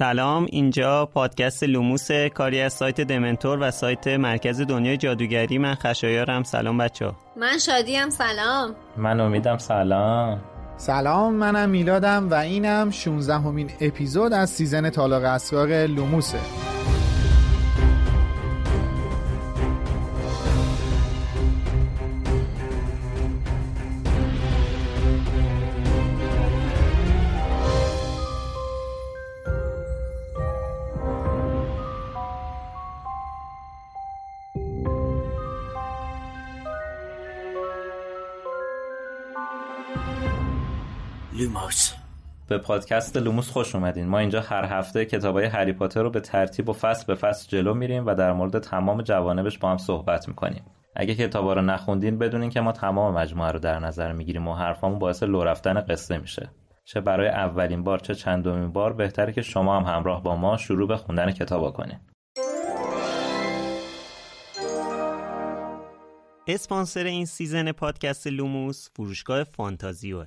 سلام اینجا پادکست لوموس کاری از سایت دمنتور و سایت مرکز دنیای جادوگری. من خشایارم. سلام بچه من شادی‌ام. سلام. من امیدم سلام. سلام منم میلادم و اینم 16مین اپیزود از season تالار اسرار لوموسه. به پادکست لوموس خوش اومدین. ما اینجا هر هفته کتابای هری پاتر رو به ترتیب و فصل به فصل جلو میریم و در مورد تمام جوانبش با هم صحبت می‌کنیم. اگه کتابا رو نخوندین بدونین که ما تمام مجموعه رو در نظر می‌گیریم و حرفامون باعث لو رفتن قصه میشه. چه برای اولین بار چه چندمین بار بهتره که شما هم همراه با ما شروع به خوندن کتابا کنین. اسپانسر این season پادکست لوموس فروشگاه فانتازیوه.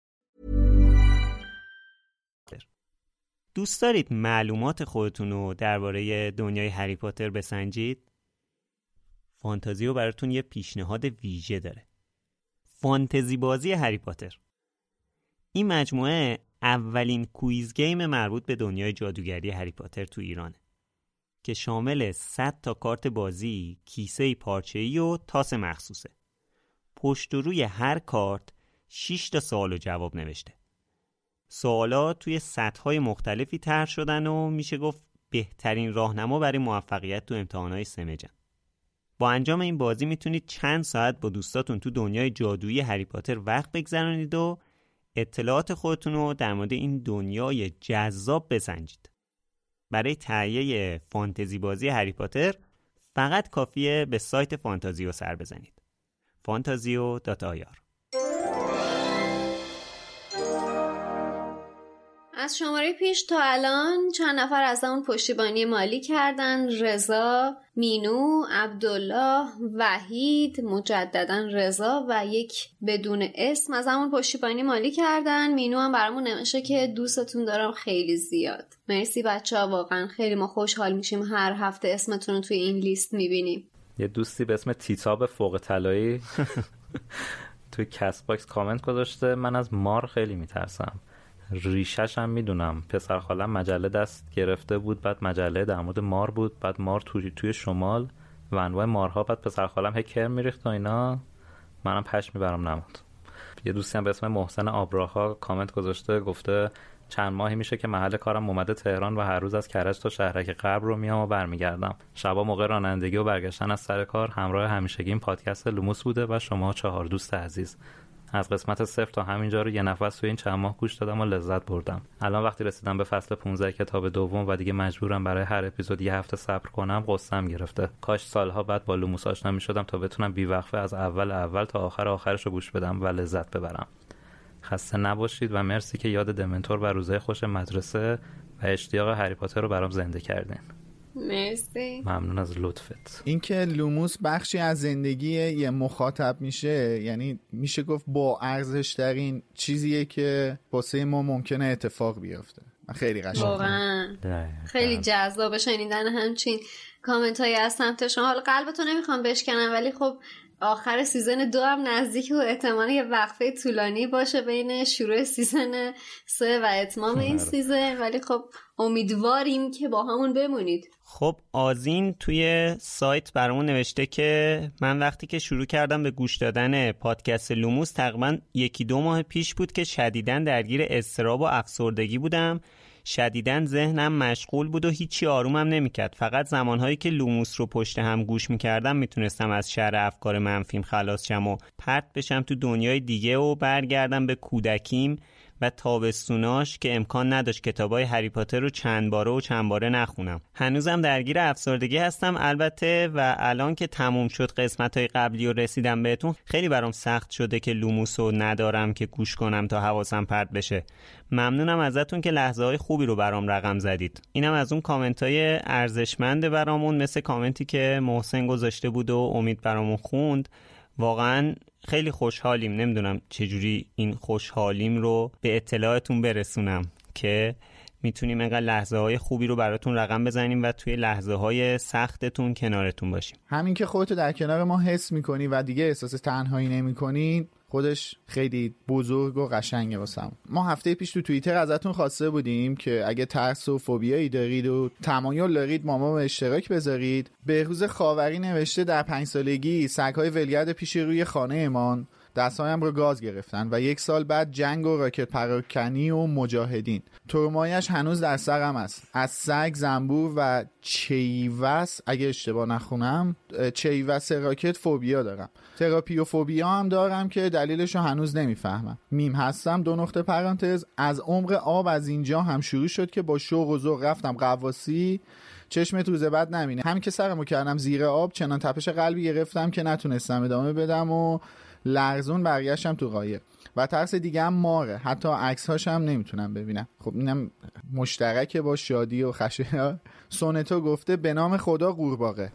دوست دارید معلومات خودتون رو درباره دنیای هری پاتر بسنجید؟ فانتازیو براتون یه پیشنهاد ویژه داره. فانتزی بازی هری پاتر. این مجموعه اولین کویز گیم مربوط به دنیای جادوگری هری پاتر تو ایرانه که شامل 100 تا کارت بازی، کیسه پارچه‌ای و تاس مخصوصه. پشت و روی هر کارت 6 تا سوال و جواب نوشته. سوالات توی سطح مختلفی تر شدن و میشه گفت بهترین راهنما برای موفقیت تو امتحانات سمجن. با انجام این بازی می‌تونید چند ساعت با دوستاتون تو دنیای جادویی هری پاتر وقت بگذرانید و اطلاعات خودتون رو در مورد این دنیای جذاب بسنجید. برای تهیه فانتزی بازی هری پاتر فقط کافیه به سایت فانتازیو سر بزنید. فانتازیو از شماره پیش تا الان چند نفر از اون پشتیبانی مالی کردن. رضا مینو عبدالله وحید مجددا رضا و یک بدون اسم از همون پشتیبانی مالی کردن. مینو هم برامون نمیشه که دوستتون دارم خیلی زیاد. مرسی بچه ها واقعا خیلی ما خوشحال میشیم هر هفته اسمتون رو توی این لیست می‌بینیم. یه دوستی به اسم تیتاب فوق‌طلایی. توی کست باکس کامنت گذاشته. من از مار خیلی میترسم. ریشش هم می‌دونم. پسر خالم مجله دست گرفته بود بعد مجله در مورد مار بود بعد مار توی, توی شمال و انواع مارها بعد پسر خالم هی کرم میریخت و اینا. منم پشمام می‌پرم نمود یه دوستی هم به اسم محسن آبراها کامنت گذاشته گفته چند ماهی میشه که محل کارم اومده تهران و هر روز از کرج تا شهرک غرب رو میام و برمیگردم. شبا موقع رانندگی و برگشتن از سر کار همراه همیشگی این پادکست لوموس بوده و شما چهار دوست عزیز. از قسمت صفر تا همینجا رو یه نفس توی این چند ماه گوش دادم و لذت بردم. الان وقتی رسیدم به فصل 15 کتاب دوم و دیگه مجبورم برای هر اپیزود یه هفته صبر کنم غصم گرفته. کاش سالها بعد با لوموس آشنا شدم تا بتونم بیوقفه از اول اول تا آخر آخرش رو گوش بدم و لذت ببرم. خسته نباشید و مرسی که یاد دمنتور و روزهای خوش مدرسه و اشتیاق هری پاتر رو برام زنده کردین. مرسی. ممنون از لطفت. اینکه لوموس بخشی از زندگی یه مخاطب میشه یعنی میشه گفت با ارزش ترین چیزیه که واسه ما ممکنه اتفاق بیفته. خیلی قشنگه. خیلی جذاب شنیدن همچین کامنت هایی از سمت شما. حالا قلبتو نمی‌خوام بشکنم ولی خب آخر season دو هم نزدیک و احتمال یه وقفه طولانی باشه بین شروع season سه و اتمام این season. ولی خب امیدواریم که باهامون بمونید. خب آزین توی سایت برامون نوشته که من وقتی که شروع کردم به گوش دادن پادکست لوموس تقریبا یکی دو ماه پیش بود که شدیداً درگیر اضطراب و افسردگی بودم. شدیداً ذهنم مشغول بود و هیچی آرومم نمی‌کرد. فقط زمانهایی که لوموس رو پشت هم گوش می‌کردم می‌تونستم از شر افکار منفیم خلاص شم و پرت بشم تو دنیای دیگه و برگردم به کودکیم. و تابستوناش که امکان نداشت کتابای هری پاتر رو چند باره و چند باره نخونم. هنوزم درگیر افسردگی هستم البته و الان که تموم شد قسمت های قبلی و رسیدم بهتون خیلی برام سخت شده که لوموس رو ندارم که گوش کنم تا حواسم پرت بشه. ممنونم ازتون که لحظه های خوبی رو برام رقم زدید. اینم از اون کامنت های ارزشمند برامون مثل کامنتی که محسن گذاشته بود و امید برامون خوند. واقعا خیلی خوشحالیم. نمی‌دونم چجوری این خوشحالیم رو به اطلاعتون برسونم که می‌تونیم اینقدر لحظه های خوبی رو براتون رقم بزنیم و توی لحظه های سختتون کنارتون باشیم. همین که خودتو در کنار ما حس می‌کنی و دیگه احساس تنهایی نمی‌کنی خودش خیلی بزرگ و قشنگه واسم ما هفته پیش تو توییتر ازتون خواسته بودیم که اگه ترس و فوبیایی دارید و تمایل دارید ما ما به اشتراک بذارید. بهروز خاوری نوشته در پنج سالگی سگهای ولگرد پیش روی خانه امان دستهایم رو گاز گرفتن و یک سال بعد جنگ و راکت پراکنی و مجاهدین. ترمایش هنوز در سرم است. از سگ زنبور و چیوس اگه اشتباه نخونم چیوس راکت فوبیا دارم. تراپی و فوبیا هم دارم که دلیلش رو هنوز نمی‌فهمم. میم هستم دو نقطه پرانتز. از عمق آب از اینجا هم شروع شد که با شوق و ذوق رفتم قواسی. چشمت روز بعد نمینه. همین که سرمو کردم زیر آب چنان تپش قلبی گرفتم که نتونستم ادامه بدم و لرزون برگشتم تو قایق. و ترس دیگه هم ماره. حتی عکس هاش هم نمی‌تونم ببینم. خب اینم مشترکه با شادی و خشه سونتو گفته به نام خدا قورباغه.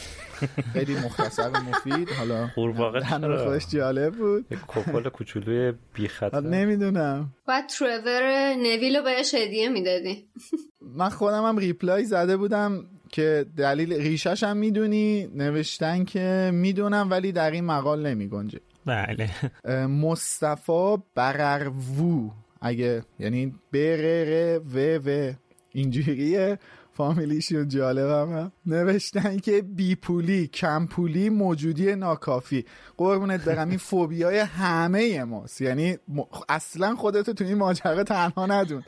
خیلی مختصر و مفید. حالا قورباغه؟ خودش جالب بود. یک کپل کوچولوی بی خطر. نمی‌دونم. و ترور نویل رو بهش هدیه می‌دادی. من خودم هم ریپلای زده بودم. که دلیل ریشش هم می‌دونی نوشتن که می‌دونم ولی در این مقال نمی گنجه بله مصطفی برروو اگه یعنی برر و و. اینجوریه. فامیلیشون جالبم هم نوشتن که بی پولی کم پولی موجودی ناکافی. قربونت برم این فوبیای همه ماست. یعنی م- اصلا خودتو تو این ماجرا تنها ندون.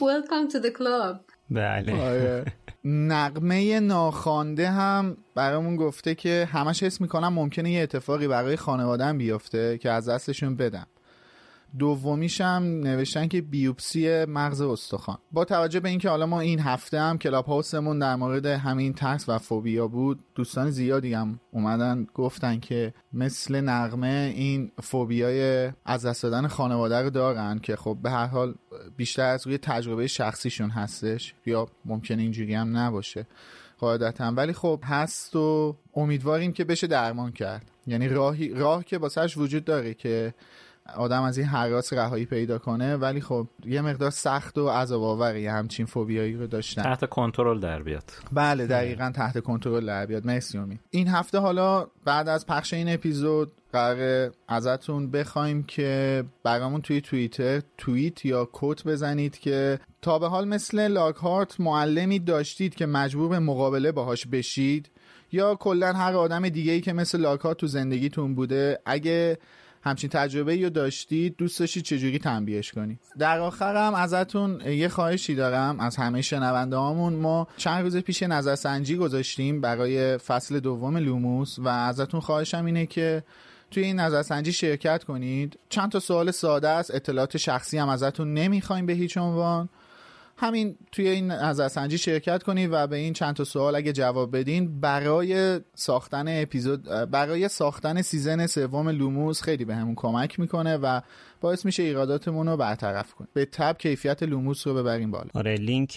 Welcome to the club. بله. آره. نقمه ناخوانده هم برامون گفته که همش حس می‌کنم ممکنه یه اتفاقی برای خانوادم بیفته که از دستشون بدم. دومیش هم نوشتن که بیوپسی مغز استخوان. با توجه به اینکه حالا ما این هفته هم کلاب هاوسمون در مورد همین ترس و فوبیا بود دوستان زیادی هم اومدن گفتن که مثل نقمه این فوبیای از دست دادن خانواده رو دارن که خب به هر حال بیشتر از روی تجربه شخصیشون هستش یا ممکنه اینجوری هم نباشه قاعدتا. ولی خب هست و امیدواریم که بشه درمان کرد. یعنی راهی راه که واسهش وجود داره که آدم از این حراس رهایی پیدا کنه ولی خب یه مقدار سخت و عذاب آوری همچین فوبیایی رو داشتن. تحت کنترل در بیاد. بله دقیقا تحت کنترل در بیاد. مرسی امید این هفته حالا بعد از پخش این اپیزود قرار ازتون بخوایم که برامون توی توییتر توییت یا کوت بزنید که تا به حال مثل لاکهارت معلمی داشتید که مجبور به مقابله باهاش بشید یا کلا هر آدم دیگه ای که مثل لاکهارت تو زندگیتون بوده اگه همچین تجربه رو داشتید دوست داشتید چجوری تنبیهش کنید در آخرم ازتون یه خواهشی دارم. از همه شنونده هامون ما چند روز پیش نظرسنجی گذاشتیم برای فصل دوم لوموس و ازتون خواهشم اینه که توی این نظرسنجی شرکت کنید. چند تا سوال ساده است. اطلاعات شخصی هم ازتون نمی‌خوایم به هیچ عنوان. همین توی این نظرسنجی شرکت کنید و به این چند تا سوال اگه جواب بدین برای ساختن اپیزود برای ساختن season سوم لوموس خیلی بهمون کمک می‌کنه و باعث میشه ایراداتمون رو برطرف کنیم. به تبع کیفیت لوموس رو ببریم بالا. آره لینک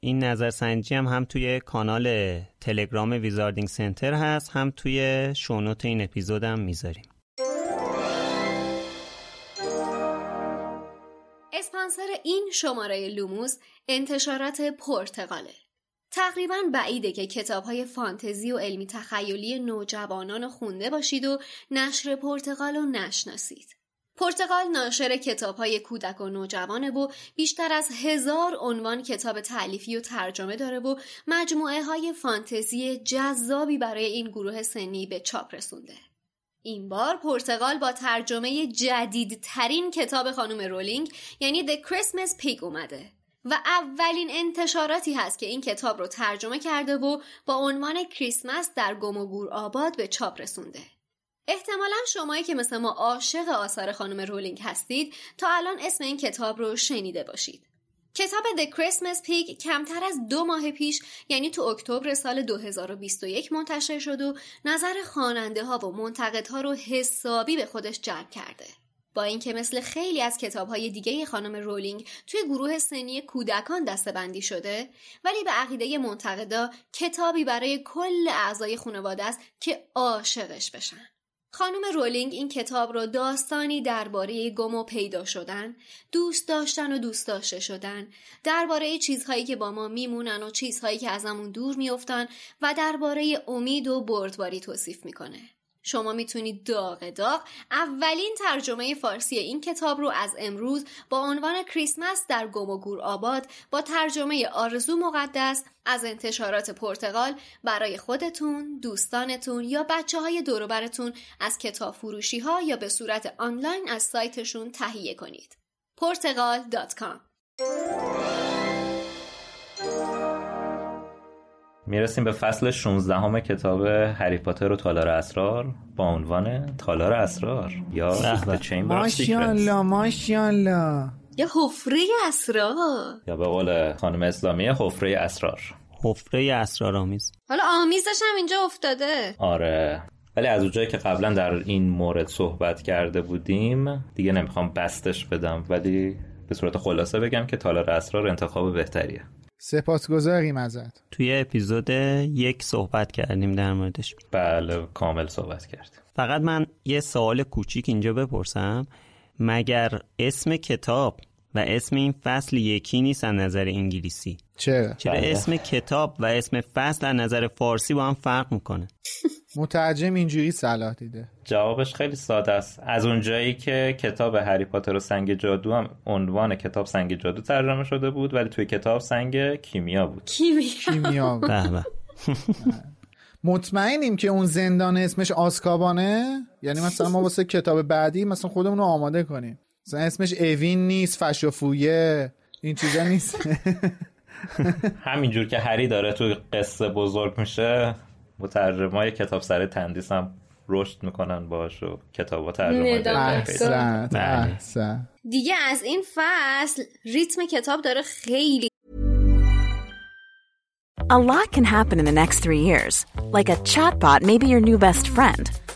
این نظرسنجی هم هم توی کانال تلگرام ویزاردینگ سنتر هست هم توی show note این اپیزودم می‌ذاریم. اسپانسر این شماره لوموس انتشارات پرتقاله تقریبا بعیده که کتاب های فانتزی و علمی تخیلی نوجوانان خونده باشید و نشر پرتغال رو نشناسید. پرتغال ناشر کتاب های کودک و نوجوانه و بیشتر از هزار عنوان کتاب تعلیفی و ترجمه داره و مجموعه های فانتزی جذابی برای این گروه سنی به چاپ رسونده. این بار پرتغال با ترجمه جدیدترین کتاب خانم رولینگ یعنی The Christmas Pig اومده و اولین انتشاراتی هست که این کتاب رو ترجمه کرده و با عنوان کریسمس در گم آباد به چاپ رسونده. احتمالا شمایی که مثل ما عاشق آثار خانم رولینگ هستید تا الان اسم این کتاب رو شنیده باشید. کتاب The Christmas Pig کمتر از دو ماه پیش یعنی تو اکتبر سال 2021 منتشر شد و نظر خواننده ها و منتقدها رو حسابی به خودش جلب کرده. با اینکه مثل خیلی از کتابهای دیگه خانم رولینگ توی گروه سنی کودکان دستبندی شده ولی به عقیده منتقدا کتابی برای کل اعضای خانواده است که عاشقش بشن. خانم رولینگ این کتاب را داستانی درباره گم و پیدا شدن، دوست داشتن و دوست داشته شدن، درباره چیزهایی که با ما میمونن و چیزهایی که ازمون دور میافتن و درباره امید و بردباری توصیف می‌کنه. شما می‌تونید داغ داغ اولین ترجمه فارسی این کتاب رو از امروز با عنوان کریسمس در گم و گور آباد با ترجمه آرزو مقدس از انتشارات پرتغال برای خودتون، دوستانتون یا بچه های دوروبرتون از کتاب فروشی ها یا به صورت آنلاین از سایتشون تهیه کنید. پرتغال.com می‌رسیم به فصل 16 همه کتاب هری پاتر و تالار اسرار با عنوان تالار اسرار یا ماشاءالله ماشاءالله. یا حفره اسرار. یا به قول خانم اسلامی حفره اسرار. حفره اسرار آمیز. حالا آمیزش هم اینجا افتاده. آره. ولی از اونجایی که قبلا در این مورد صحبت کرده بودیم دیگه نمی‌خوام بستش بدم ولی به صورت خلاصه بگم که تالار اسرار انتخاب بهتریه. سپاسگزاریم ازت. توی اپیزود یک صحبت کردیم در موردش. بله کامل صحبت کردیم. فقط من یه سوال کوچیک اینجا بپرسم. مگر اسم کتاب و اسم این فصل یکی نیست از نظر انگلیسی چرا؟ چرا بله. اسم کتاب و اسم فصل از نظر فارسی با هم فرق می‌کنه مترجم اینجوری صلاح دیده جوابش خیلی ساده است از اونجایی که کتاب هری پاتر و سنگ جادو هم عنوان کتاب سنگ جادو ترجمه شده بود ولی توی کتاب سنگ کیمیا بود کیمیا کیمیا بود. به به. مطمئنیم که اون زندان اسمش آسکابانه یعنی مثلا ما واسه کتاب بعدی مثلا خودمون رو آماده کنیم مثلا اسمش اوین نیست فشوفویه این چیزا نیست. همینجور که هری داره توی قصه بزرگ میشه مترجمای کتاب سر تندیس هم رشد می‌کنن باش و کتاب و ترجمه دیگه از این فصل ریتم کتاب داره خیلی A lot can happen in the next three years. Like a chatbot may be your new best friend.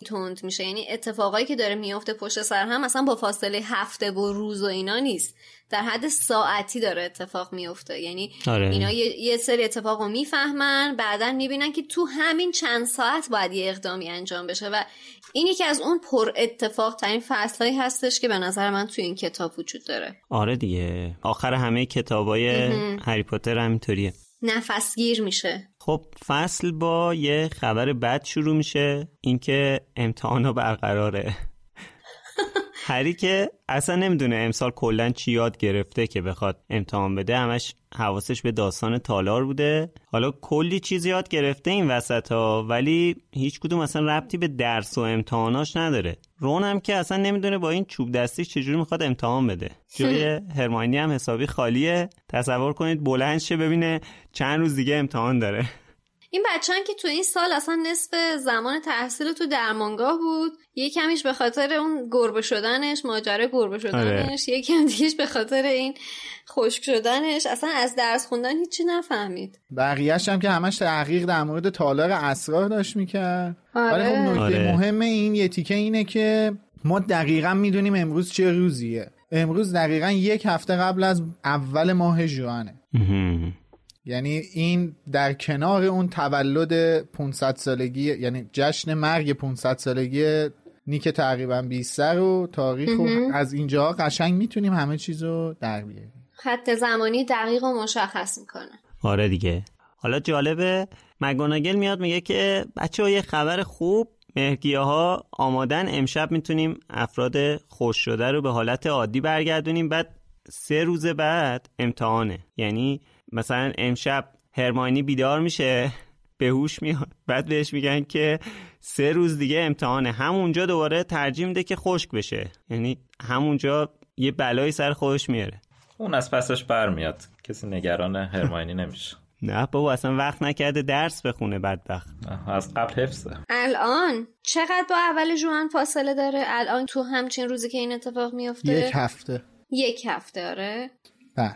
تند میشه. یعنی اتفاقایی که داره میفته پشت سر هم اصلا با فاصله هفته و روز و اینا نیست. در حد ساعتی داره اتفاق میفته. یعنی آره. اینا یه, یه سری اتفاق رو می‌فهمن بعدا می‌بینن که تو همین چند ساعت باید یه اقدامی انجام بشه و این یکی از اون پر اتفاق ترین فصلهایی هستش که به نظر من تو این کتاب وجود داره. آره دیگه. آخر همه کتابای هری پاتر همینطوریه. نفسگیر میشه. خب فصل با یه خبر بد شروع میشه اینکه امتحانا برقراره. هری که اصلا نمی‌دونه امسال کلا چی یاد گرفته که بخواد امتحان بده همش حواسش به داستان تالار بوده. حالا کلی چیز یاد گرفته این وسط ها ولی هیچ کدوم اصلا ربطی به درس و امتحاناش نداره. رون هم که اصلا نمی‌دونه با این چوب دستی چجوری می‌خواد امتحان بده. جای هرماینی هم حسابی خالیه. تصور کنید بلند شه ببینه چند روز دیگه امتحان داره. این بچه که تو این سال اصلا نصف زمان تحصیل تو درمانگاه بود یه کمیش به خاطر اون گربه شدنش ماجرا گربه شدنش یه کم دیگهش به خاطر این خشک شدنش. اصلا از درس خوندن هیچی نفهمید. بقیهش هم که همش تحقیق در مورد تالار اسرار داشت می‌کرد. آره. ولی خب نکته آره. مهم این یه تیکه اینه که ما دقیقا می‌دونیم امروز چه روزیه. امروز دقیقا یک هفته قبل از اول ماه جوانه یعنی این در کنار اون تولد 500 سالگی یعنی جشن مرگ 500 سالگی نیک تقریبا 20 رو تاریخ و از اینجا قشنگ می‌تونیم همه چیز رو در بیاریم. خط زمانی دقیق و مشخص می‌کنه. آره دیگه. حالا جالبه مگوناگل میاد میگه که بچه ها یه خبر خوب مهرگیه ها آمادن امشب می‌تونیم افراد خوش شده رو به حالت عادی برگردونیم بعد سه روز بعد امتحانه. یعنی مثلا امشب هرماینی بیدار میشه به هوش میاد. بعد بهش میگن که سه روز دیگه امتحانه. همونجا دوباره ترجیح میده که خشک بشه. یعنی همونجا یه بلایی سر خودش میاره. اون از پسش برمیاد کسی نگران هرماینی نمیشه. نه بابا اصلا وقت نکرده درس بخونه بدبخت. از قبل حفظه. الان؟ چقدر با اول جوان فاصله داره؟ الان تو همچین روزی که این اتفاق میفته؟ یک هفته. یک هفته آره. بله.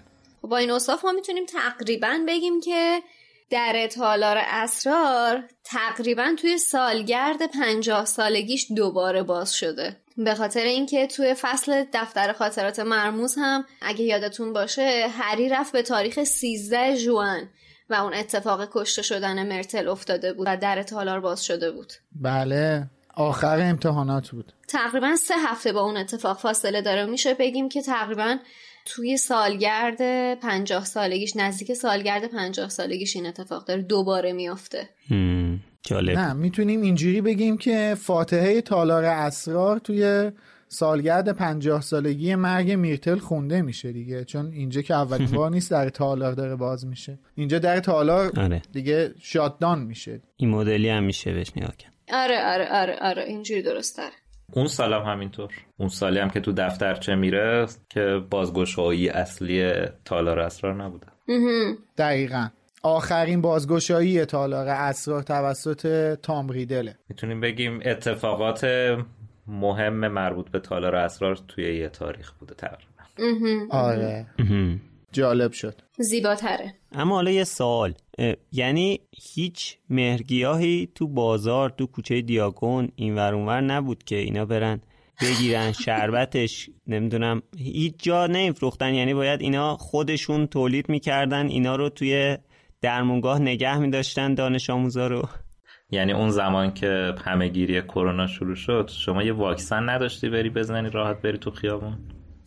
با این اصاف ما می‌تونیم تقریبا بگیم که در تالار اسرار تقریبا توی سالگرد پنجاه سالگیش دوباره باز شده. به خاطر اینکه توی فصل دفتر خاطرات مرموز هم اگه یادتون باشه هری رفت به تاریخ 13 جوان و اون اتفاق کشته شدن مرتل افتاده بود و در تالار باز شده بود. بله آخر امتحانات بود. تقریبا سه هفته با اون اتفاق فاصله داره. میشه بگیم که تقریبا توی سالگرد پنجاه سالگیش نزدیک سالگرد پنجاه سالگیش این اتفاق داره دوباره میافته. جالب. نه می‌تونیم اینجوری بگیم که فاتحه تالار اسرار توی سالگرد پنجاه سالگی مرگ میرتل خونده میشه دیگه چون اینجا که اولین بار نیست در تالار داره باز میشه. اینجا در تالار آره. دیگه شاتدان میشه. این مدلی هم میشه بهش نگاه کرد. آره آره آره آره اینجوری درست داره اون سالم همینطور. اون سالی هم که تو دفترچه میره که بازگشایی اصلی تالار اسرار نبوده. دقیقا. آخرین بازگشایی تالار اسرار توسط تام ریدله. می‌تونیم بگیم اتفاقات مهم مربوط به تالار اسرار توی یه تاریخ بوده تقریبا. آره. هم. جالب شد. زیباتره. اما حالا یه سوال. یعنی هیچ مهرگیاهی تو بازار تو کوچه دیاگون این ور اونور نبود که اینا برن بگیرن شربتش نمی‌دونم هیچ جا نمیفروختن. یعنی باید اینا خودشون تولید می‌کردن اینا رو توی درمونگاه نگه میداشتن دانش آموزا رو. یعنی اون زمان که همه گیری کرونا شروع شد شما یه واکسن نداشتی بری بزنی راحت بری تو خیابون؟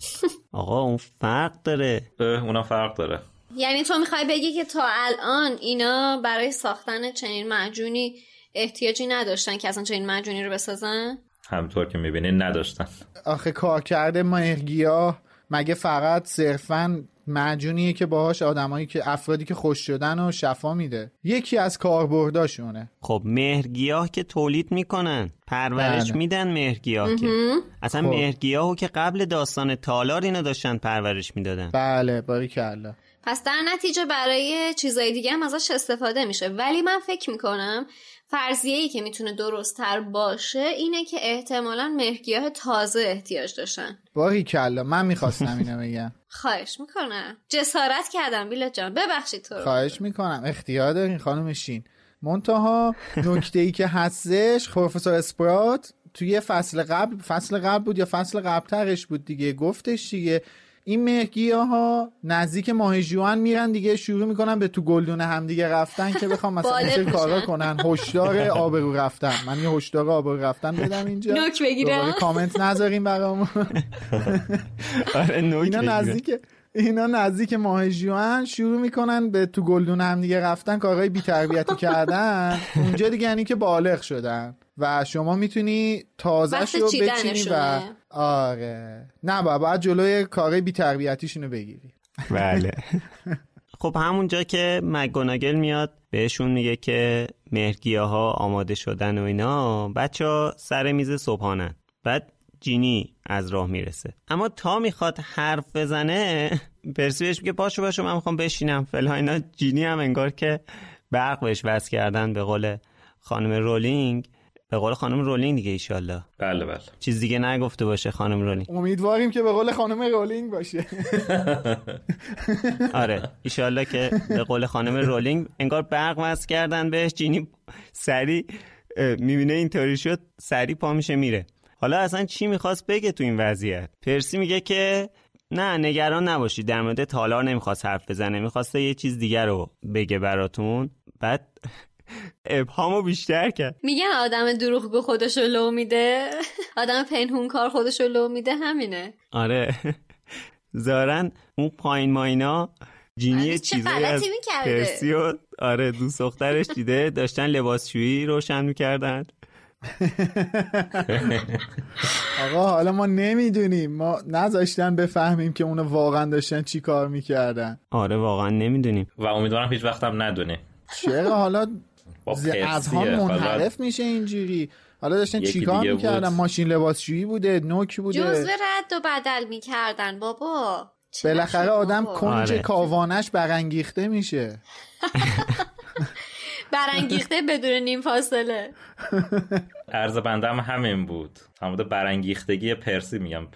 آقا اون فرق داره. اونا فرق داره. یعنی تو می‌خوای بگی که تا الان اینا برای ساختن چنین معجونی احتیاجی نداشتن که اصلا چنین معجونی رو بسازن؟ همطور که می‌بینین نداشتن. آخه کار کرده مهرگیاه مگه فقط صرفا معجونیه که باهاش آدمایی که افرادی که خوش شدن و شفا میده. یکی از کاربرداشونه. خب مهرگیاه که تولید می‌کنن پرورش بله. میدن مهرگیاه که. اصلا خب. مهرگیاهو که قبل داستان تالار اینا داشتن پرورش می‌دادن. بله باریکلا. پس در نتیجه برای چیزای دیگه هم ازش استفاده میشه. ولی من فکر می‌کنم فرضیه ای که می‌تونه درستتر باشه اینه که احتمالا مهرگیاه تازه احتیاج داشتن. باریکلا من می‌خواستم اینو بگم. خواهش می‌کنم. جسارت کردم بیلت جان. ببخشید تو. رو. خواهش می‌کنم. اختیار دارین خانم شین. منتها نکته ای که هستش پروفسور اسپرات توی فصل قبل فصل قبل بود یا فصل قبل ترش بود دیگه؟ گفتش دیگه. این مهگیه ها نزدیک ماه جوان میرن دیگه شروع می‌کنن به تو گلدون همدیگه رفتن که بخوام مثلا کارا. کنن هشدار آبرو رفتن من یه هشدار آبرو رفتن بدم اینجا نوک. دوباره کامنت نذاریم برامون آره نوک. نزدیک اینا نزدیک ماه جوان شروع می‌کنن به تو گلدون هم دیگه رفتن کارهای بی‌تربیتی کردن اونجا دیگه یعنی که بالغ شدن و شما می‌تونی تازه رو بچینی و. آره. نه بابا باید جلوی کارهای بی‌تربیتیشونو بگیری. بله. خب همونجا که مگوناگل میاد بهشون میگه که مهرگیه ها آماده شدن و اینا بچه ها سر میز صبحانن. بعد جینی از راه می‌رسه. اما تا می‌خواد حرف بزنه پرسی بهش میگه پاشو باشو من می‌خوام بشینم. فلان اینا. جینی هم انگار که برق بهش وصل کردن به قول خانم رولینگ. به قول خانم رولینگ دیگه ایشالله. بله بله. چیز دیگه نگفته باشه خانم رولینگ. امیدواریم که به قول خانم رولینگ باشه. آره ایشالله که به قول خانم رولینگ انگار برق وصل کردن بهش جینی سری می‌بینه اینطوری شد سری پا میشه میره. حالا اصلا چی می‌خواست بگه تو این وضعیت؟ پرسی میگه که نه نگران نباشید در مورد تالار نمی‌خواست حرف بزنه می‌خواسته یه چیز دیگر رو بگه براتون. بعد ابهامو بیشتر کرد. میگن آدم دروغگو خودشو لو میده. آدم پنهونکار خودشو لو میده همینه. آره. زارن اون پایین ماینا جینی آره، چیزایی از؟ پرسی و آره دوست دخترش دیده. داشتن لباسشویی روشن می‌کردن. آقا حالا ما نمی‌دونیم. ما نذاشتن بفهمیم که اونو واقعا داشتن چی کار می‌کردن. آره واقعا نمی‌دونیم. و امیدوارم هیچ وقتم ندونی چرا؟ حالا با ز- پرسیه. اذهان حالا منحرف میشه اینجوری. حالا داشتن چیکار می‌کردن؟ بود. ماشین لباسشویی بوده نوک بوده. جزوه رد و بدل می‌کردن بابا. بالاخره آدم بابا؟ کنج آره. کاوانش برانگیخته میشه. برانگیخته بدون نیم فاصله. عرض بنده هم همین بود. همون برانگیختگی پرسی میگم.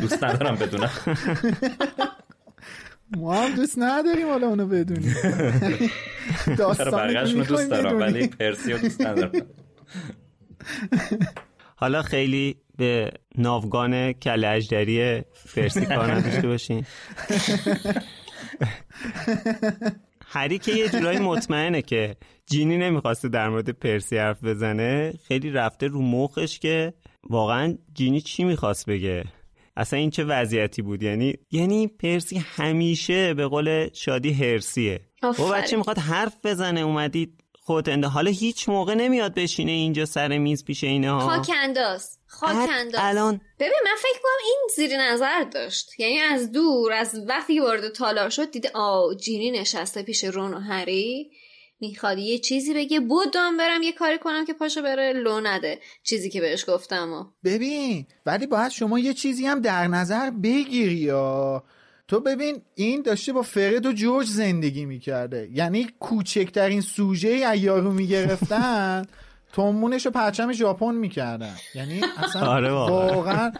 دوست ندارم بدونم. ما هم دوست نداریم حالا اونو بدونیم. داستان دوست دارم ولی پرسی رو دوست ندارم. حالا خیلی به ناوگان کل اجدری پرسی کار نداشته باشین. هری که یه جورایی مطمئنه که جینی نمی‌خواسته در مورد پرسی حرف بزنه خیلی رفته رو مخش که واقعا جینی چی می‌خواست بگه؟ اصلا این چه وضعیتی بود؟ یعنی یعنی پرسی همیشه به قول شادی هرسیه و آفرین. بچه می‌خواد حرف بزنه اومدید خودت انده حالا هیچ موقع نمیاد بشینه اینجا سر میز پیش اینها. خاک انداز خاک انداز. الان ببین من فکر کنم این زیر نظر داشت. یعنی از دور از وقتی که وارد تالار شد دیده آ جینی نشسته پیش رون و هری. می‌خواد یه چیزی بگه بودم برم یه کاری کنم که پاشو بره لو نده. چیزی که بهش گفتم و. ببین ولی باید شما یه چیزی هم در نظر بگیری یا. تو ببین این داشته با فرد و جورج زندگی می‌کرده. یعنی کوچکترین سوژه ایارو می‌گرفتن تومونش رو پرچم ژاپن می‌کردن. یعنی اصلا آره واقعا.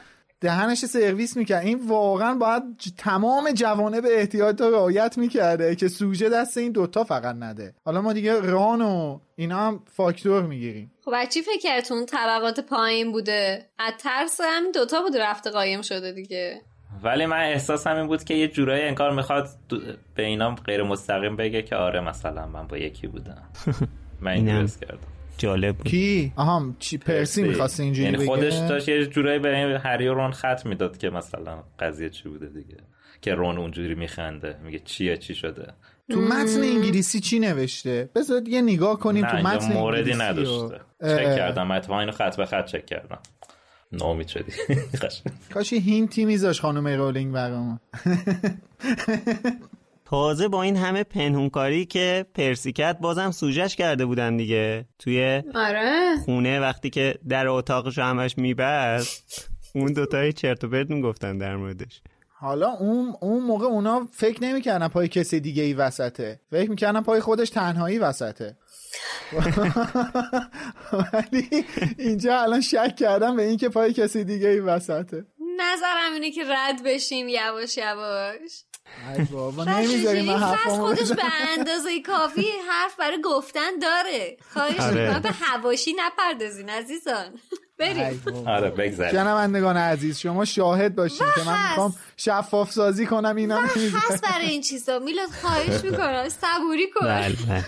دهنش سرویس می‌کرد. این واقعا باید تمام جوانه به احتیاط رو رعایت می‌کرده که سوژه دست این دوتا فقط نده. حالا ما دیگه ران و اینا هم فاکتور می‌گیریم. خب از چی فکر کردتون طبقات پایین بوده؟ از ترس همین دوتا بود رفته قایم شده دیگه. ولی من احساسم این بود که یه جورایی انگار می‌خواد دو- به اینا غیر مستقیم بگه که آره مثلا من با یکی بودم. من این کردم. جالب بود. کی؟ آها چی پرسی می‌خواست اینجوری یعنی خودش داشت یه جورایی به هری و رون خط می‌داد که مثلا قضیه چی بوده دیگه. که رون اونجوری میخنده. میگه چیه چی شده؟ تو متن انگلیسی چی نوشته؟ بذار یه نگاه کنیم تو متن موردی نداشته. چک کردم. اتفاقا اینو خط به خط چک کردم. نامید شدی. کاش هینتی میذاش خانم رولینگ برامون. تازه با این همه پنهونکاری که پرسیکت بازم سوجش کرده بودن دیگه. توی آره. خونه وقتی که در اتاقش رو همش میبست اون دوتای چرت و پرت می‌گفتن در موردش. حالا اون اون موقع اونا فکر نمی‌کردن پای کسی دیگه ای وسطه. فکر می‌کردن پای خودش تنهایی وسطه. ولی اینجا الان شک کردم به اینکه پای کسی دیگه ای وسطه. نظرم اینه که رد بشیم یواش یواش. بابا نمی‌ذاری. من خودش. به اندازه کافی حرف برای گفتن داره خواهش آره. می‌کنم به هواشی نپردازین عزیزان بریم آره بگذاریم شنوندگان عزیز شما شاهد باشین که من. می‌خوام شفاف سازی کنم اینا. هست برای این چیزا میلاد خواهش می‌کنم صبوری کن بله بله.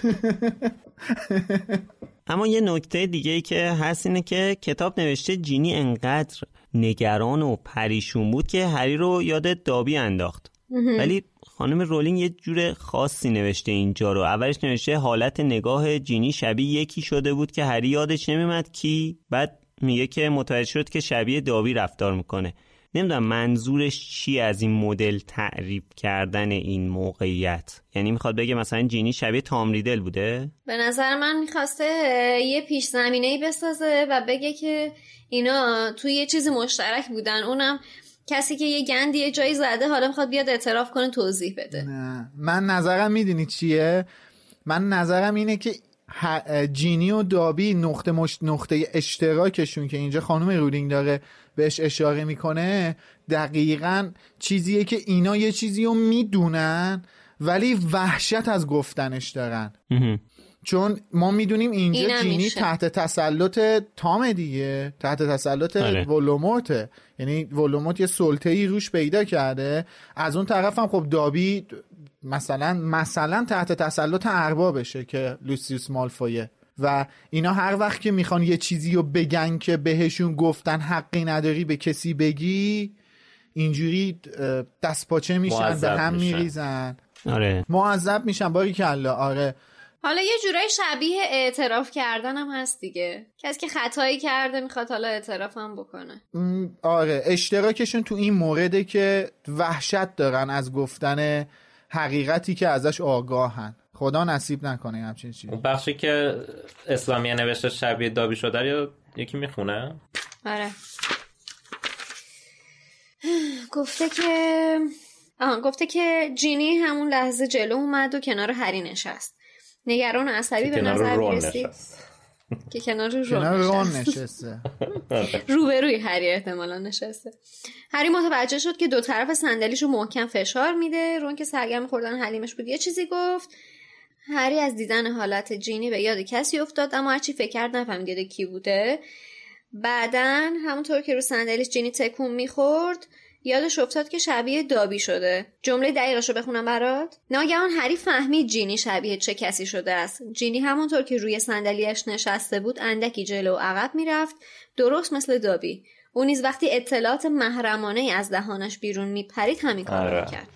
اما یه نکته دیگه ای که هست اینه که کتاب نوشته جینی انقدر نگران و پریشون بود که هری رو یاد دابی انداخت ولی خانم رولینگ یه جور خاصی نوشته اینجا رو. اولش نوشته حالت نگاه جینی شبیه یکی شده بود که هری یادش نمیمد کی. بعد میگه که متوجه شد که شبیه دابی رفتار می‌کنه. نمی‌دونم منظورش چی از این مدل تعریف کردن این موقعیت. یعنی می‌خواد بگه مثلا جینی شبیه تام ریدل بوده؟ به نظر من می‌خواسته یه پیش زمینه ای بسازه و بگه که اینا توی یه چیزی مشترک بودن. اونم کسی که یه گندی یه جایی زده حالا می‌خواد بیاد اعتراف کنه توضیح بده. نه. من نظرم می‌دونی چیه؟ من نظرم اینه که جینی و دابی نقطه مش... نقطه اشتراکشون که اینجا خانم رولینگ داره بهش اشاره می‌کنه دقیقا چیزیه که اینا یه چیزی رو می‌دونن ولی وحشت از گفتنش دارن. چون ما می‌دونیم اینجا جینی میشه. تحت تسلط تام دیگه. تحت تسلط آره. ولوموته یعنی ولوموت یه سلطه ای روش پیدا کرده. از اون طرف هم خب دابی مثلا مثلا تحت تسلط اربابشه که لوسیوس مالفویه. و اینا هر وقت که می‌خوان یه چیزی رو بگن که بهشون گفتن حقی نداری به کسی بگی اینجوری اه، دست پاچه میشن به هم میشن. میریزن. آره. معذب میشن. باری کلا آره. حالا یه جورای شبیه اعتراف کردن هم هست دیگه. کسی که خطایی کرده می‌خواد حالا اعتراف هم بکنه آره اشتراکشون تو این مورده که وحشت دارن از گفتن حقیقتی که ازش آگاهن. خدا نصیب نکنه همچین چیزی. اون بخشی که اسلامیه نوشته شبیه دابی شده یا یکی می‌خونه؟ آره. گفته که آها گفته که جینی همون لحظه جلو اومد و کنار هری نشست. نگران و عصبی به نظر نشست. که کنار رون رون نشست. نشسته. روبروی هری احتمالا نشسته. هری متوجه شد که دو طرف صندلیشو محکم فشار میده. رون که سرگرم خوردن حلیمش بود یه چیزی گفت. هری از دیدن حالت جینی به یاد کسی افتاد اما هرچی فکر کرد نفهمید یاد کی بوده. بعدا همونطور که رو صندلیش جینی تکون می‌خورد یادش افتاد که شبیه دابی شده. جمله دقیقش رو بخونم برات. ناگهان هری فهمید جینی شبیه چه کسی شده است. جینی همونطور که روی صندلیاش نشسته بود اندکی جلو و عقب می‌رفت. درست مثل دابی. او نیز وقتی اطلاعات محرمانه از دهانش بیرون میپرید همین کار آره. رو کرد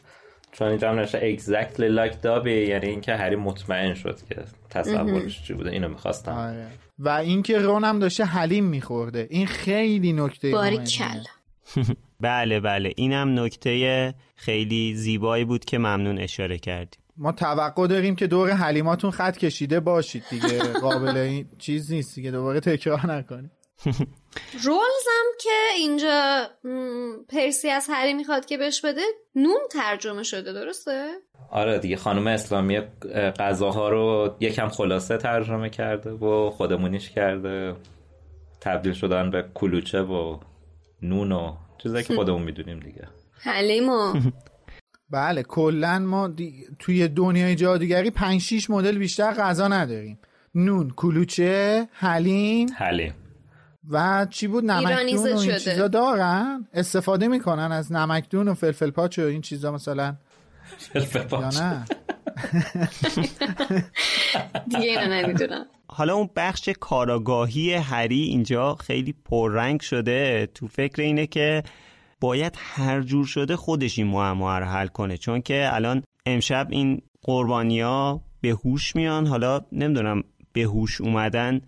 چون اینجا هم نوشته exactly like دابی یعنی اینکه هری مطمئن شد که تصورش چی بوده. اینو می‌خواستم. آره. و اینکه رون هم داشته حلیم میخورده. این خیلی نکته باری. کل بله بله. اینم نکته خیلی زیبایی بود که ممنون اشاره کردیم. ما توقع داریم که دور حلیماتون خط کشیده باشید دیگه. قابل این چیز نیست دیگه. دوباره تکرار نکنید رولزم که اینجا پرسی از هری می‌خواد که بهش بده نون ترجمه شده درسته؟ آره دیگه خانم اسلامی اه، غذاها رو یکم خلاصه ترجمه کرده و خودمونیش کرده. تبدیل شدن به کلوچه و نون و چیزایی که خودمون می‌دونیم دیگه. حلیمو بله کلا ما دی... توی دنیای جادوگری 5 6 مدل بیشتر غذا نداریم. نون کلوچه حلیم. حلیم. و چی بود؟ نمکدون و این شده. چیزا دارن؟ استفاده می‌کنن از نمکدون و فلفل پاچ و این چیزا مثلا. یا نه؟ دیگه اینو نمی‌دونم. حالا اون بخش کاراگاهی هری اینجا خیلی پررنگ شده. تو فکر اینه که باید هر جور شده خودش این معما رو حل کنه. چون که الان امشب این قربانیا به هوش میان. حالا نمی‌دونم به هوش اومدن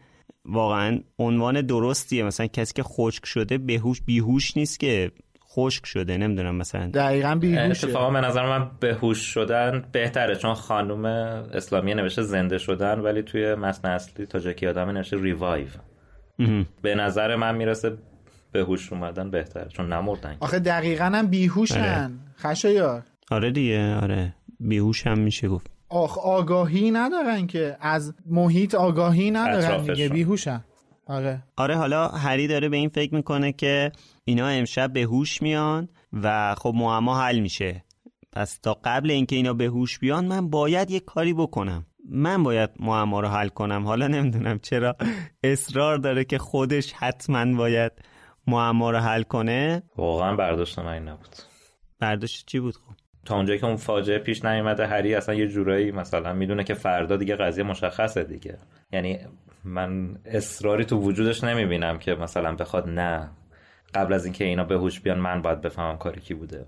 واقعا عنوان درستیه. مثلا کسی که خشک شده بهوش بیهوش نیست که خشک شده نمی‌دونم مثلا. دقیقا بیهوشه. اتفاقا به نظر من بهوش شدن بهتره چون خانم اسلامی نوشته زنده شدن ولی توی متن اصلی تاجکی آدمی نوشته ریوایو به نظر من می‌رسه بهوش اومدن بهتره چون نمردن آخه دقیقا هم بیهوشن. خشایار. آره دیگه آره. بیهوش هم میشه گفت. آخ آگاهی ندارن که از محیط آگاهی ندارن. دیگه بیهوشن. آره. آره حالا هری داره به این فکر می‌کنه که اینا امشب به هوش میان و خب معما حل میشه. پس تا قبل اینکه اینا به هوش بیان من باید یه کاری بکنم. من باید معما رو حل کنم. حالا نمی‌دونم چرا اصرار داره که خودش حتما باید معما رو حل کنه. واقعا برداشت من این نبود. برداشت چی بود خب؟ تا اونجایی که اون فاجعه پیش نیومده هری اصلا یه جورایی مثلا می‌دونه که فردا دیگه قضیه مشخصه دیگه. یعنی من اصراری تو وجودش نمی‌بینم که مثلا بخواد نه قبل از اینکه اینا به هوش بیان من باید بفهمم کاری کی بوده.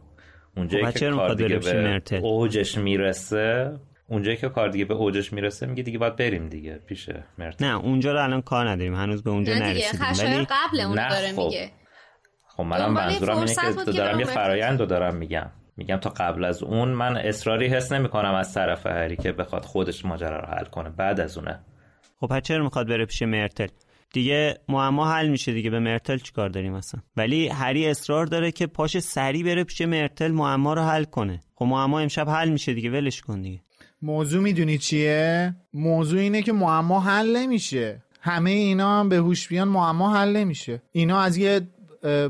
اونجایی خب که چرا کار می‌خواد دیگه به مرتل؟ اوجش می‌رسه اونجایی که کار دیگه به اوجش می‌رسه میگه دیگه باید بریم دیگه. پیش مرتل نه اونجا رو الان کار نداریم. هنوز به اونجا نه دیگه نرسیدیم. ولی قبل اون داره خب. میگه. خب منم منظورم اینه که دارم یه فرایند رو دارم میگم. میگم تا قبل از اون من اصراری حس نمی کنم از طرف هری که بخواد خودش ماجرا رو حل کنه. بعد از اونه. خب پس چرا می‌خواد بره پیش مرتل؟ دیگه معما حل میشه دیگه. به مرتل چیکار داریم اصلا؟ ولی هری اصرار داره که پاش سری بره پیش مرتل معما رو حل کنه. خب معما امشب حل میشه دیگه. ولش کن دیگه. موضوع می‌دونی چیه؟ موضوع اینه که معما حل نمیشه. همه اینا هم به هوش بیان معما حل نمیشه. اینا از یه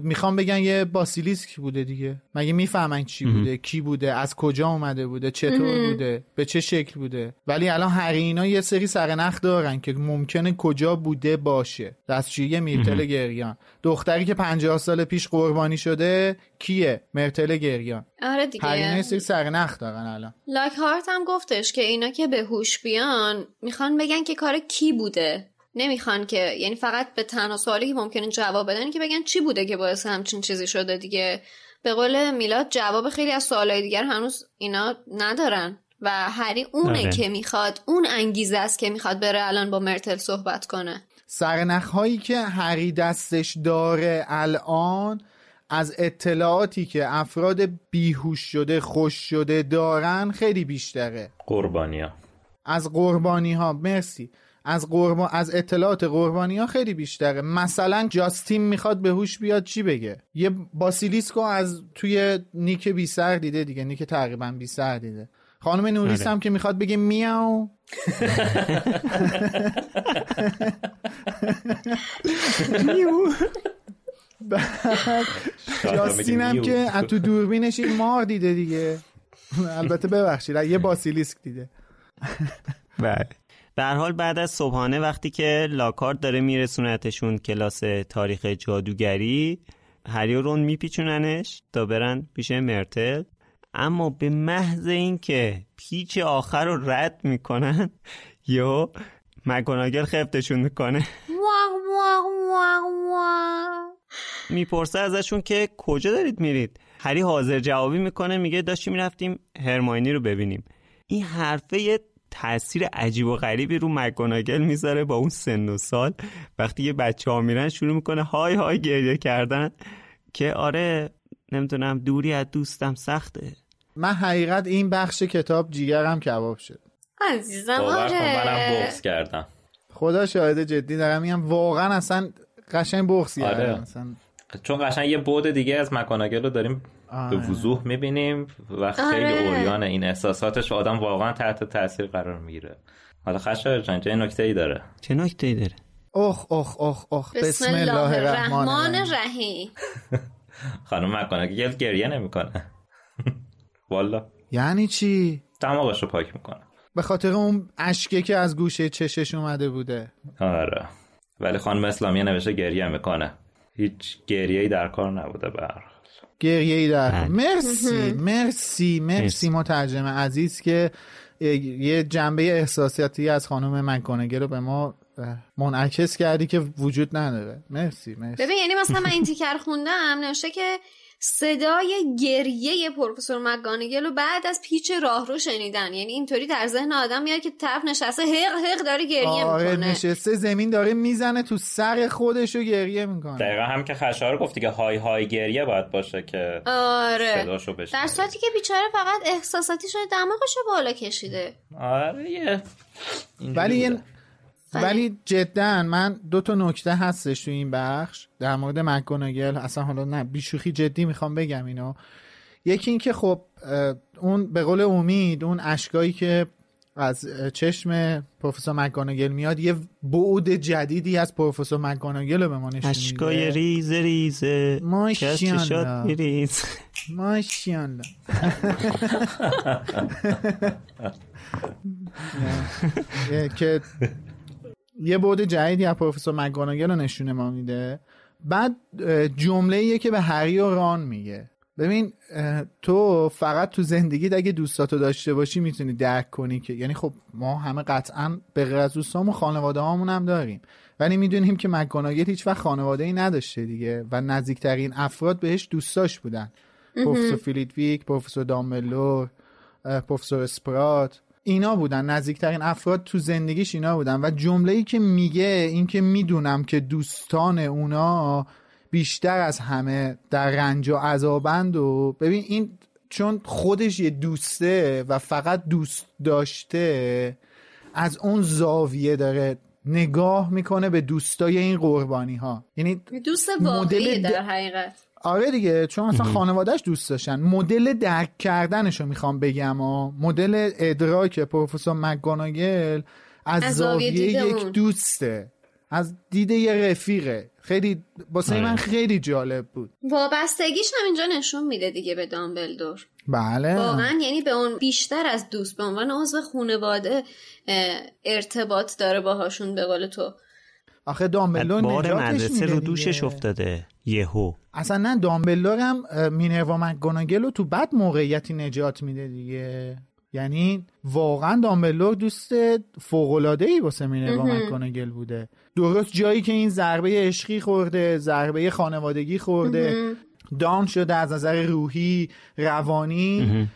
می‌خوام بگن یه باسیلیسک بوده دیگه. مگه می‌فهمن چی بوده کی بوده از کجا اومده بوده چطور بوده به چه شکل بوده. ولی الان هر اینا یه سری سرنخ دارن که ممکنه کجا بوده باشه. دستشویی میرتل گریان. دختری که پنجاه سال پیش قربانی شده کیه؟ مرتل گریان. آره هر اینا یه دیگه سری سرنخ دارن الان. لاک هارت هم گفتش که اینا که به هوش بیان می‌خوان بگن که کار کی بوده. نمی‌خوان که یعنی فقط به تنها سوالی که ممکنه جواب بدن که بگن چی بوده که باعث همچین چیزی شده دیگه. به قول میلاد جواب خیلی از سوالای دیگر هنوز اینا ندارن. و هری اونه آره. که می‌خواد اون انگیزه است که می‌خواد بره الان با مرتل صحبت کنه. سرنخ هایی که هری دستش داره الان از اطلاعاتی که افراد بیهوش شده خوش شده دارن خیلی بیشتره. قربانیا. از قربانی ها مرسی. از قربان از اطلاعات قربانی ها خیلی بیشتره. مثلا جاستین می‌خواد به هوش بیاد چی بگه؟ یه باسیلیسکو از توی نیک بی سر دیده دیگه. نیک تقریبا بی سر دیده. خانم نوریس آره. هم که می‌خواد بگه میاو بعد جاستین هم که از تو دوربینش این مار دیده دیگه. البته ببخشید یه باسیلیسک دیده. بله. به حال بعد از صبحانه وقتی که لاکارت داره میرسونتشون کلاس تاریخ جادوگری هری و رون میپیچوننش تا برن پیش مرتل. اما به محض اینکه پیچ آخر رو رد می‌کنن یا مگوناگل خفتشون می‌کنه. می‌پرسه ازشون که کجا دارید میرید؟ هری حاضر جوابی می‌کنه میگه داشتیم می‌رفتیم هرماینی رو ببینیم. این حرفه یه تاثیر عجیب و غریبی رو مگوناگل می‌ذاره با اون سن و سال. وقتی یه بچه ها میرن شروع می‌کنه های های گریه کردن که آره نمی‌دونم دوری از دوستم سخته. من حقیقت این بخش کتاب جیگرم کباب شد. عزیزم کن منم آره بغض کردم. خدا شاهد جدی دارم میگم واقعا اصلا قشنگ بغض آره. کردم اصلا چون قشنگ یه بود دیگه از مکاناگل رو داریم به آره. وضوح می‌بینیم و خیلی آره. اوریان این احساساتش آدم واقعا تحت تاثیر قرار می‌گیره. حالا خشایار جان چه نکته ای داره؟ چه نکته ای داره؟ اخ اخ اخ اخ بسم الله الرحمن الرحیم. خانم مکاناگل گریه نمی‌کنه. والا. یعنی چی؟ دماغش رو پاک می‌کنه. به خاطر اون اشکه که از گوشه چشش اومده بوده. آره. ولی خانم اسلامی نوشته گریه می‌کنه. هیچ گریه ای در کار نبوده بر گریه ای در بله. مرسی مرسی مرسی. مترجم عزیز که یه جنبه احساساتی از خانم مکانگه رو به ما منعکس کردی که وجود نداره مرسی مرسی ببین یعنی مثلا من این تیکر خوندم نوشته که صدای گریه پروفسور مگانگل رو بعد از پیچ راهرو شنیدن. یعنی اینطوری در ذهن آدم میاد که طرف نشسته حق حق داره گریه آره می‌کنه. نشسته زمین داره می‌زنه تو سر خودش رو گریه می‌کنه. دقیقا هم که خشایار گفت دیگه های های گریه باید باشه که آره. صداشو بشنوی. در صورتی که بیچاره فقط احساساتی شده دماغش رو بالا کشیده. آره ولی یه-. ولی جدا من دو تا نکته هستش تو این بخش. در مورد مکگوناگل اصلا حالا نه بیشوخی جدی می‌خوام بگم اینو. یکی این که خب اون به قول امید اون اشکایی که از چشم پروفسور مکگوناگل میاد یه بعد جدیدی از پروفسور مکگوناگل رو به ما نشون اشکای ریز. کس چشات میریز. ماشاءالله. که یه بود جدیدی از پروفسور مگاناگل رو نشونه ما میده. بعد جمله که به هری و ران میگه. ببین تو فقط تو زندگیت اگه دوستاتو داشته باشی می‌تونی درک کنی که یعنی خب ما همه قطعا به غیر از دوستامون خانواده هامون هم داریم. ولی می‌دونیم که مکاناگل هیچ وقت خانواده ای نداشته دیگه و نزدیکترین افراد بهش دوستاش بودن. پروفسور فیلیدویک پروفسور دامبلور پروفسور اسپرات. اینا بودن نزدیکترین افراد تو زندگیش اینا بودن و جمله ای که میگه این که می‌دونم که دوستان اونا بیشتر از همه در رنج و عذابند و ببین این چون خودش یه دوسته و فقط دوست داشته از اون زاویه داره نگاه می‌کنه به دوستای این قربانی ها یعنی دوست واقعی در حقیقت. آره دیگه چون اصلا خانوادهش دوست داشتن. مدل درک کردنش رو می‌خوام بگم و مدل ادراک پروفسور مکگوناگل از, از زاویه یک دوسته. از دید یه رفیقه. خیلی واسه من خیلی جالب بود. وابستگیش هم اینجا نشون میده دیگه به دامبلدور. بله. واقعا یعنی به اون بیشتر از دوست به عنوان عضو خانواده ارتباط داره باهاشون به قول تو. آخه دامبلدور بار مدرسه رو دوشش افتاده. یهو. اصلا نه دامبلدور هم مینروا مکگوناگل رو تو بد موقعیتی نجات میده دیگه. یعنی واقعا دامبلور دوست فوقلاده ای واسه مینروا مکگوناگل بوده. درست جایی که این ضربه عشقی خورده ضربه خانوادگی خورده. دان شده از نظر روحی روانی.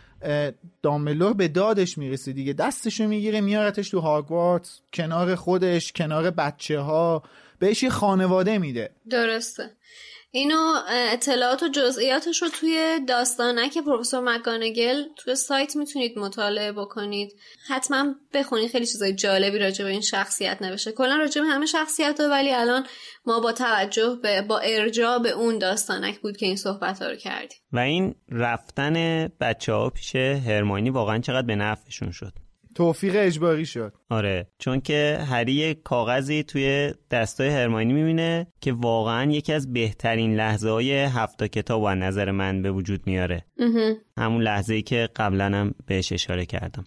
داملور به دادش می‌رسه دیگه. دستشو می‌گیره میارتش تو هاگوارتس کنار خودش کنار بچه ها بهش یه خانواده میده. درسته. اینو اطلاعات و جزئیاتش رو توی داستانک پروفسور مکانگل توی سایت می‌تونید مطالعه بکنید. حتما بخونید خیلی چیزای جالبی راجع به این شخصیت نوشته. کلا راجع به همه شخصیت ها ولی الان ما با توجه به با ارجاع به اون داستانک بود که این صحبت ها رو کردیم. و این رفتن بچه ها پیش هرمانی واقعا چقدر به نفعشون شد. توفیق اجباری شد. آره چون که هری کاغذی توی دستای هرمانی می‌بینه که واقعا یکی از بهترین لحظه های هفتا کتاب و نظر من به وجود میاره. همون لحظه ای که قبلا هم بهش اشاره کردم.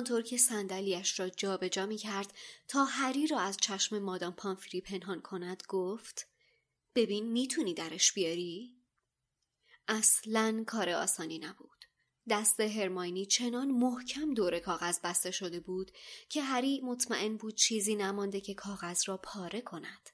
همانطور که صندلیاش را جابجا می کرد تا هری را از چشم مادام پامفری پنهان کند گفت ببین می‌تونی درش بیاری؟ اصلا کار آسانی نبود. دست هرماینی چنان محکم دور کاغذ بسته شده بود که هری مطمئن بود چیزی نمانده که کاغذ را پاره کند.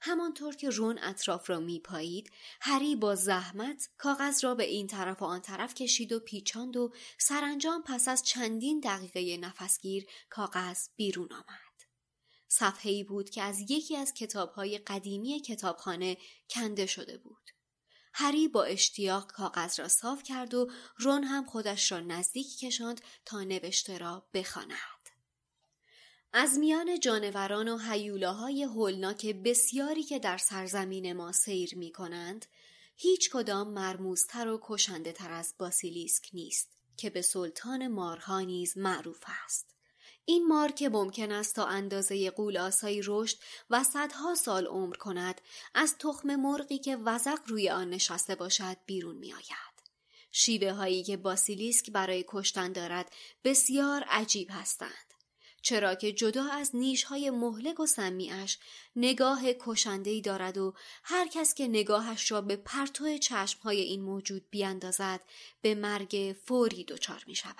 همانطور که رون اطراف را میپایید هری با زحمت کاغذ را به این طرف و آن طرف کشید و پیچاند و سرانجام پس از چندین دقیقه نفسگیر کاغذ بیرون آمد. صفحه ای بود که از یکی از کتابهای قدیمی کتابخانه کنده شده بود. هری با اشتیاق کاغذ را صاف کرد و رون هم خودش را نزدیک کشاند تا نوشته را بخواند. از میان جانوران و حیولاهای هولناک بسیاری که در سرزمین ما سیر می کنند، هیچ کدام مرموزتر و کشنده تر از باسیلیسک نیست که به سلطان مارها نیز معروف است. این مار که ممکن است تا اندازه قولاسایی رشد و صدها سال عمر کند از تخم مرغی که وزق روی آن نشسته باشد بیرون می آید. شیوه هایی که باسیلیسک برای کشتن دارد بسیار عجیب هستند. چرا که جدا از های مهلک و سمیعش نگاه ای دارد و هر کس که نگاهش را به پرتو های این موجود بیاندازد به مرگ فوری دچار می شود.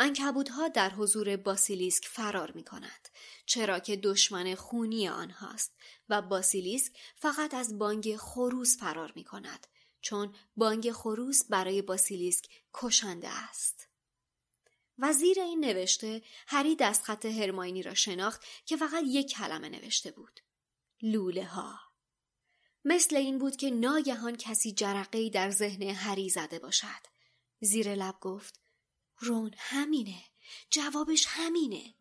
انکبودها در حضور باسیلیسک فرار می کند چرا که دشمن خونی آنهاست و باسیلیسک فقط از بانگ خروس فرار می کند چون بانگ خروس برای باسیلیسک کشنده است. وزیر این نوشته هری دستخط هرماینی را شناخت که فقط یک کلمه نوشته بود. لوله ها. مثل این بود که ناگهان کسی جرقه در ذهن هری زده باشد. زیر لب گفت رون همینه. جوابش همینه.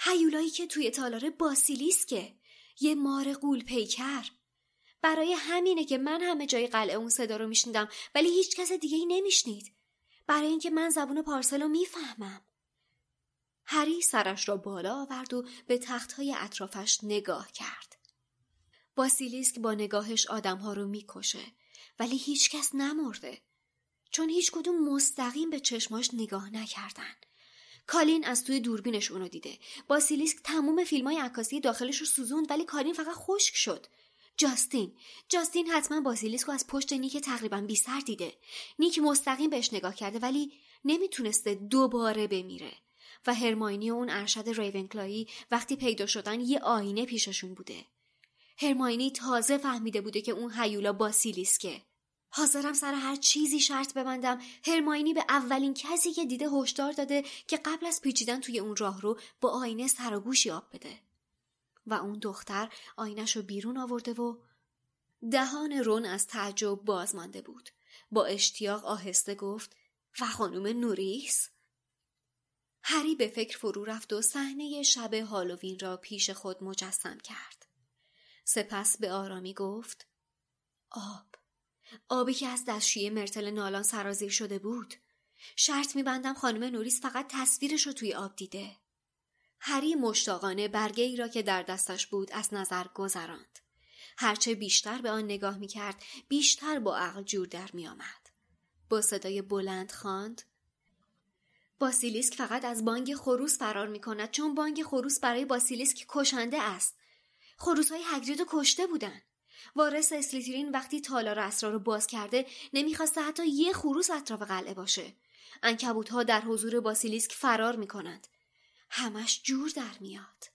هیولایی که توی تالار باسیلیسکه. یه مار قول پیکر. برای همینه که من همه جای قلعه اون صدا رو میشنیدم ولی هیچ کس دیگه ای نمیشنید. برای اینکه من زبون پارسل رو می‌فهمم. هری سرش را بالا آورد و به تختهای اطرافش نگاه کرد. باسیلیسک با نگاهش آدمها رو می‌کشه ولی هیچکس نمرده. چون هیچ کدوم مستقیم به چشماش نگاه نکردن. کالین از توی دوربینش اونو دیده. باسیلیسک تموم فیلم های عکاسی داخلش رو سوزوند ولی کالین فقط خشک شد. جاستین. جاستین حتما باسیلیسک رو از پشت نیک تقریبا بی سر دیده. نیک مستقیم بهش نگاه کرده ولی نمی‌تونسته دوباره بمیره. و هرماینی و اون ارشد ریونکلایی وقتی پیدا شدن یه آینه پیششون بوده. هرماینی تازه فهمیده بوده که اون هیولا باسیلیسکه حاضرم سر هر چیزی شرط ببندم. هرماینی به اولین کسی که دیده هشدار داده که قبل از پیچیدن توی اون راه رو با آینه سر و گوشی آب بده. و اون دختر آینش رو بیرون آورده و دهان رون از تعجب باز مانده بود. با اشتیاق آهسته گفت و خانم نوریس؟ هری به فکر فرو رفت و صحنه شب هالووین را پیش خود مجسم کرد. سپس به آرامی گفت آب آبی که از دستشوی مرتل نالان سرازیر شده بود. شرط میبندم خانم نوریس فقط تصویرش رو توی آب دیده. هری مشتاقانه برگه ای را که در دستش بود از نظر گذراند هرچه بیشتر به آن نگاه می‌کرد بیشتر با عقل جور در میآمد با صدای بلند خواند باسیلیسک فقط از بانگ خروس فرار می کند چون بانگ خروس برای باسیلیسک کشنده است. خروس های هگرید کشته بودن. وارث اسلیترین وقتی تالار اسرار رو باز کرده نمی‌خواسته حتی یه خروس اطراف قلعه باشه. انکبوت ها در حضور باسیلیسک فرار می کنند. همش جور در میاد.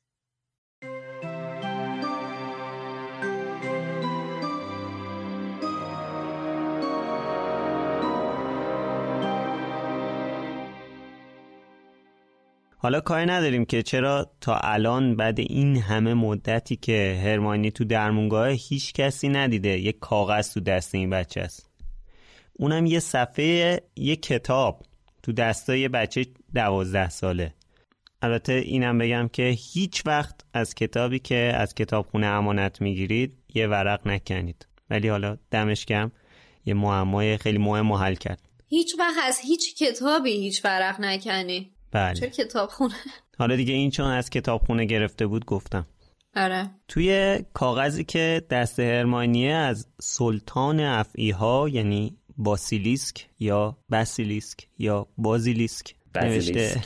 حالا کاری نداریم که چرا تا الان بعد این همه مدتی که هرمانی تو درمونگاه هیچ کسی ندیده یک کاغذ تو دست این بچه است اونم یه صفحه یه کتاب تو دستای بچه دوازده ساله البته اینم بگم که هیچ وقت از کتابی که از کتابخونه امانت می‌گیرید یه ورق نکنید. ولی حالا دمش کم یه معمای خیلی مهم حل کرد. هیچ وقت از هیچ کتابی هیچ ورق نکنی. بله. چه کتابخونه؟ حالا دیگه این چون از کتابخونه گرفته بود گفتم. آره. توی کاغذی که دست هرمانیه از سلطان افعی ها یعنی باسیلیسک یا باسیلیسک یا بازیلیسک نوشته.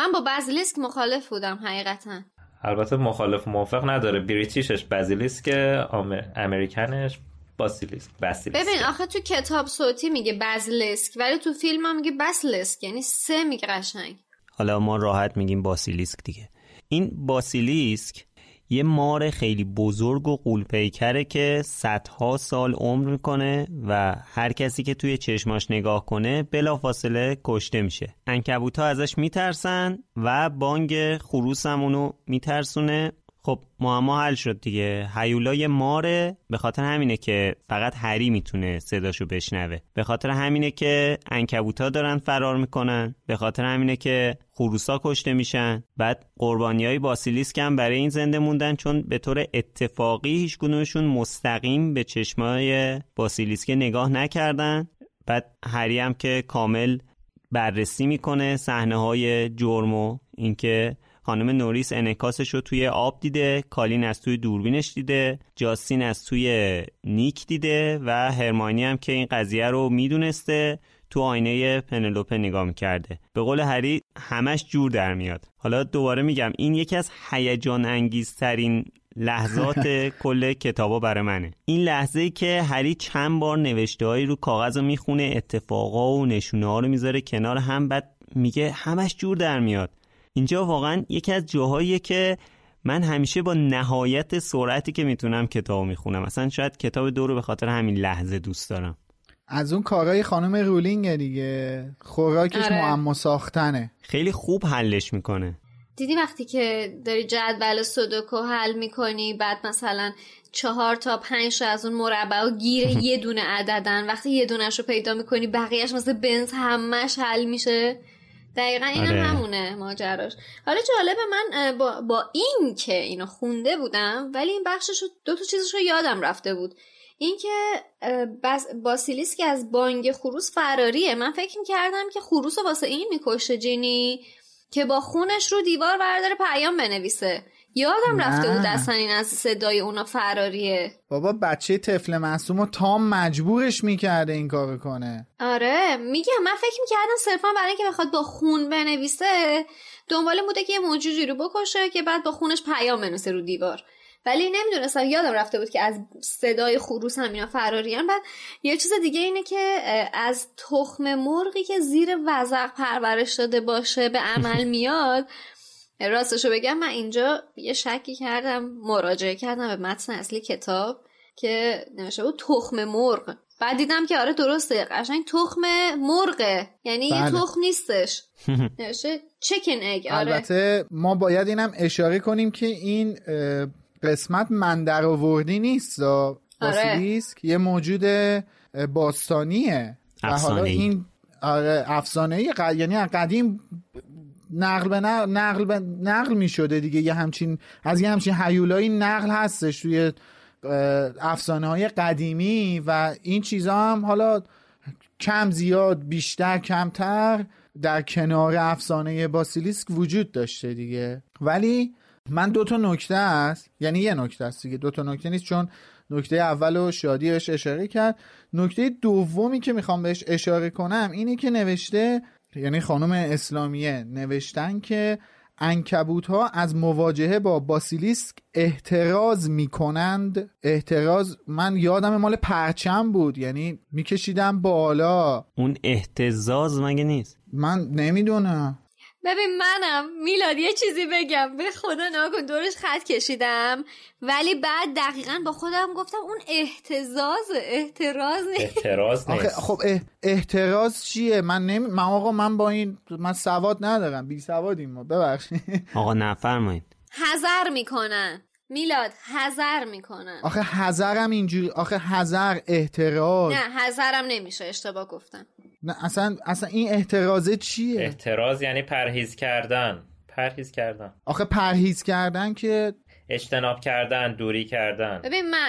من با بازیلیسک مخالف بودم حقیقتا. البته مخالف موافق نداره. بریتیشش بازیلیسک آمر... امریکنش باسیلیسک. باسیلیسک. ببین آخه تو کتاب صوتی میگه بازیلیسک ولی تو فیلم هم میگه باسیلیسک یعنی سه میگه قشنگ. حالا ما راحت میگیم باسیلیسک دیگه. این باسیلیسک یه مار خیلی بزرگ و قولپیکره که صدها سال عمر می‌کنه و هر کسی که توی چشماش نگاه کنه بلافاصله کشته میشه. انکبوت ها ازش میترسن و بانگ خروس هم اونو میترسونه. خب معما حل شد دیگه. هیولای ماره به خاطر همینه که فقط هری می‌تونه صداشو بشنوه. به خاطر همینه که انکبوتا دارن فرار می‌کنن. به خاطر همینه که خروسا کشته میشن. بعد قربانی های باسیلیسک هم برای این زنده موندن چون به طور اتفاقی هیچ مستقیم به چشمای باسیلیسک نگاه نکردن. بعد هری هم که کامل بررسی می‌کنه صحنه های جرم اینکه خانم نوریس انکاسش رو توی آب دیده کالین از توی دوربینش دیده جاستین از توی نیک دیده و هرمانی هم که این قضیه رو می‌دونسته تو آینه پنلوپه نگاه می‌کرده. به قول هری همش جور در میاد. حالا دوباره میگم این یکی از هیجان انگیزترین لحظات کل کتابا برای منه. این لحظه ای که هری چند بار نوشته هایی رو کاغذ رو می‌خونه اتفاقا و نشونه ها رو می‌ذاره کنار هم بعد میگه همش جور در میاد. اینجا واقعا یکی از جاهاییه که من همیشه با نهایت سرعتی که می‌تونم کتاب می‌خونم. مثلا شاید کتاب دو رو به خاطر همین لحظه دوست دارم. از اون کارهای خانم رولینگ دیگه. خوراکش آره. معما ساختنه. خیلی خوب حلش می‌کنه. دیدی وقتی که داری جدول سودوکو حل می‌کنی بعد مثلا چهار تا پنج تا از اون مربع و گیر یه دونه عددن وقتی یه دونش رو پیدا می‌کنی بقیهش مثل بنز همش حل میشه. دقیقا اینم آره. همونه ماجراش. حالا جالبه من با, با این که اینو خونده بودم ولی این بخشش رو دو تا چیزش رو یادم رفته بود. اینکه بس باسیلیسک از بانگ خروس فراریه من فکر کردم که خروس واسه این می‌کشه جینی که با خونش رو دیوار برداره پیام بنویسه. یادم رفته بود اصلا این از صدای اونا فراریه بابا بچه طفل معصوم و تام مجبورش می‌کرده این کار کنه. آره میگم من فکر می‌کردم صرفا برای اینکه بخواد با خون بنویسه دنبال بوده که یه موجودی رو بکشه که بعد با خونش پیام بنویسه رو دیوار. ولی نمی‌دونستم یادم رفته بود که از صدای خروس هم اینا فراریان بعد یه چیز دیگه اینه که از تخم مرغی که زیر وزق پرورش داده باشه به عمل میاد راستشو بگم من اینجا یه شکی کردم مراجعه کردم به متن اصلی کتاب که نوشته بود تخم مرغ بعد دیدم که آره درسته قشنگ تخم مرغه یعنی بله. یه تخم نیستش نوشته چکن اگ آره. البته ما باید اینم اشاره کنیم که این قسمت من در آوردی نیست آره. یه موجود باستانیه افسانه این آره افسانه یعنی قدیم نقل به نقل نقل, به نقل می شده دیگه. یه همچین از یه همچین حیولایی نقل هستش توی افسانه های قدیمی و این چیزا هم حالا کم زیاد بیشتر کمتر در کنار افسانه باسیلیسک وجود داشته دیگه. ولی من دو تا نکته است. یعنی یه نکته است دیگه. دو تا نکته نیست چون نکته اول و شادی بهش اشاره کرد. نکته دومی که می‌خوام بهش اشاره کنم اینه که نوشته یعنی خانم اسلامیه نوشتن که انکبوت ها از مواجهه با باسیلیسک احتراز می‌کنند. احتراز من یادم مال پرچم بود یعنی میکشیدم بالا. اون احتزاز مگه نیست؟ من نمی‌دونم. ببین منم میلاد یه چیزی بگم. به خدا ناکن دورش خط کشیدم. ولی بعد دقیقا با خودم گفتم اون احتزاز احتراز نیست. احتراز نیست. خب احتراز چیه؟ من نمی... من آقا من با این من سواد ندارم. بی سوادیم ما. ببخشید. آقا نفرمایید. حذر می‌کنن. میلاد حذر می‌کنن. آخه حذرم اینجوری آخه حذر احتراز. نه حذرم نمیشه. اشتباه گفتم. نه اصلا اصلا این احترازه چیه؟ احتراز یعنی پرهیز کردن. پرهیز کردن. آخه پرهیز کردن که اجتناب کردن دوری کردن. ببین من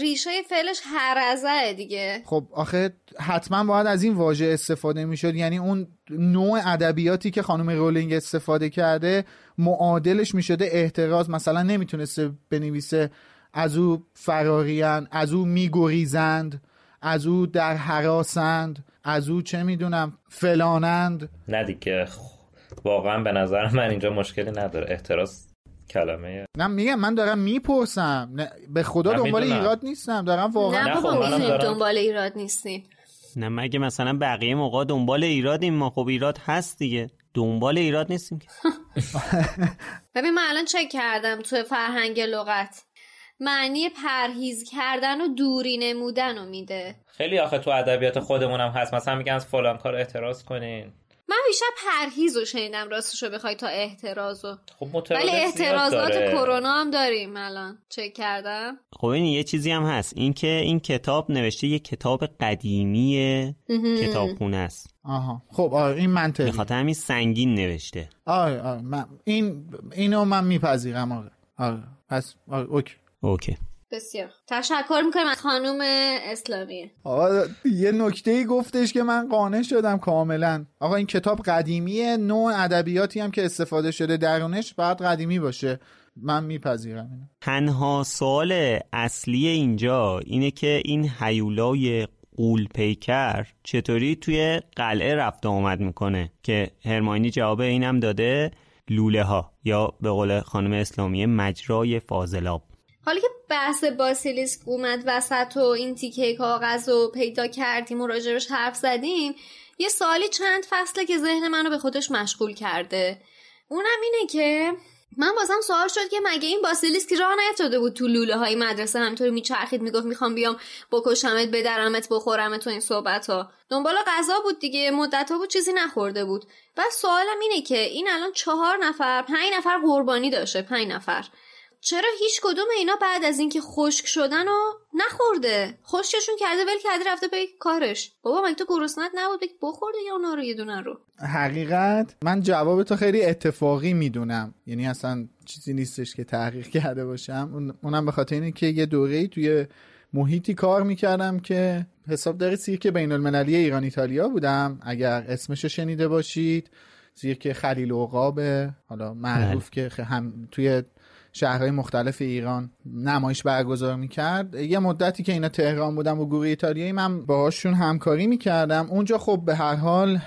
ریشه فعلش هرزه دیگه. خب آخه حتما باید از این واژه استفاده می‌شد. یعنی اون نوع ادبیاتی که خانم رولینگ استفاده کرده معادلش می‌شده احتراز. مثلا نمی‌تونسته بنویسه از او فراریان از او میگریزند. از او در حراسند از او چه می‌دونم فلانند. نه دیگه واقعا به نظر من اینجا مشکلی نداره. احتراز کلمه. نه میگم من دارم می‌پرسم. به خدا دنبال ایراد نیستم. دارم واقعا نه خب دنبال ایراد نیستیم. نه مگه مثلا بقیه موقع دنبال ایرادیم؟ ما خب ایراد هست دیگه. دنبال ایراد نیستیم ببین من الان چک کردم تو فرهنگ لغت. معنی پرهیز کردن و دوری نمودن رو میده. خیلی آخه تو ادبیات خودمونم هست. مثلا میگن از فلان کار اعتراض کنین. من بیشتر پرهیز رو شنیدم راستشو بخوای تا احتراز رو. خب ولی احترازات کرونا هم داریم الان. چک کردم. خب این یه چیزی هم هست. اینکه این کتاب نوشته یه کتاب قدیمی کتابخونه است. آها. خب آره این منطقی بخاطر همین سنگین نوشته. آره آره من این اینو من میپذیرم آره آره پس آره OK. OK. بسیار. تشکر می‌کنم. از خانوم اسلامی آقا یه نکته ای گفتش که من قانع شدم کاملا. آقا این کتاب قدیمیه نوع ادبیاتی هم که استفاده شده درونش باید قدیمی باشه. من میپذیرم اینو. تنها سوال اصلی اینجا اینه که این هیولای غول پیکر چطوری توی قلعه رفت آمد می‌کنه که هرماینی جواب اینم داده لوله ها یا به قول خانم اسلامی مجرای فاضلاب. حالا که بحث باسیلیسک اومد وسط و این تیکه کاغذ رو پیدا کردیم و راجبش حرف زدیم یه سالی چند فصله که ذهن منو به خودش مشغول کرده. اونم اینه که من بازم سوال شد که مگه این باسیلیسک راه نیفتاده بود تو لوله های مدرسه همینطوری میچرخید می‌گفت می‌خوام بیام بکشمت بدرمت بخورمت تو این صحبت ها دنبال غذا بود دیگه مدت ها بود چیزی نخورده بود. و سوالم اینه که این الان چهار نفر پنج نفر قربانی داشته پنج نفر. چرا هیچ کدوم اینا بعد از اینکه خشک شدن و نخورده؟ خشکشون کرده ول کرده رفته به کارش. بابا مگه تو گرسنت نبود بگی بخورده یا اونا رو یه دونه رو؟ حقیقت من جواب تو خیلی اتفاقی می‌دونم. یعنی اصلا چیزی نیستش که تحقیق کرده باشم. اونم به خاطر اینه که یه دوره توی محیطی کار می‌کردم که حسابدار سیرک بین المللی ایران ایتالیا بودم. اگر اسمشو شنیده باشید سیرک خلیل اوقابه حالا معروف که هم توی شهرهای مختلف ایران نمایش برگزار می‌کرد. یه مدتی که اینا تهران بودم و گروه ایتالیایی من باهاشون همکاری می‌کردم. اونجا خب به هر حال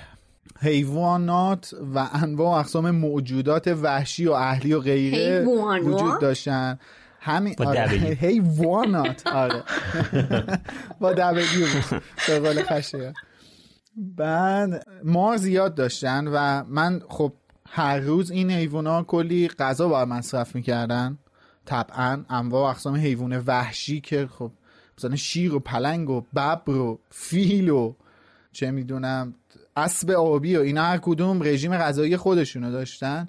حیوانات و انواع و اقسام موجودات وحشی و اهلی و غیره وجود داشتن. همین آره. حیوانات آره. با دبلیو. به قول خشه بعد مار زیاد داشتن و من خب هر روز این حیوونا کلی غذا بر مصرف می‌کردن. طبعا انواع و اقسام حیوان وحشی که خب مثلا شیر و پلنگ و ببر و فیل و چه می‌دونم اسب آبی و اینا هر کدوم رژیم غذایی خودشونو داشتن.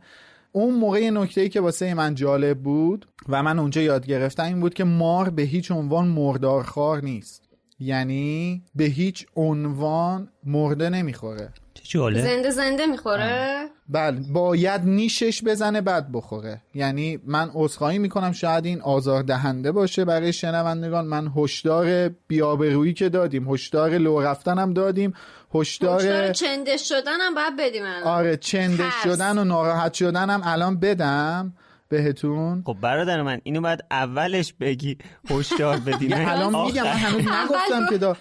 اون موقع نکته ای که واسه من جالب بود و من اونجا یاد گرفتم این بود که مار به هیچ عنوان مردارخوار نیست. یعنی به هیچ عنوان مرده نمی‌خوره. جالب. زنده زنده می‌خوره؟ بله باید نیشش بزنه بعد بخوره. یعنی من عذرخواهی می‌کنم شاید این آزار دهنده باشه برای شنوندگان. من هشدار بیابرویی که دادیم هشدار لو رفتن هم دادیم هشدار چندش شدن هم باید بدیم الان. آره چندش ترس. شدن و ناراحت شدن هم الان بدم. بهتون. خب برادر من اینو باید اولش بگی هشدار بدی. الان میگم من. هنوز نگفتم که دا...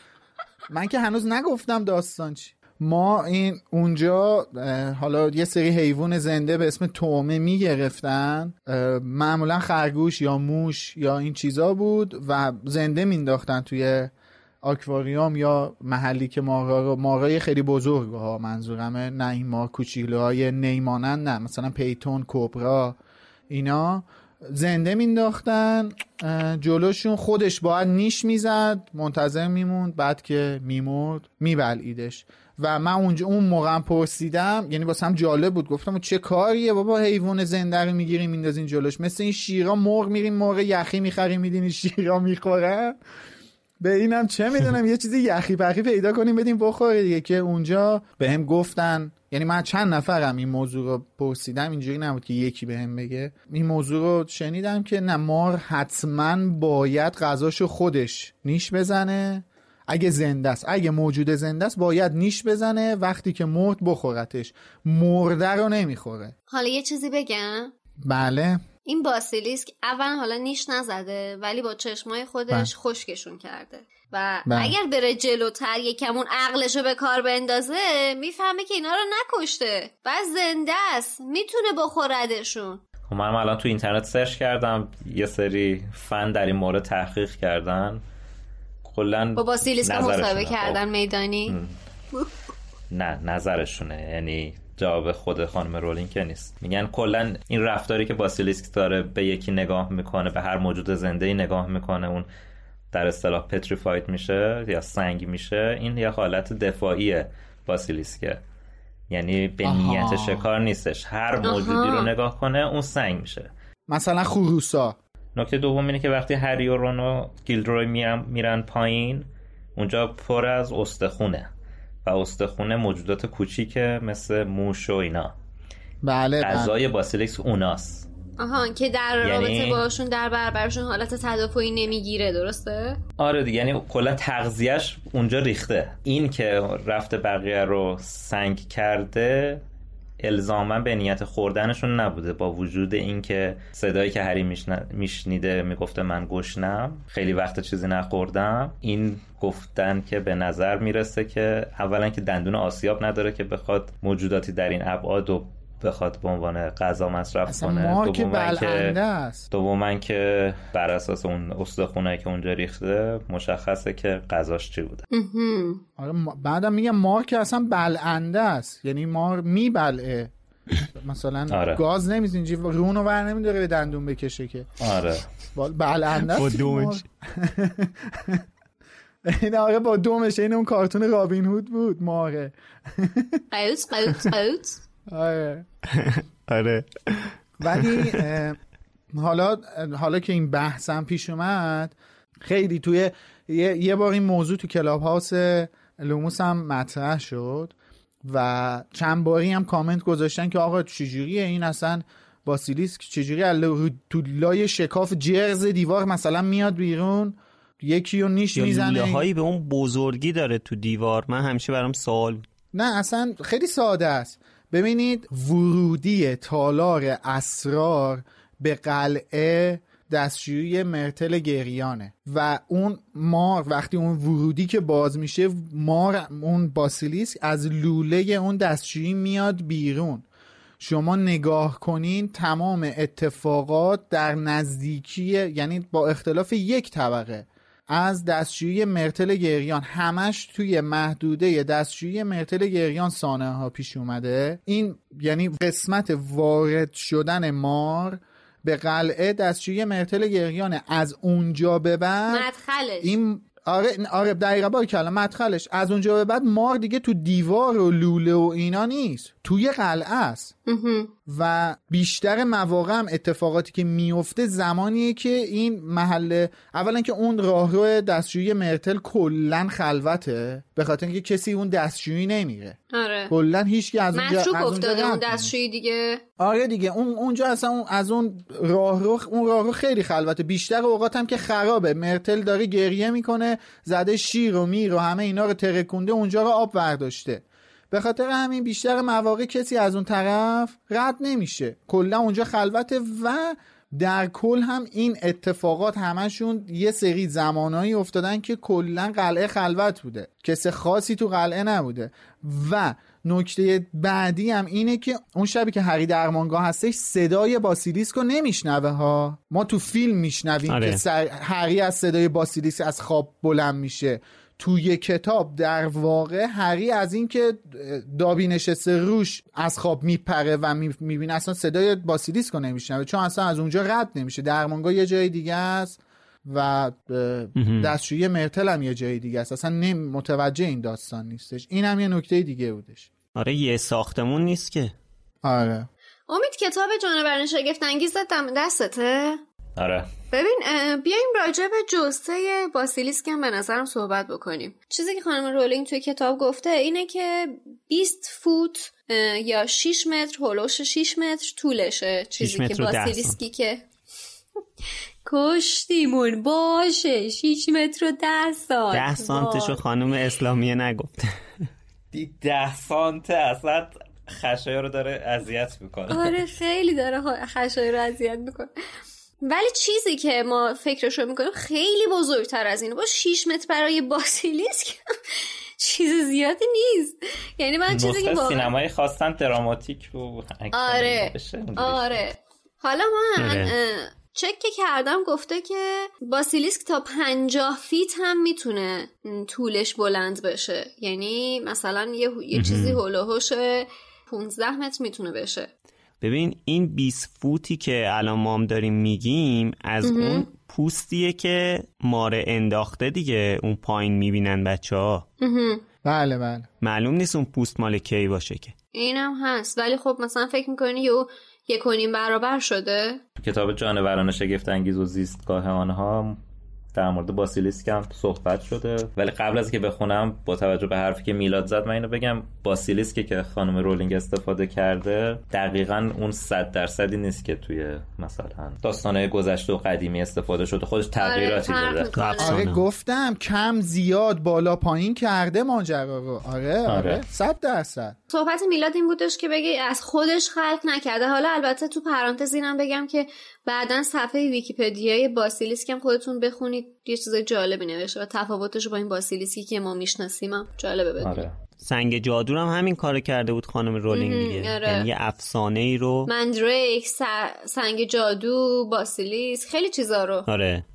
من که هنوز نگفتم داستان چی. ما این اونجا حالا یه سری حیوان زنده به اسم تومه می‌گرفتن. معمولا خرگوش یا موش یا این چیزا بود و زنده مینداختن توی آکواریوم یا محلی که مارا مارای خیلی بزرگ ها منظورمه نه این مار کوچیلوهای نیمانن نه مثلا پیتون کوبرا اینا. زنده مینداختن جلوشون خودش باید نیش می‌زد منتظر میموند بعد که میمرد میبلعیدش و من اونجا اون موقع پرسیدم یعنی واسه هم جالب بود. گفتم چه کاریه بابا حیوان زنده رو می‌گیریم میندازین جلوش. مثل این شیرا مرغ میریم مرغ یخی می‌خریم میدین شیرا می‌خورن به اینم چه می‌دونم یه چیزی یخی پخی پیدا کنیم بدیم بخوره دیگه. که اونجا به هم گفتن یعنی من چند نفرم این موضوع رو پرسیدم اینجوری نبود که یکی به هم بگه. این موضوع رو شنیدم که نه مار حتما باید غذاشو خودش نیش بزنه. اگه زنده است اگه موجود زنده است باید نیش بزنه وقتی که مرد بخورتش. مرده رو نمی‌خوره. حالا یه چیزی بگم. بله. این باسیلیسک اول حالا نیش نزده ولی با چشمای خودش بله. خشکشون کرده. و بله. اگر بره جلوتر یکمون عقلشو به کار بندازه می‌فهمه که اینا رو نکشته. بعد زنده است می‌تونه بخوردشون. خب من الان تو اینترنت سرچ کردم یه سری فن در این مورد تحقیق کردن. کلا با باسیلیسک نظرشونه. مصاحبه خب. کردن میدانی؟ نه نظرشونه. یعنی جواب خود خانم رولینگ که نیست. میگن کلا این رفتاری که باسیلیسک داره به یکی نگاه می‌کنه به هر موجود زنده ای نگاه می‌کنه اون در اصطلاح پتریفاید میشه یا سنگ میشه این یه حالت دفاعی باسیلیسکه. یعنی به آها. نیت شکار نیستش. هر موجودی رو نگاه کنه اون سنگ میشه. مثلا خروسا. نکته دوم اینه که وقتی هری و رون و گیلدروی میرن, میرن پایین اونجا پر از استخونه و استخونه موجودات کوچیکه مثل موش و اینا. بله بله. غذای باسیلیکس اوناست. آها که در یعنی- رابطه باشون در برابرشون حالت تدافعی نمی‌گیره درسته؟ آره دیگه یعنی کلا تغذیهش اونجا ریخته. این که رفته بقیه رو سنگ کرده الزاما به نیت خوردنشون نبوده. با وجود اینکه صدایی که هری میشن- میشنیده می‌گفته من گشنم خیلی وقت چیزی نخوردم. این گفتن که به نظر می‌رسه که اولا که دندون آسیاب نداره که بخواد موجوداتی در این ابعاد و بخواد به عنوان غذا مصرف اصلا کنه. مار که دوماً بلعنده است. دوما که بر اساس اون استخونه که اونجا ریخته مشخصه که غذاش چی بوده. آره ما- بعدم میگم مار که اصلا بلعنده است. یعنی مار میبلعه. مثلا آره. گاز نمیزین اینجوری رونو ور نمیداره به دندون بکشه که. آره. با- بلعنده است. این آره با دومش این اون کارتون رابین هود بود ماره قیوت قیوت قیوت آره. آره. ولی حالا حالا که این بحثم پیش اومد خیلی توی یه, یه بار این موضوع تو Clubhouse لوموس هم مطرح شد و چند باری هم کامنت گذاشتن که آقا چجوریه این اصلا باسیلیسک چجوری تو لای شکاف جرز دیوار مثلا میاد بیرون یکی رو نیش می‌زنه. هایی به اون بزرگی داره تو دیوار. من همیشه برام سوال بود. نه اصلا خیلی ساده است. ببینید ورودی تالار اسرار به قلعه دستشویی مرتل گریانه و اون مار وقتی اون ورودی که باز میشه مار اون باسیلیسک از لوله اون دستشویی میاد بیرون. شما نگاه کنین تمام اتفاقات در نزدیکی یعنی با اختلاف یک طبقه. از دستشویی مرتل گریان. همش توی محدوده دستشویی مرتل گریان سانه ها پیش اومده. این یعنی قسمت وارد شدن مار به قلعه دستشویی مرتل گریانه از اونجا به بعد مدخلش. این آره آره دقیقا بار کلام مدخلش. از اونجا به بعد مار دیگه تو دیوار و لوله و اینا نیست. توی قلعه است. و بیشتر مواقع هم اتفاقاتی که میفته زمانیه که این محل اولا که اون راهرو دستشویی مرتل کلا خلوته به خاطر اینکه کسی اون دستشویی نمیره آره. کلا از اونجا مشروب از اونجا افتاده اون. دستشویی دیگه. آره دیگه اون اونجا اصلا اون از اون راهرو اون راهرو خیلی خلوته. بیشتر اوقات هم که خرابه. مرتل داره گریه می‌کنه زده شیر و میر و همه اینا رو ترکونده اونجا رو آب برداشته به خاطر همین بیشتر مواقع کسی از اون طرف رد نمیشه کلا اونجا خلوته و در کل هم این اتفاقات همشون یه سری زمانایی افتادن که کلا قلعه خلوت بوده کس خاصی تو قلعه نبوده و نکته بعدی هم اینه که اون شبی که هری درمانگاه هستش صدای باسیلیسک رو نمیشنوه ها ما تو فیلم میشنویم آره. که. هری از صدای باسیلیسک از خواب بلند میشه توی کتاب در واقع هری از اینکه دابی نشسته روش از خواب میپره و می‌بینه. اصلا صدای باسیلیسک رو نمیشنوه. چون اصلا از اونجا رد نمیشه. درمانگاه یه جای دیگه است و دستشویی مرتل هم یه جای دیگه است. اصلا نمی- متوجه این داستان نیستش. این هم یه نکته دیگه بودش. آره یه ساختمون نیست که. آره. امید کتاب جانوران شگفت انگیز دستته؟ آره. ببین بیایم راجع به جسته باسیلیسک هم به نظرم صحبت بکنیم. چیزی که خانم رولینگ توی کتاب گفته اینه که 20 فوت یا 6 متر هلوش 6 متر طولشه چیزی که باسیلیسکی که کشتیمون باشه 6 متر و 10 سانت. ده سانتشو خانم اسلامیه نگفته. دی ده سانت اصلا خشایا رو داره اذیت می‌کنه. آره خیلی داره ها- خشای رو اذیت می‌کنه. ولی چیزی که ما فکرش رو می‌کنیم خیلی بزرگتر از اینه. با 6 متر برای باسیلیسک چیز زیادی نیست. یعنی من چیزی که سینمایی خواستن دراماتیک و اکشن آره. آره. حالا من. اه، چک که کردم گفته که باسیلیسک تا پنجاه feet هم می‌تونه طولش بلند بشه. یعنی مثلا یه, یه چیزی حول و حوش 15 متر می‌تونه بشه. ببین این 20 فوتی که الان ما هم داریم میگیم از اون پوستیه که ماره انداخته دیگه اون پایین می‌بینن بچه ها بله بله. معلوم نیست اون پوست مال کی باشه که. اینم هست. ولی خب مثلا فکر می‌کنی یه یک و نیم برابر شده؟ کتاب جانوران شگفت انگیز و زیستگاه آنها در مورد باسیلیسک هم صحبت شده. ولی قبل از که بخونم با توجه به حرفی که میلاد زد من اینو بگم باسیلیسکی که خانم رولینگ استفاده کرده دقیقا اون صد درصدی نیست که توی مثلا داستانهای گذشته و قدیمی استفاده شده. خودش تغییراتی فرق داده. آره گفتم کم زیاد بالا پایین کرده ماجرا رو. آره آره. آره. صد درصد. صحبت میلاد این بودش که بگی از خودش خلق نکرده. حالا البته تو پرانتز اینم بگم که بعدا صفحه ویکیپدیای باسیلیسک هم خودتون بخونید. یه چیز جالبی نوشته و تفاوتش رو با این باسیلیسکی که ما می‌شناسیم هم جالبه بدونید آره. سنگ جادو هم همین کار کرده بود خانم رولینگ دیگه. آره. یعنی یه افسانه ای رو مندریک س- سنگ جادو باسیلیس خیلی چیزا رو. آره.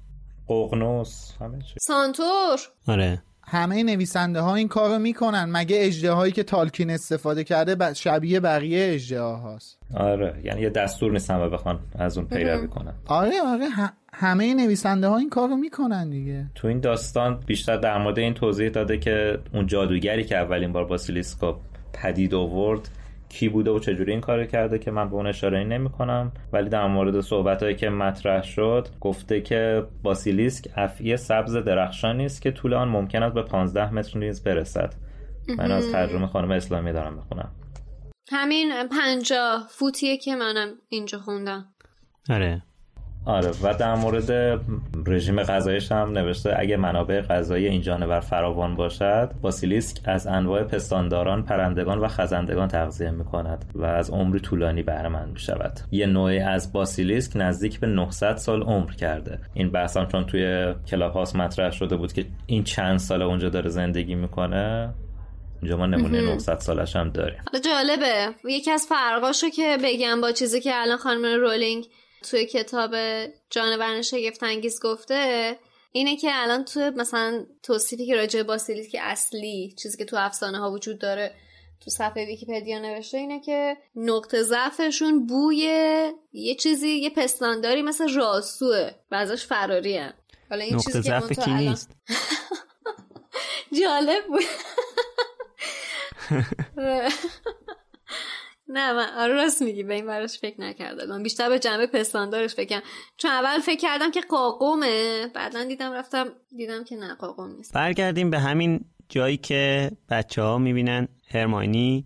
ققنوس همه چی. سانتور. آره. همه نویسنده ها این کارو می‌کنن. مگه اجده هایی که تالکین استفاده کرده ب- شبیه بقیه اجده هاست آره یعنی یه دستور نیستن و بخوان از اون پیروی کنن. آره آره ه- همه نویسنده ها این کارو می‌کنن دیگه. تو این داستان بیشتر در مورد این توضیح داده که اون جادوگری که اولین بار باسیلیسکو پدید آورد کی بوده و چجوری این کار کرده که من به اون اشاره نمی کنم ولی در مورد صحبت که مطرح شد گفته که باسیلیسک افعی سبز درخشانی است که طول آن ممکن است به 15 متر نیز برسد. من از ترجمه خانم اسلامی دارم می‌خونم. همین پنجاه فوتیه که منم اینجا خوندم. آره. آره و در مورد رژیم غذایش هم نوشته اگه منابع غذایی این جانور فراوان باشد باسیلیسک از انواع پستانداران پرندگان و خزندگان تغذیه می کند و از عمری طولانی بهره مند می شود یه نوعی از باسیلیسک نزدیک به 900 سال عمر کرده. این بحث هم چون توی کلاب هاست مطرح شده بود که این چند سال اونجا داره زندگی می‌کنه اینجا ما نمونه 900 سالش هم داریم. جالبه. یکی از فرقاشو که بگم با چیزی که الان خانم رولینگ توی کتاب جانوران شگفت انگیز گفته اینه که الان توی مثلا توصیفی که راجع باسیلیسک که اصلی چیزی که تو افسانه ها وجود داره تو صفحه ویکیپدیا نوشته اینه که نقطه ضعفشون بوی یه چیزی یه پستانداری مثل راسوه و ازش فراری هم. حالا این نقطه ضعف کی الان... نیست جالب بود نه من آره راست میگی به این براش فکر نکردم. من بیشتر به جنبه پستاندارش فکرم چون اول فکر کردم که قاقومه بعدا دیدم رفتم دیدم که نه قاقوم نیست. برگردیم به همین جایی که بچه ها می‌بینن هرمانی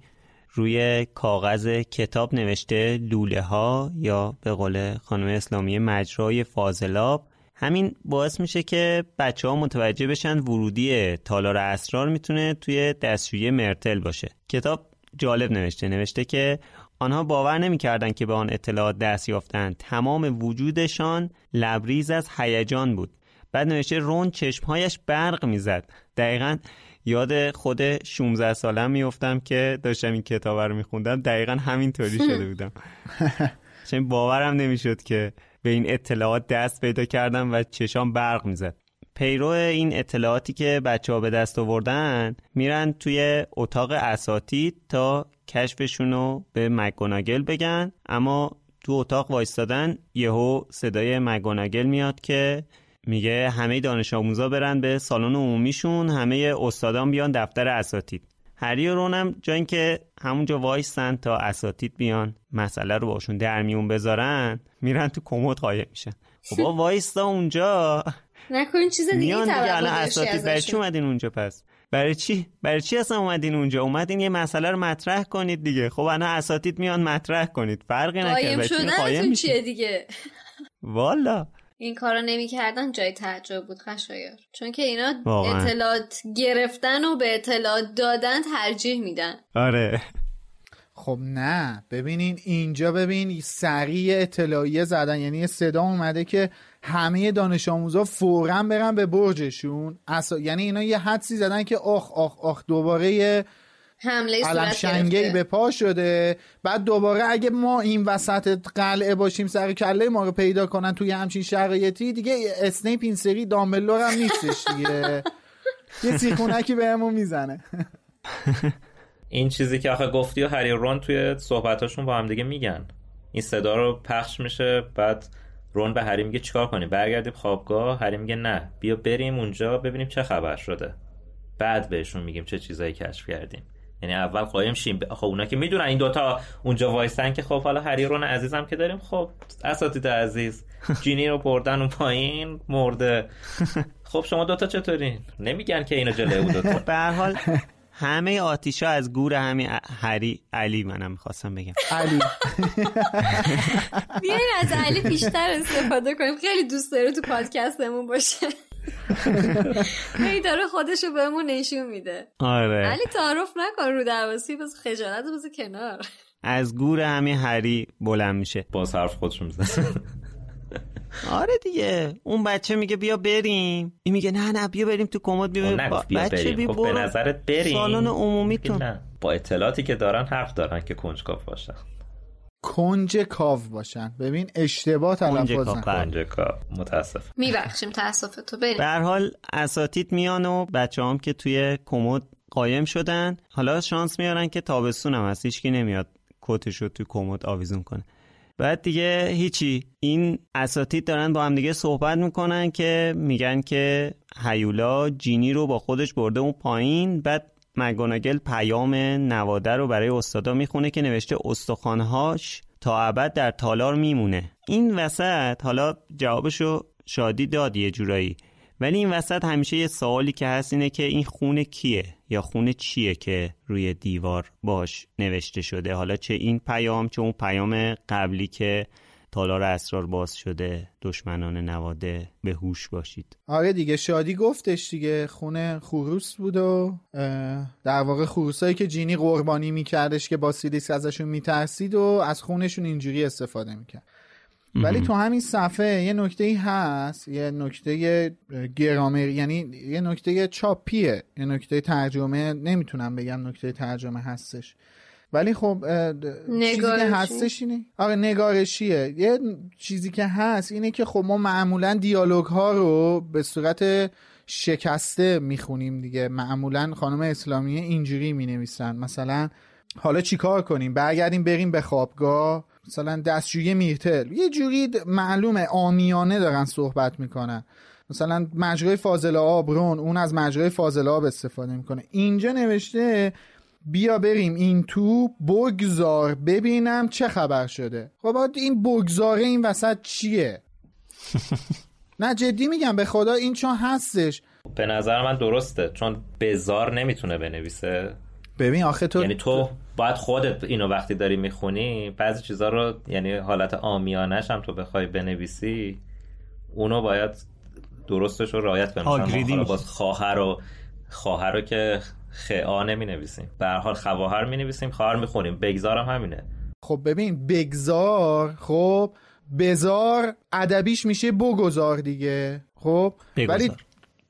روی کاغذ کتاب نوشته لوله ها یا به قول خانم اسلامی مجرای فاضلاب. همین باعث میشه که بچه ها متوجه بشن ورودی تالار اسرار می‌تونه توی دستشویی مرتل باشه. کتاب جالب نوشته. نوشته که آنها باور نمی‌کردند که به آن اطلاعات دست یافتند. تمام وجودشان لبریز از هیجان بود. بعد نوشته رون چشمهایش برق می‌زد. دقیقا یاد خود 16 سالم میفتم که داشتم این کتاب رو میخوندم. دقیقا همینطوری شده بودم. چون باورم نمی‌شد که به این اطلاعات دست پیدا کردم و چشام برق می‌زد. پیرو این اطلاعاتی که بچه ها به دست آوردن میرن توی اتاق اساتید تا کشفشون رو به مگوناگل بگن. اما تو اتاق وایستادن یهو صدای مگوناگل میاد که میگه همه دانش آموزا برن به سالن عمومیشون همه استادان بیان دفتر اساتید. هری و رونم جا اینکه همونجا وایستن تا اساتید بیان مسئله رو باشون در میون بذارن میرن تو کمد قایم میشن. خب وایستا اونجا. نکنین چیز دیگه میان دیگه الان اساتید برای چی اومدین اونجا پس؟ برای چی؟ برای چی اصلا اومدین اونجا؟ اومدین یه مسئله رو مطرح کنید دیگه. خب الان اساتید میان مطرح کنید. فرقی نکرده قایم شدن چیه دیگه؟ والا. این کارو نمی‌کردن جای تعجب بود خشایر چون که اینا اطلاعات گرفتن و به اطلاعات دادن ترجیح میدن. آره. خب نه. ببینین اینجا ببین سریع اطلاعیه زدن. یعنی صدا اومده که همه دانش آموزا فورا برن به برجشون. اصلا یعنی اینا یه حدسی زدن که آخ آخ آخ دوباره یه حمله علم شنگی به پا شده. بعد دوباره اگه ما این وسط قلعه باشیم سر کله ما رو پیدا کنن توی همچین شرایطی دیگه اسنیپ این سری دامبلور هم نیستش دیگه. یه سیخونکی بهمون می‌زنه. این چیزی که آخه گفتی و هری رون توی صحبتاشون با هم دیگه میگن. این صدا رو پخش میشه بعد رون به هری میگه چیکار کنیم؟ برگردیم خوابگاه؟ هری میگه نه. بیا بریم اونجا ببینیم چه خبر شده. بعد بهشون میگیم چه چیزایی کشف کردیم. یعنی اول قایم شیم. خب اونا که می‌دونن این دوتا اونجا وایستن که خب حالا هری رون عزیزم که داریم خب اساتید عزیز جینی رو بردن اون پایین مرده. خب شما دوتا چطورین؟ نمیگن که اینو جلوی اون دوتا. به حال همه آتیشا از گور همین هری علی منم می‌خواستم بگم. علی. بیاین از علی بیشتر استفاده کنیم. خیلی دوست داره تو پادکستمون باشه. هی داره خودشو بهمون نشون میده. آره. علی تعارف نکن رو درواسی بس خجالت بس کنار. از گور همین هری بلند میشه. باز حرف خودشو می‌زنه. آره دیگه. اون بچه میگه بیا بریم. این میگه نه نه بیا بریم تو کمد بیا, با... بیا بچه بریم. بی خب به نظرت بریم. سالن عمومیتون. نه. با اطلاعاتی که دارن حق دارن که کنجکاو باشن. کنج کاو باشن. ببین اشتباه تلفظ نکن. کنج کاو متاسف میبخشیم تاسف تو. بریم. به هر حال اساتید میان و بچه هم که توی کمد قایم شدن. حالا شانس میارن که تابستون هم هست. هیچکی نمیاد کتش رو توی کمد آویزون کنه. بعد دیگه هیچی. این اساتید دارن با هم دیگه صحبت می‌کنن که میگن که هیولا جینی رو با خودش برده اون پایین. بعد مگوناگل پیام نواده رو برای استادا می‌خونه که نوشته استخوانهاش تا ابد در تالار میمونه. این وسط حالا جوابشو شادی داد یه جورایی. ولی این وسط همیشه یه سوالی که هست اینه که این خونه کیه یا خونه چیه که روی دیوار باش نوشته شده؟ حالا چه این پیام چه اون پیام قبلی که تالار اسرار باز شده دشمنان نواده به هوش باشید؟ آره دیگه شادی گفتش دیگه خونه خروس بود و در واقع خروسایی که جینی قربانی میکردش که باسیلیسک ازشون میترسید و از خونشون اینجوری استفاده می‌کرد. ولی تو همین صفحه یه نکته ای هست یه نکته گرامر یعنی یه نکته چاپیه یه نکته ترجمه نمی‌تونم بگم نکته ترجمه هستش. ولی خب چیزی که هستش اینه آره نگارشیه. یه چیزی که هست اینه که خب ما معمولا دیالوگ ها رو به صورت شکسته می‌خونیم دیگه. معمولا خانم اسلامی اینجوری می‌نویسن. مثلا حالا چیکار کنیم؟ برگردیم بریم به خوابگاه. مثلا دستشویی میرتل یه جوری معلومه آمیانه دارن صحبت می‌کنن. مثلا مجرای فاضل آب رون اون از مجرای فاضل آب استفاده می‌کنه. اینجا نوشته بیا بریم این تو بگذار ببینم چه خبر شده. خب این بگذاره این وسط چیه؟ نه جدی میگم به خدا این چون هستش. به نظر من درسته چون بزار نمی‌تونه بنویسه. ببین آخه تو یعنی تو باید خودت اینو وقتی داری می‌خونی بعضی چیزا رو یعنی حالت آمیانش هم تو بخوای بنویسی اونو باید درستش رو رایت کنی. مثلا باز خواهر رو خواهر رو که خعا نمی نویسیم به حال خواهر می نویسیم خواهر می خونیم بگذار هم همینه. خب ببین بگذار خب بزار ادبیش میشه بگذار دیگه. خب؟ ولی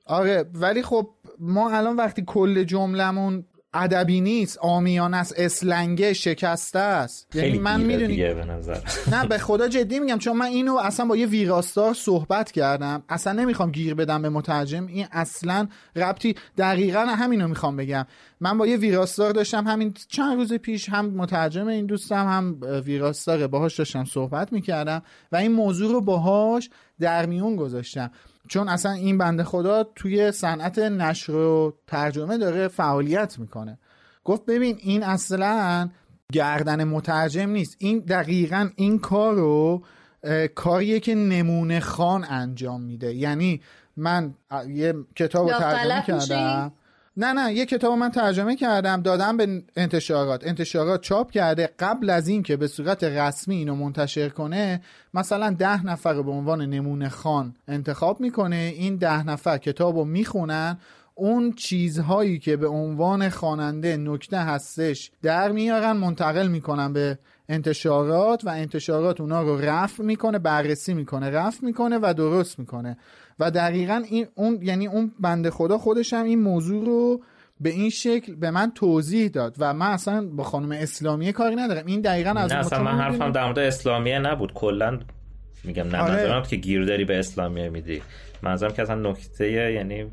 آره ولی خب ما الان وقتی کل جملمون ادبی نیست آمیان است اسلنگه شکسته است. یعنی من می‌دونی به نظر. نه به خدا جدی میگم چون من اینو اصلا با یه ویراستار صحبت کردم. اصلا نمی‌خوام گیر بدم به مترجم. این اصلا ربطی دقیقا همینو می‌خوام بگم. من با یه ویراستار داشتم همین چند روز پیش هم مترجم این دوستم هم ویراستاره باهاش داشتم صحبت می‌کردم و این موضوع رو باهاش در میون گذاشتم. چون اصلا این بنده خدا توی صنعت نشر و ترجمه داره فعالیت می‌کنه. گفت ببین این اصلا گردن مترجم نیست. این دقیقا این کار رو کاریه که نمونه خان انجام میده. یعنی من یه کتاب رو ترجمه کردم. نه نه یه کتاب من ترجمه کردم دادم به انتشارات. انتشارات چاپ کرده قبل از اینکه به صورت رسمی اینو منتشر کنه مثلا ده نفر رو به عنوان نمونه خان انتخاب می‌کنه. این ده نفر کتاب رو می‌خونن. اون چیزهایی که به عنوان خواننده نکته هستش در میارن منتقل می‌کنن به انتشارات و انتشارات اونا رو رفع می‌کنه بررسی می‌کنه رفع می‌کنه و درست می‌کنه. و دقیقا این اون یعنی اون بنده خدا خودش هم این موضوع رو به این شکل به من توضیح داد و من اصلا با خانم اسلامیه کاری ندارم. این دقیقا از نه اصلا من حرفم در مورد اسلامیه نبود. کلا میگم نه آره. که گیر داری به اسلامیه میدی. منظورم که اصلا نکته یعنی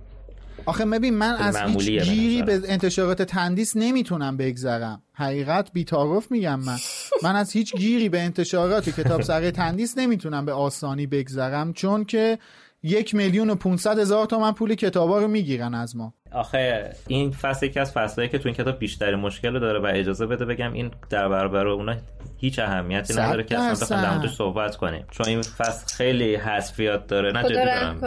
آخه ببین من از هیچ گیری به انتشارات تندیس نمی‌تونم بگذرم. حقیقت بیتاروف میگم من. من از هیچ گیری به انتشارات کتاب سره تندیس نمی‌تونم به آسانی بگذرم. چون که یک میلیون و 500 هزار تومن پول کتابا رو می‌گیرن از ما. آخه این فصل یکی از فصلایی که تو این کتاب بیشتری مشکل داره و اجازه بده بگم این در برابر اونا هیچ اهمیتی نداره که اصلا در صحبت کنیم. چون این فصل خیلی حذفیات داره. نه جدی دارم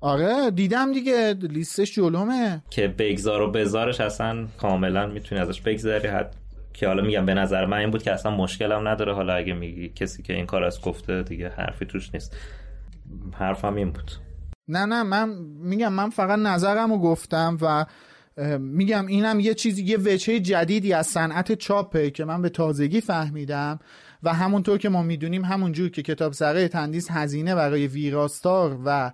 آره دیدم دیگه لیستش جلومه. که بگذار و بزارش اصلا کاملا می‌تونی ازش بگذاری حد که حالا میگم به نظر من این بود که اصلا مشکلم نداره. حالا اگه میگی کسی که این کار از گفته دیگه حرفی توش نیست. حرفم این بود. نه نه من میگم من فقط نظرم رو گفتم و میگم اینم یه چیزی یه وجهه جدیدی از صنعت چاپه که من به تازگی فهمیدم و همونطور که ما می‌دونیم همونجور که کتاب سره تندیس هزینه برای ویراستار و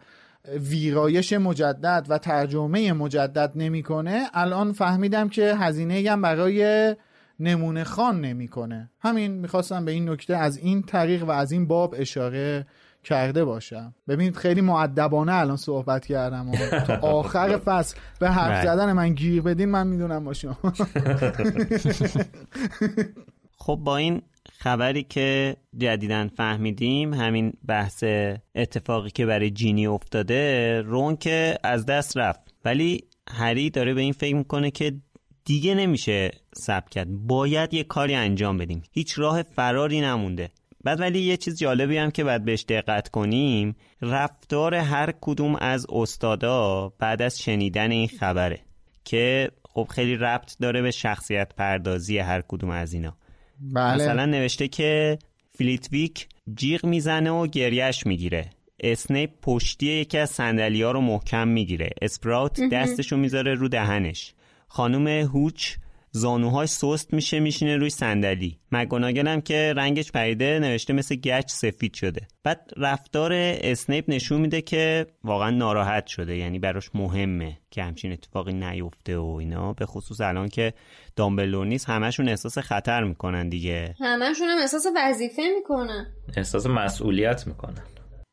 ویرایش مجدد و ترجمه مجدد نمی‌کنه الان فهمیدم که هزینه هم برای نمونه خان نمی‌کنه. همین می‌خواستم به این نکته از این طریق و از این باب اشاره کرده باشم. ببینید خیلی معدبانه الان صحبت کردم و تا آخر فصل به حرف. زدن من گیر بدین من می‌دونم با شما. خب با این خبری که جدیدن فهمیدیم همین بحث اتفاقی که برای جینی افتاده رون که از دست رفت. ولی هری داره به این فکر می‌کنه که دیگه نمیشه سب کرد. باید یه کاری انجام بدیم. هیچ راه فراری نمونده. بعد ولی یه چیز جالبی هم که باید بهش دقت کنیم رفتار هر کدوم از استادا بعد از شنیدن این خبره که خب خیلی ربط داره به شخصیت پردازی هر کدوم از اینا. بله. مثلا نوشته که فلیتویک جیغ می‌زنه و گریش می‌گیره. اسنیپ پشتی یکی از ها رو محکم می‌گیره. اسپراوت دستشو می‌ذاره رو دهنش. خانم هوچ زانوهاش سست میشه میشینه روی صندلی. مگوناگل هم که رنگش پریده نوشته مثل گچ سفید شده. بعد رفتار اسنیپ نشون میده که واقعا ناراحت شده. یعنی براش مهمه که همچین اتفاقی نیفته و اینا. به خصوص الان که دامبلور نیست همشون احساس خطر می‌کنن دیگه. همشون هم احساس وظیفه می‌کنن. احساس مسئولیت می‌کنن.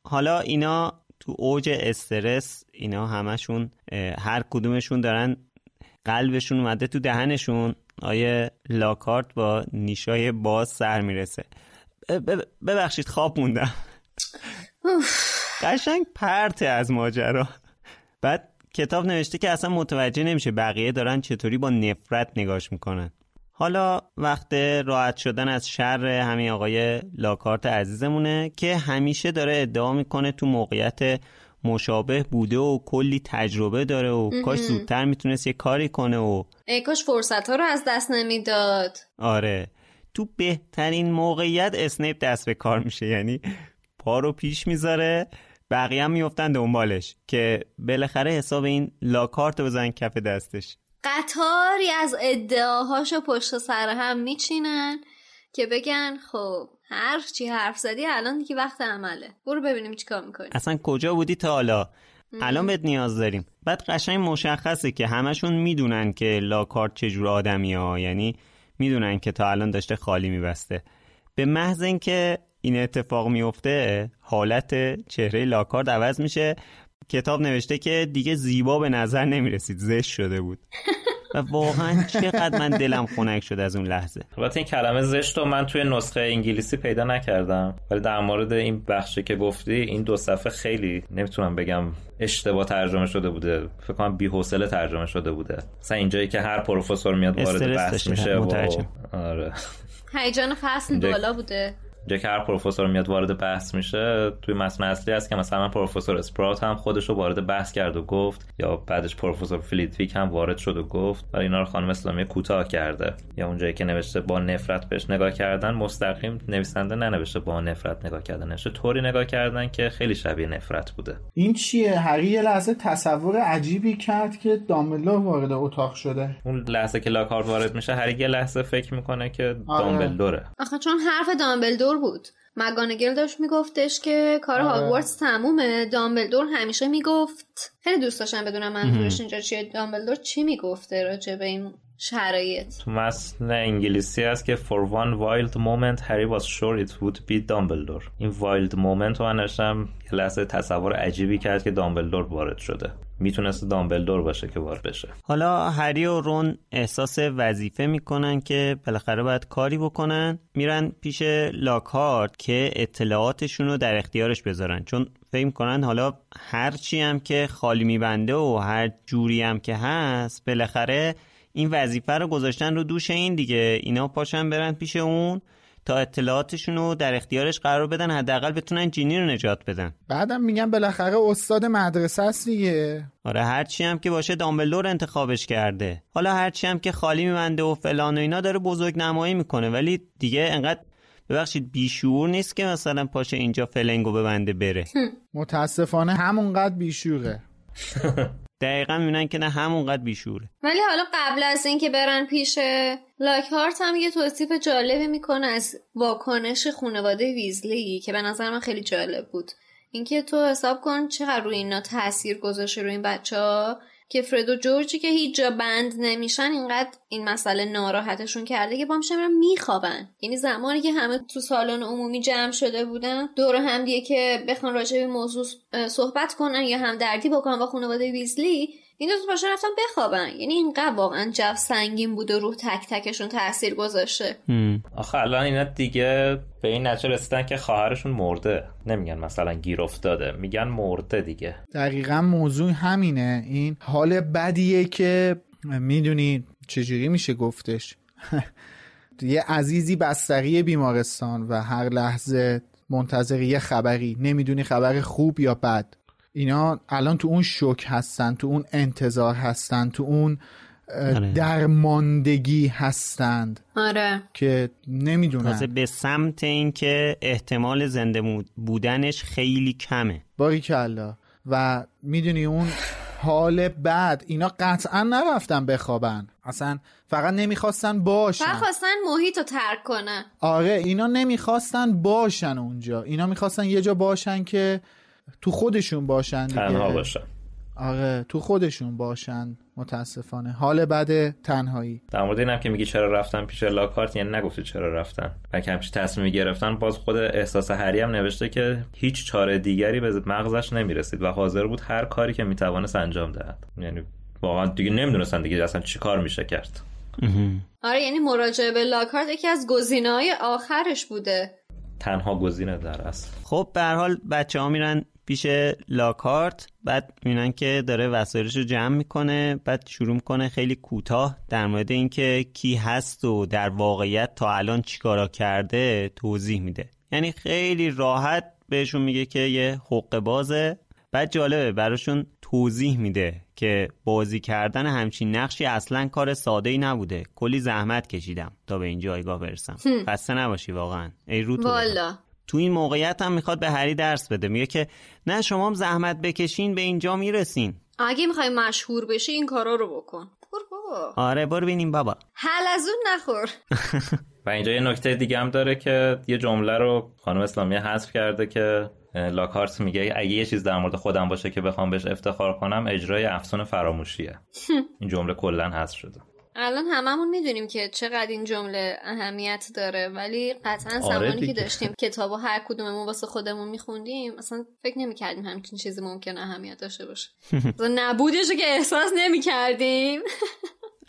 حالا اینا تو اوج استرس اینا همشون هر کدومشون دارن قلبشون اومده تو دهنشون آیه لاکارت با نیشای باز سر می‌رسه. ببخشید خواب موندم. قشنگ پرته از ماجرا. بعد کتاب نوشته که اصلا متوجه نمیشه بقیه دارن چطوری با نفرت نگاش می‌کنن. حالا وقت راحت شدن از شر همین آقای لاکارت عزیزمونه که همیشه داره ادعا می‌کنه تو موقعیت مشابه بوده و کلی تجربه داره و کاش زودتر می‌تونست یه کاری کنه و ای کاش فرصت ها رو از دست نمی‌داد. آره. تو بهترین موقعیت اسنیپ دست به کار میشه یعنی پا رو پیش می‌ذاره بقیه هم میفتن دنبالش که بالاخره حساب این لاکارت رو بزن کف دستش. قطاری از ادعاهاشو پشت سر هم میچینن که بگن خب هر چی حرف زدی؟ الان دیگه وقت عمله. برو ببینیم چیکار می‌کنی. اصلا کجا بودی تا حالا؟ الان بهت نیاز داریم. بعد قشنگ مشخصه که همشون می‌دونن که لاکارت چجور آدمی ها. یعنی می‌دونن که تا الان داشته خالی میبسته. به محض اینکه این اتفاق میفته حالت چهره لاکارت عوض میشه. کتاب نوشته که دیگه زیبا به نظر نمی‌رسید. زشت شده بود. و واقعا چقدر من دلم خنک شد از اون لحظه. البته این کلمه زشت رو من توی نسخه انگلیسی پیدا نکردم. ولی در مورد این بخشی که گفتی این دو صفحه خیلی نمی‌تونم بگم اشتباه ترجمه شده بوده. فکر کنم بی‌حوصله ترجمه شده بوده. مثلا اینجایی که هر پروفسور میاد وارد بحث میشه و آره. هیجان فصل بالا بوده. جا که هر پروفسور میاد وارد بحث میشه توی متن اصلی هست که مثلا پروفسور اسپرات هم خودش رو وارد بحث کرد و گفت یا بعدش پروفسور فلیتویک هم وارد شد و گفت ولی اینا رو خانم اسلامی کوتاه کرده. یا اونجایی که نوشته با نفرت بهش نگاه کردن مستقیم نویسنده ننوشته با نفرت نگاه کردن. نوشته طوری نگاه کردن که خیلی شبیه نفرت بوده. این چیه؟ هری یه لحظه تصور عجیبی کرد که دامبلدور وارد اتاق شده. اون لحظه که لاکارت وارد میشه هری یه لحظه فکر می‌کنه که آره. دامبلدوره. آخه چون حرف دامبلدور بود. مگانگل داشت میگفتش که کار آره. هاگوارتس تمومه. دامبلدور همیشه می‌گفت. خیلی دوست داشتم بدونم منظورش اینجا چیه. دامبلدور چی می‌گفته راجع به این شرایط. تو متن انگلیسی هست که for one wild moment Harry was sure it would be Dumbledore. این wild moment رو من یه لحظه تصور عجیبی کرد که دامبلدور وارد شده. می‌تونست دامبلدور باشه که وارد بشه. حالا هری و رون احساس وظیفه می‌کنن که بالاخره باید کاری بکنن. میرن پیش لاکارت که اطلاعاتشون رو در اختیارش بذارن. چون فکر کنن حالا هرچی هم که خالی میبنده و هر جوری هم که هست بالاخره این وظیفه رو گذاشتن رو دوش این دیگه. اینا پاشن برن پیش اون تا اطلاعاتشون رو در اختیارش قرار بدن حداقل بتونن جینی رو نجات بدن. بعدم میگن بالاخره استاد مدرسه است دیگه. آره هرچی هم که باشه دامبلدور انتخابش کرده. حالا هرچی هم که خالی میبنده و فلان و اینا داره بزرگ نمایی می‌کنه ولی دیگه انقدر ببخشید بیشور نیست که مثلا پاشه اینجا فلنگو ببنده بره. متاسفانه همونقدر بیشوره دقیقا می‌بینن که نه همونقدر بیشوره. ولی حالا قبل از اینکه برن پیش لاکهارت هم یه توصیف جالبی می‌کنه از واکنش خانواده ویزلی که به نظر من خیلی جالب بود. اینکه تو حساب کن چقدر روی اینا تاثیر گذاشته روی این بچه ها که فرد و جورجی که هیچ جا بند نمیشن اینقدر این مسئله ناراحتشون کرده که با میشن میخوابن. یعنی زمانی که همه تو سالن عمومی جمع شده بودن دور هم دیگه که بخوان راجع به موضوع صحبت کنن یا هم دردی بکنن با خانواده ویزلی این دو باشه رفتن بخوابن. یعنی اینقدر واقعا جو سنگین بود و روح تک تکشون تاثیر گذاشته. آخه الان اینا دیگه به این نتیجه رسیدن که خواهرشون مرده. نمیگن مثلا گیر افتاده. میگن مرده دیگه. دقیقا موضوع همینه. این حال بدیه که می‌دونی چجوری میشه گفتش. یه عزیزی بستری بیمارستان و هر لحظه منتظر یه خبری. نمی‌دونی خبر خوب یا بد. اینا الان تو اون شوک هستن تو اون انتظار هستن تو اون آره. درماندگی هستند آره. که نمی‌دونن. تازه به سمت اینکه احتمال زنده بودنش خیلی کمه. باریکلا و می‌دونی اون حال بعد اینا قطعا نرفتن بخوابن. اصلا فقط نمی‌خواستن باشن. فقط خواستن محیط رو ترک کنن. آره اینا نمی‌خواستن باشن اونجا. اینا می‌خواستن یه جا باشن که تو خودشون باشن دیگه. تنها باشن. آره تو خودشون باشن متاسفانه. حال بد تنهایی. در مورد اینم که میگی چرا رفتن پیش لاکارت یعنی نگفتی چرا رفتن. بلکه همچین تصمیمی گرفتن باز خود احساس هری هم نوشته که هیچ چاره دیگری به مغزش نمی‌رسید و حاضر بود هر کاری که می‌توانست انجام دهد. یعنی واقعا دیگه نمی‌دونستن دیگه اصلا چی کار میشه کرد. آره یعنی مراجعه به لاکارت یکی از گزینه های آخرش بوده. تنها گزینه در اصل. خب به هر حال بچه ها میرن پیش لاکارت بعد می‌بینن که داره وسایلش رو جمع می‌کنه بعد شروع می‌کنه خیلی کوتاه در مورد اینکه کی هست و در واقعیت تا الان چیکارا کرده توضیح میده. یعنی خیلی راحت بهشون میگه که یه حق بازه. بعد جالبه براشون توضیح میده که بازی کردن همچین نقشی اصلا کار ساده ای نبوده. کلی زحمت کشیدم تا به این جایگاه برسم. خسته نباشی واقعا. ای رو تو بخور. والا. تو این موقعیت هم می‌خواد به هری درس بده. میگه که نه شما هم زحمت بکشین به اینجا می‌رسین. اگه می‌خوای مشهور بشی این کارا رو بکن. برو بابا. آره برو ببینیم بابا. حل از اون نخور. و اینجا یه نکته دیگه هم داره که یه جمله رو خانم اسلامی حذف کرده که لاکارت میگه اگه یه چیز در مورد خودم باشه که بخوام بهش افتخار کنم اجرای افسون فراموشیه. این جمله کلا حذف شده. الان هممون می‌دونیم که چقدر این جمله اهمیت داره ولی قطعا زمانی که دیگه. داشتیم کتابو هر کدوممون واسه خودمون میخوندیم اصلا فکر نمی‌کردیم همچین چیزی ممکن اهمیت داشته باشه. نبودش رو که احساس نمی‌کردیم.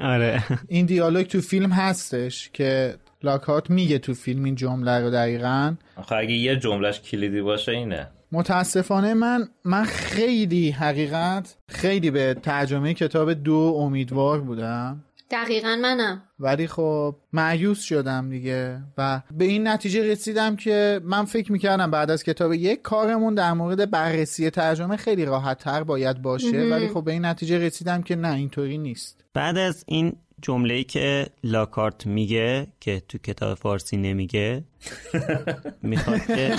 آره. این دیالوگ تو فیلم هستش که لاکارت میگه تو فیلم این جمله رو دقیقا. آخه اگه یه جملهش کلیدی باشه اینه. متاسفانه من من خیلی حقیقت خیلی به ترجمه کتاب دو امیدوار بودم. دقیقا منم. ولی خب معیوس شدم دیگه و به این نتیجه رسیدم که من فکر می‌کردم بعد از کتاب یک کارمون در مورد بررسی ترجمه خیلی راحت تر باید باشه ولی خب به این نتیجه رسیدم که نه اینطوری نیست. بعد از این جمله که لاکارت میگه که تو کتاب فارسی نمیگه می‌خواد که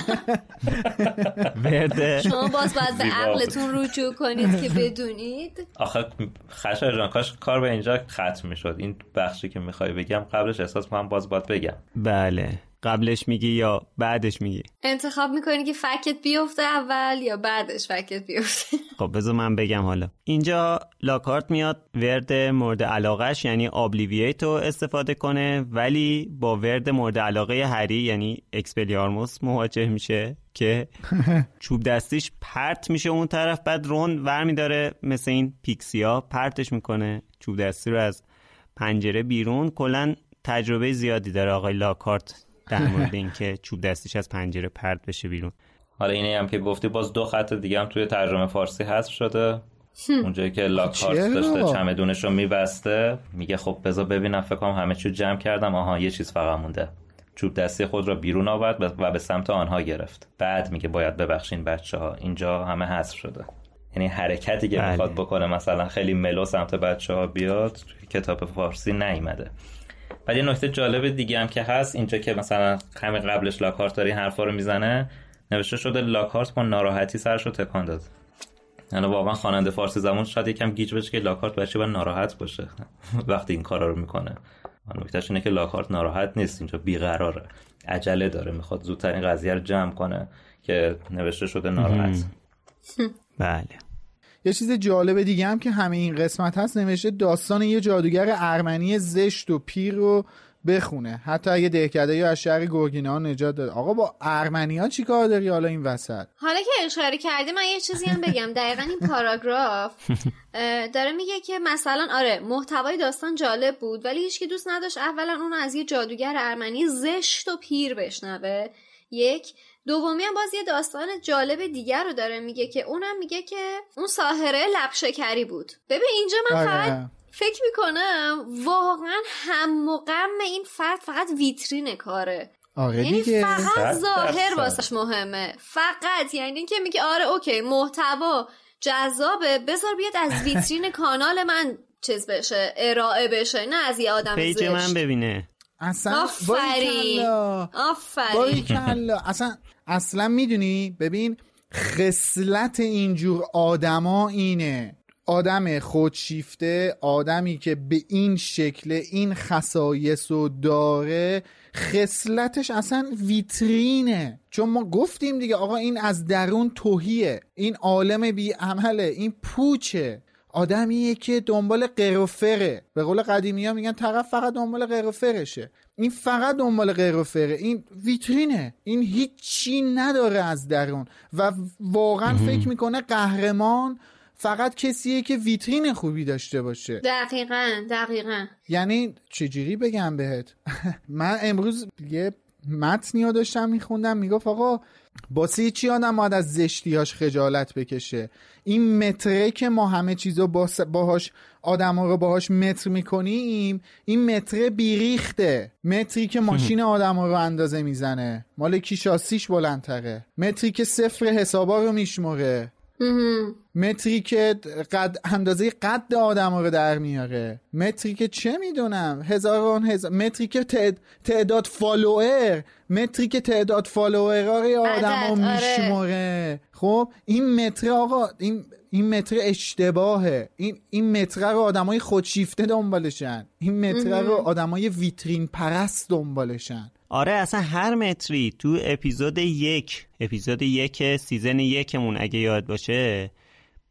ورد شما باز باید به. عقلتون رجوع کنید که بدونید. آخه خشر جان کاش کار به اینجا ختم می‌شد. این بخشی که می‌خوای بگم قبلش احساس من باز باید بگم. بله. قبلش میگی یا بعدش میگی؟ انتخاب می‌کنی که fact بیفته اول یا بعدش fact بیفته؟ خب بذار من بگم حالا. اینجا لاکارت میاد ورد مورد علاقهش یعنی آبلیویت رو استفاده کنه ولی با ورد مورد علاقه هری یعنی اکسپلیارموس مواجه میشه که چوب دستیش پرت میشه اون طرف بعد رون ور میداره مثل این پیکسیا پرتش می‌کنه. چوب دستی رو از پنجره بیرون. کلا تجربه زیادی داره آقای لاکارت در مورد اینکه چوب دستیش از پنجره پرت بشه بیرون. حالا اینه هم که گفتی باز دو خط دیگه هم توی ترجمه فارسی حذف شده. اونجایی که لاکارت؟ داشته چمدونش رو میبسته میگه خب بذار ببینم فکر کنم همه چیو جمع کردم. آها یه چیز فقط مونده. چوب دستی خود را بیرون آورد و به سمت آنها گرفت. بعد میگه باید ببخشین بچه ها اینجا همه حذف شده. یعنی حرکتی که بله. می‌خواد بکنه مثلا خیلی ملو سمت بچه ها بیاد کتاب فارسی نیومده. ولی یه نکته جالب دیگه هم که هست اینجا که مثلا همین قبلش لاکارت داری حرفا رو می‌زنه نوشته شده لاکارت با ناراحتی سرش رو تکان داد. یعنی واقعا خواننده فارسی زمان شاید یکم گیج بشه که لاکارت بچه باید ناراحت باشه؟ وقتی این کارا رو می‌کنه. نکتهش اینه که لاکارت ناراحت نیست اینجا بیقراره. عجله داره می‌خواد زودتر این قضیه رو جمع کنه که نوشته شده ناراحت. بله. یه چیز جالب دیگه هم که همه این قسمت هست نوشته داستان یه جادوگر ارمنی زشت و پیر رو بخونه. حتی اگه دهکده یا از شهر گرگینا نجات داد آقا با ارمنی ها چی کار داری حالا این وسط؟ حالا که اشاره کردی من یه چیزی هم بگم. دقیقا این پاراگراف داره میگه که مثلا آره محتوای داستان جالب بود ولی هیچکی دوست نداشت اولا اون از یه جادوگر ارمنی زشت و پیر بشنوه. یک. دومی هم باز یه داستان جالب دیگر رو داره میگه که اونم میگه که اون ساهره لب شکری بود. ببین اینجا من فقط آره. فکر می‌کنم واقعا هم و غم این فرد فقط ویترین کاره. آره یعنی دیگه. فقط ظاهر. واسش مهمه. فقط. یعنی اینکه میگه آره اوکی محتوا جذابه. بذار بیاد از ویترین کانال من چیز بشه ارائه بشه نه از یه آدم پیج زشت. من ببینه. اصلا آفرین. آفرین. اصلا اصلا می‌دونی؟ ببین خصلت اینجور آدما اینه. آدم خودشیفته آدمی که به این شکل این خصایص رو داره خصلتش اصلا ویترینه. چون ما گفتیم دیگه آقا این از درون توهیه این عالم بی عمله این پوچه. آدمیه که دنبال قروفره. به قول قدیمی ها میگن طرف فقط دنبال قروفرشه. این فقط دنبال قروفره. این ویترینه. این هیچی نداره از درون. و واقعا فکر می‌کنه قهرمان فقط کسیه که ویترین خوبی داشته باشه. دقیقا دقیقا. یعنی چجوری بگم بهت؟ من امروز یه متنی رو داشتم میخوندم می‌گفت آقا باسه چی آدم باید از زشتیاش خجالت بکشه؟ این متره که ما همه چیزو باهاش آدم ها رو باهاش متر می‌کنیم این متره بیریخته. متری که ماشین آدم ها رو اندازه می‌زنه. مال کی شاسیش بلندتره. متری که صفر حسابا رو میشمره متری که قد اندازه قد آدم رو در میاره. متری که چه می‌دونم؟ هزاران هزار متری که تعداد فالوئر متری که تعداد فالوئر آدم رو میشماره. خب این متر آقا این این متر اشتباهه. این این متر رو آدمای خودشیفته دنبالشن. این متر رو آدمای ویترین پرست دنبالشن. آره اصلا هر متری تو اپیزود یک اپیزود یک season یکمون اگه یاد باشه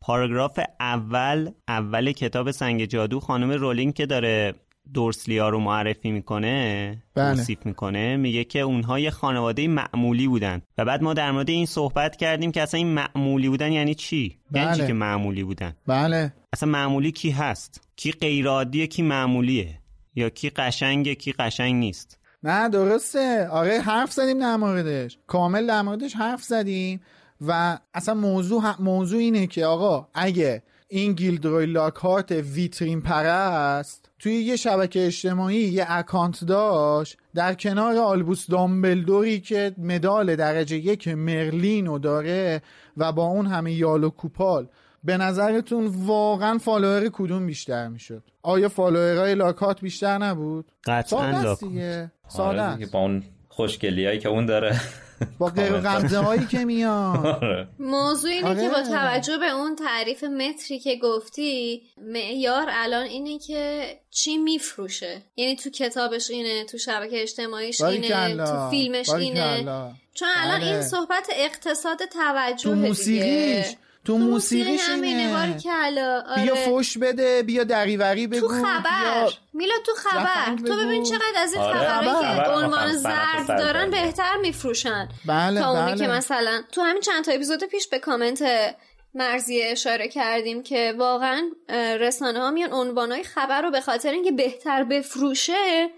پاراگراف اول اول کتاب سنگ جادو خانم رولینگ که داره دورسلیا رو معرفی می‌کنه بله. توصیف می‌کنه میگه که اونها یه خانواده معمولی بودن. و بعد ما در مورد این صحبت کردیم که اصلا این معمولی بودن یعنی چی؟ بله. یعنی چی که معمولی بودن؟ بله. اصلا معمولی کی هست؟ کی غیرعادیه کی معمولیه؟ یا کی قشنگه کی قشنگ نیست؟ نه درسته. آره حرف زدیم در موردش. کامل در موردش حرف زدیم و اصلا موضوع موضوع اینه که آقا اگه این گیلدروی لاکارت ویترین پرست توی یه شبکه اجتماعی یه account داشت در کنار آلبوس دامبلدوری که مدال درجه یک مرلین رو داره و با اون همه یال و کوپال به نظرتون واقعا follower کدوم بیشتر می‌شد؟ آیا follower های لاکات بیشتر نبود؟ قطعا لاکات ساده آره با اون خوشگلیایی که اون داره با غمزه هایی که میاد آره. موضوع اینه آره. که با توجه به اون تعریف متری که گفتی معیار الان اینه که چی میفروشه یعنی تو کتابش اینه تو شبکه اجتماعیش اینه. تو فیلمش اینه. چون الان. این صحبت اقتصاد توجه تو موسیقیش تو موسیقیش همینه اینه باریکلا آره. بیا فوش بده بیا دریوری بگو تو خبر بیا میلا تو خبر تو ببین. چقدر از این آره. خبرهایی خبر. که خبر. عنوان. زرد دارن. بهتر میفروشن بله تا اونی بله که مثلا تو همین چند تا اپیزود پیش به کامنت مرزی اشاره کردیم که واقعا رسانه ها میان عنوانهای خبر رو به خاطر اینکه بهتر بفروشه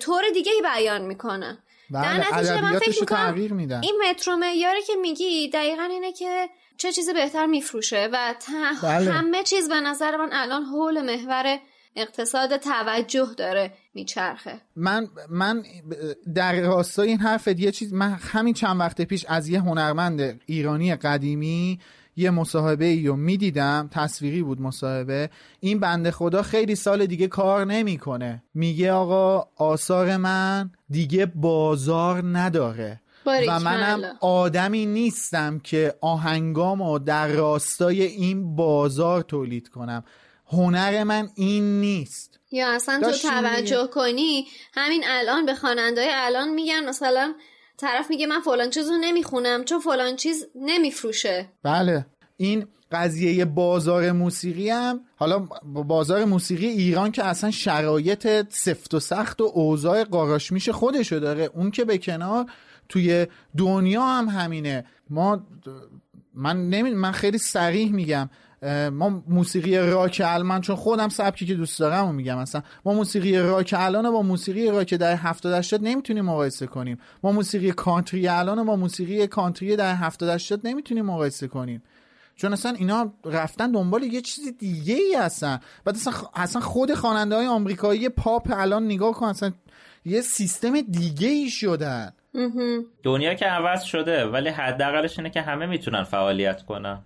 طور دیگه ای بیان می‌کنن در بله نتیجه من فکر می‌کنم این مترو معیاری که میگی دقیقا اینه که چه چیزی بهتر میفروشه و ت- بله. همه چیز به نظر من الان حول محور اقتصاد توجه داره میچرخه. من من در راستای این حرفت یه چیز من همین چند وقت پیش از یه هنرمند ایرانی قدیمی یه مصاحبه ای رو می‌دیدم تصویری بود مصاحبه. این بنده خدا خیلی سال دیگه کار نمی‌کنه. میگه آقا آثار من دیگه بازار نداره. و. منم آدمی نیستم که آهنگامو در راستای این بازار تولید کنم. هنر من این نیست. یا اصلا تو توجه. کنی همین الان به خواننده‌های الان میگن مثلا طرف میگه من فلان چیز رو نمی‌خونم چون فلان چیز نمیفروشه. بله. این قضیه بازار موسیقی هم حالا با بازار موسیقی ایران که اصلا شرایط سفت و سخت و اوضاع قاراشمیش خودشو داره. اون که به کنار توی دنیا هم همینه. ما من نمی من خیلی سریح میگم. ما موسیقی راک الان چون خودم سبکی که دوست دارم و میگم مثلا ما موسیقی راک الان با موسیقی راک در 70 80 نمی‌تونیم مقایسه کنیم. ما موسیقی کانتری الان با موسیقی کانتری در 70 80 نمی‌تونیم مقایسه کنیم. چون اصلا اینا رفتن دنبال یه چیز دیگه ای هستن. بعد اصلا, اصلا خود خواننده های آمریکایی پاپ الان نگاه کن اصلا یه سیستم دیگه ای شدن. دنیا که عوض شده ولی حداقلش اینه که همه می‌تونن فعالیت کنن.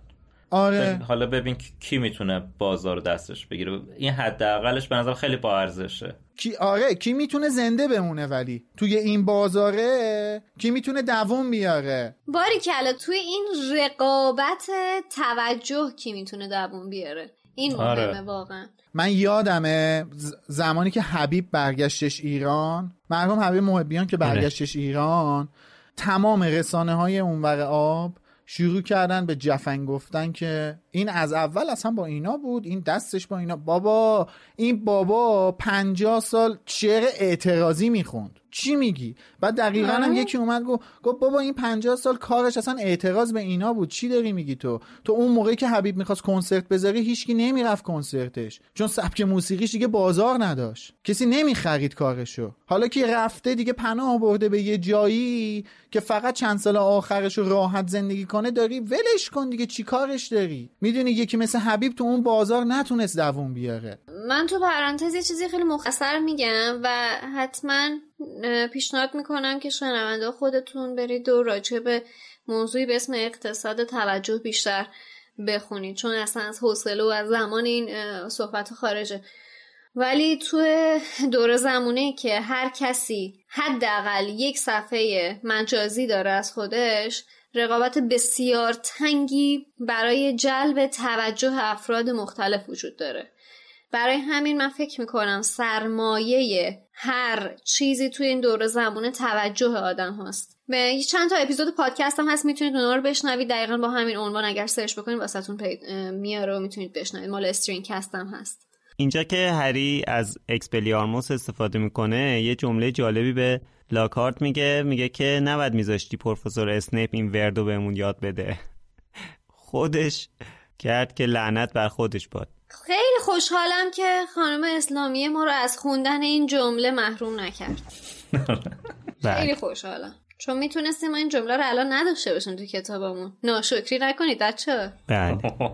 آره. حالا ببین کی می‌تونه بازار دستش بگیره. این حداقلش به نظر خیلی با ارزشه. کی آره کی می‌تونه زنده بمونه ولی؟ توی این بازاره کی می‌تونه دووم بیاره؟ باری کلا توی این رقابت توجه کی می‌تونه دووم بیاره؟ این آره. مهمه واقعا. من یادمه زمانی که حبیب برگشتش ایران. مرحوم حبیب محبیان که برگشتش ایران. تمام رسانه های اونور آب شروع کردن به جفن گفتن که این از اول اصلا با اینا بود این دستش با اینا. بابا این بابا پنجاه سال شعر اعتراضی می‌خوند. چی میگی؟ بعد دقیقا هم یکی اومد گفت گفت بابا این پنجاه سال کارش اصلا اعتراض به اینا بود. چی داری میگی تو؟ تو اون موقعی که حبیب می‌خواست کنسرت بذاری هیچکی نمی‌رفت کنسرتش. چون سبک موسیقیش دیگه بازار نداشت. کسی نمی‌خرید کارشو. حالا که رفته دیگه پناه برده به یه جایی که فقط چند سال آخرش رو راحت زندگی کنه داری ولش کن دیگه چی کارش داری؟ می‌دونی یکی مثل حبیب تو اون بازار نتونست دووم بیاره. من تو پرانتز یه چیزی خیلی مختصر میگم و حتما پیشنهاد می‌کنم که شنونده خودتون برید و راجع به موضوعی به اسم اقتصاد توجه بیشتر بخونید چون اصلا از حوصله و از زمان این صحبت خارجه. ولی تو دور زمونه که هر کسی حداقل یک صفحه مجازی داره از خودش رقابت بسیار تنگی برای جلب توجه افراد مختلف وجود داره. برای همین من فکر می‌کنم سرمایه هر چیزی توی این دور زمونه توجه آدم هست به چند تا اپیزود پادکست هم هست می‌تونید اونا رو بشنوید. دقیقا با همین عنوان اگر search بکنید واسهتون میاره و می‌تونید بشنوید. مال استرین کست هم هست. اینجا که هری از اکسپلیارموس استفاده می‌کنه یه جمله جالبی به لاکارت میگه میگه که نباید میذاشتی پروفسور اسنیپ این وردو بهمون یاد بده. خودش کرد که لعنت بر خودش باد. خیلی خوشحالم که خانم اسلامی ما رو از خوندن این جمله محروم نکرد. خیلی بله. خوشحالم. چون می‌تونستیم ما این جمله رو الان نداشته باشیم تو کتابمون. ناشکری نکنید بچه بله.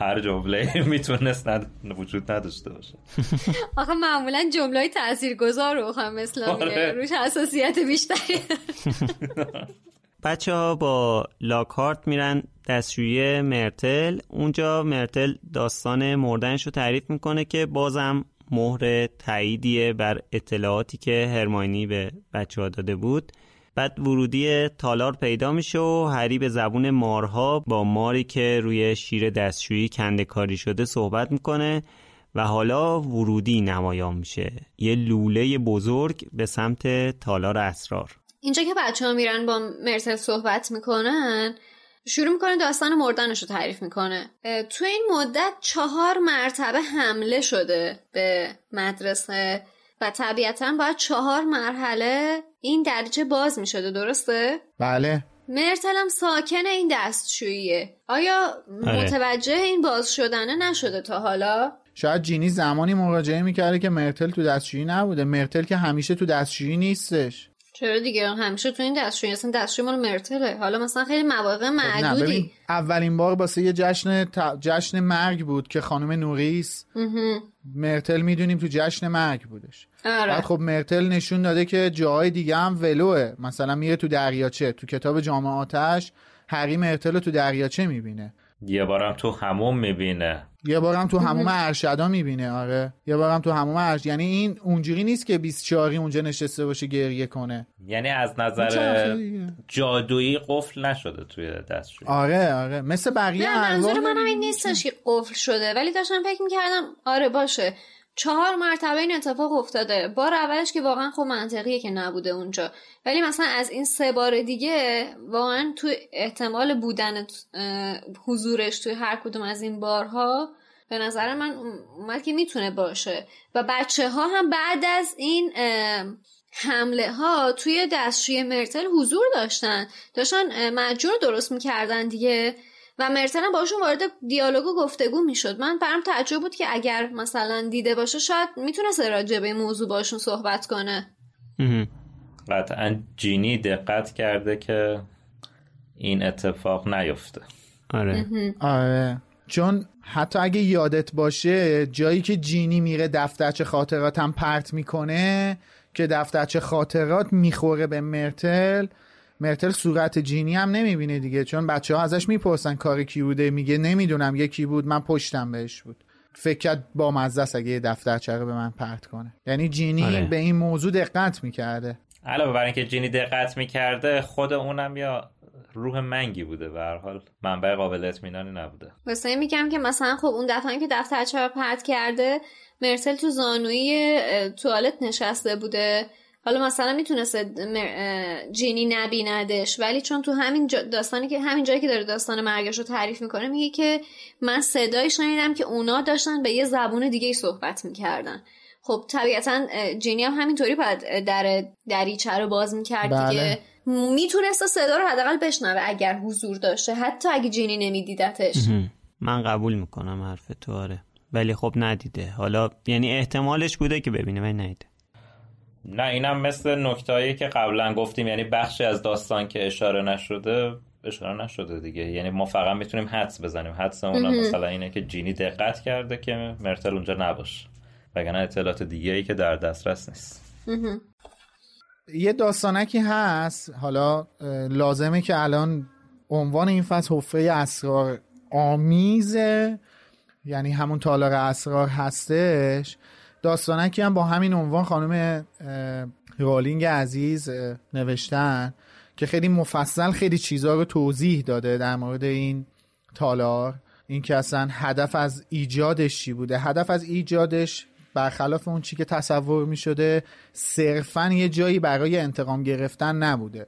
هر جمله می‌تونست ند... وجود نداشته باشه. آخه معمولا جمله های تأثیر گذار رو خانم اسلامی آره. روش حساسیت بیشتری. بچه ها با لاکارت میرن دستشویی مرتل. اونجا مرتل داستان مردنش رو تعریف می‌کنه که بازم مهر تاییدیه بر اطلاعاتی که هرماینی به بچه ها داده بود. بعد ورودی تالار پیدا میشه و هری به زبون مارها با ماری که روی شیر دستشویی کنده کاری شده صحبت می‌کنه و حالا ورودی نمایان میشه. یه لوله بزرگ به سمت تالار اسرار. اینجا که بچه ها میرن با مرتل صحبت می‌کنن شروع می‌کنه داستان مردنش رو تعریف می‌کنه. تو این مدت چهار مرتبه حمله شده به مدرسه. و طبیعتا باید چهار مرحله این دریچه باز می‌شده درسته؟ بله. مرتل هم ساکن این دستشوییه. آیا متوجه این باز شدنه نشده تا حالا؟ شاید جینی زمانی مراجعه می‌کرده که مرتل تو دستشویی نبوده. مرتل که همیشه تو دستشویی نیستش. چرا دیگه؟ همیشه تو این دستشویی. اصلا دستشویی مال مرتله. حالا مثلا خیلی مواقع نه معدودی. اولین بار واسه یه جشن ت- جشن مرگ بود که خانم نوریس. مرتل می‌دونیم تو جشن مرگ بودش. آره. بعد خب مرتل نشون داده که جاهای دیگه هم ولوه. مثلا میره تو دریاچه. تو کتاب جامعاتش هری مرتل رو تو دریاچه می‌بینه. یه بارم تو همون می‌بینه. یه بارم تو هموم ارشدا می‌بینه آره. یه بارم تو هموم ارش یعنی این اونجوری نیست که 24 اونجا نشسته باشه گریه کنه. یعنی از نظر؟ جادویی قفل نشده توی دستشویی. آره آره. مثل بقیه نه منظور منم این نیستش که قفل شده. ولی داشتم فکر می‌کردم آره باشه. چهار مرتبه این اتفاق افتاده. بار اولش که واقعا خب منطقیه که نبوده اونجا. ولی مثلا از این سه بار دیگه واقعا تو احتمال بودن حضورش توی هر کدوم از این بارها به نظر من اومد که می‌تونه باشه. و بچه ها هم بعد از این حمله ها توی دستشوی مرتل حضور داشتن. داشتن مجور درست می‌کردن دیگه. و مرتل هم باشون وارد دیالوگ و گفتگو می‌شد. من برام تعجب بود که اگر مثلا دیده باشه شاید می‌تونست راجع به موضوع باشون صحبت کنه. قطعا جینی دقت کرده که این اتفاق نیفته. آره. آره. چون حتی اگه یادت باشه جایی که جینی میره دفترچه خاطراتم پرت می‌کنه که دفترچه خاطرات می‌خوره به مرتل مرتل صورت جینی هم نمی‌بینه دیگه چون بچه ها ازش می‌پرسن کار کی بوده. میگه نمی‌دونم یکی بود من پشتم بهش بود. فکر کرد با مزه است اگه یه دفترچه به من پرت کنه. یعنی جینی آره. به این موضوع دقت می‌کرده. علاوه بر اینکه جینی دقت می‌کرده خود اونم یا روح منگی بوده به هر حال. منبع قابل اطمینانی نبوده. واسه این میگم که مثلا خب اون دفعه که دفترچه رو پرت کرده مرسل تو زانوی توالت نشسته بوده. حالا مثلا می‌تونسته جینی نبیندش ولی چون تو همین جا- داستانی که همین جایی که داره داستان مرگش رو تعریف می‌کنه میگه که من صدایی شنیدم که اونا داشتن به یه زبون دیگه صحبت می‌کردن. خب طبیعتا جینی هم همینطوری باید در دریچه رو باز می‌کرد بله. دیگه می‌تونست صدا رو حداقل بشنوه اگر حضور داشته حتی اگه جینی نمیدیدتش. من قبول می‌کنم حرف تو آره. ولی خب ندیده. حالا یعنی احتمالش بوده که ببینه ولی ندیده. نه اینم مثل نکتهایی که قبلا گفتیم یعنی بخشی از داستان که اشاره نشده اشاره نشده دیگه. یعنی ما فقط می‌تونیم حدس بزنیم. حدس اونم مثلا اینه که جینی دقت کرده که مرتل اونجا نباشه. وگرنه اطلاعات دیگه ای که در دسترس نیست. یه داستانکی هست. حالا لازمه که الان عنوان این فصل حفره اسرار آمیزه. یعنی همون تالار اسرار هستش. داستانکی هم با همین عنوان خانم رولینگ عزیز نوشتن که خیلی مفصل خیلی چیزها رو توضیح داده در مورد این تالار. این که اصلا هدف از ایجادش چی بوده؟ هدف از ایجادش برخلاف اون چی که تصور می شده صرفا یه جایی برای انتقام گرفتن نبوده.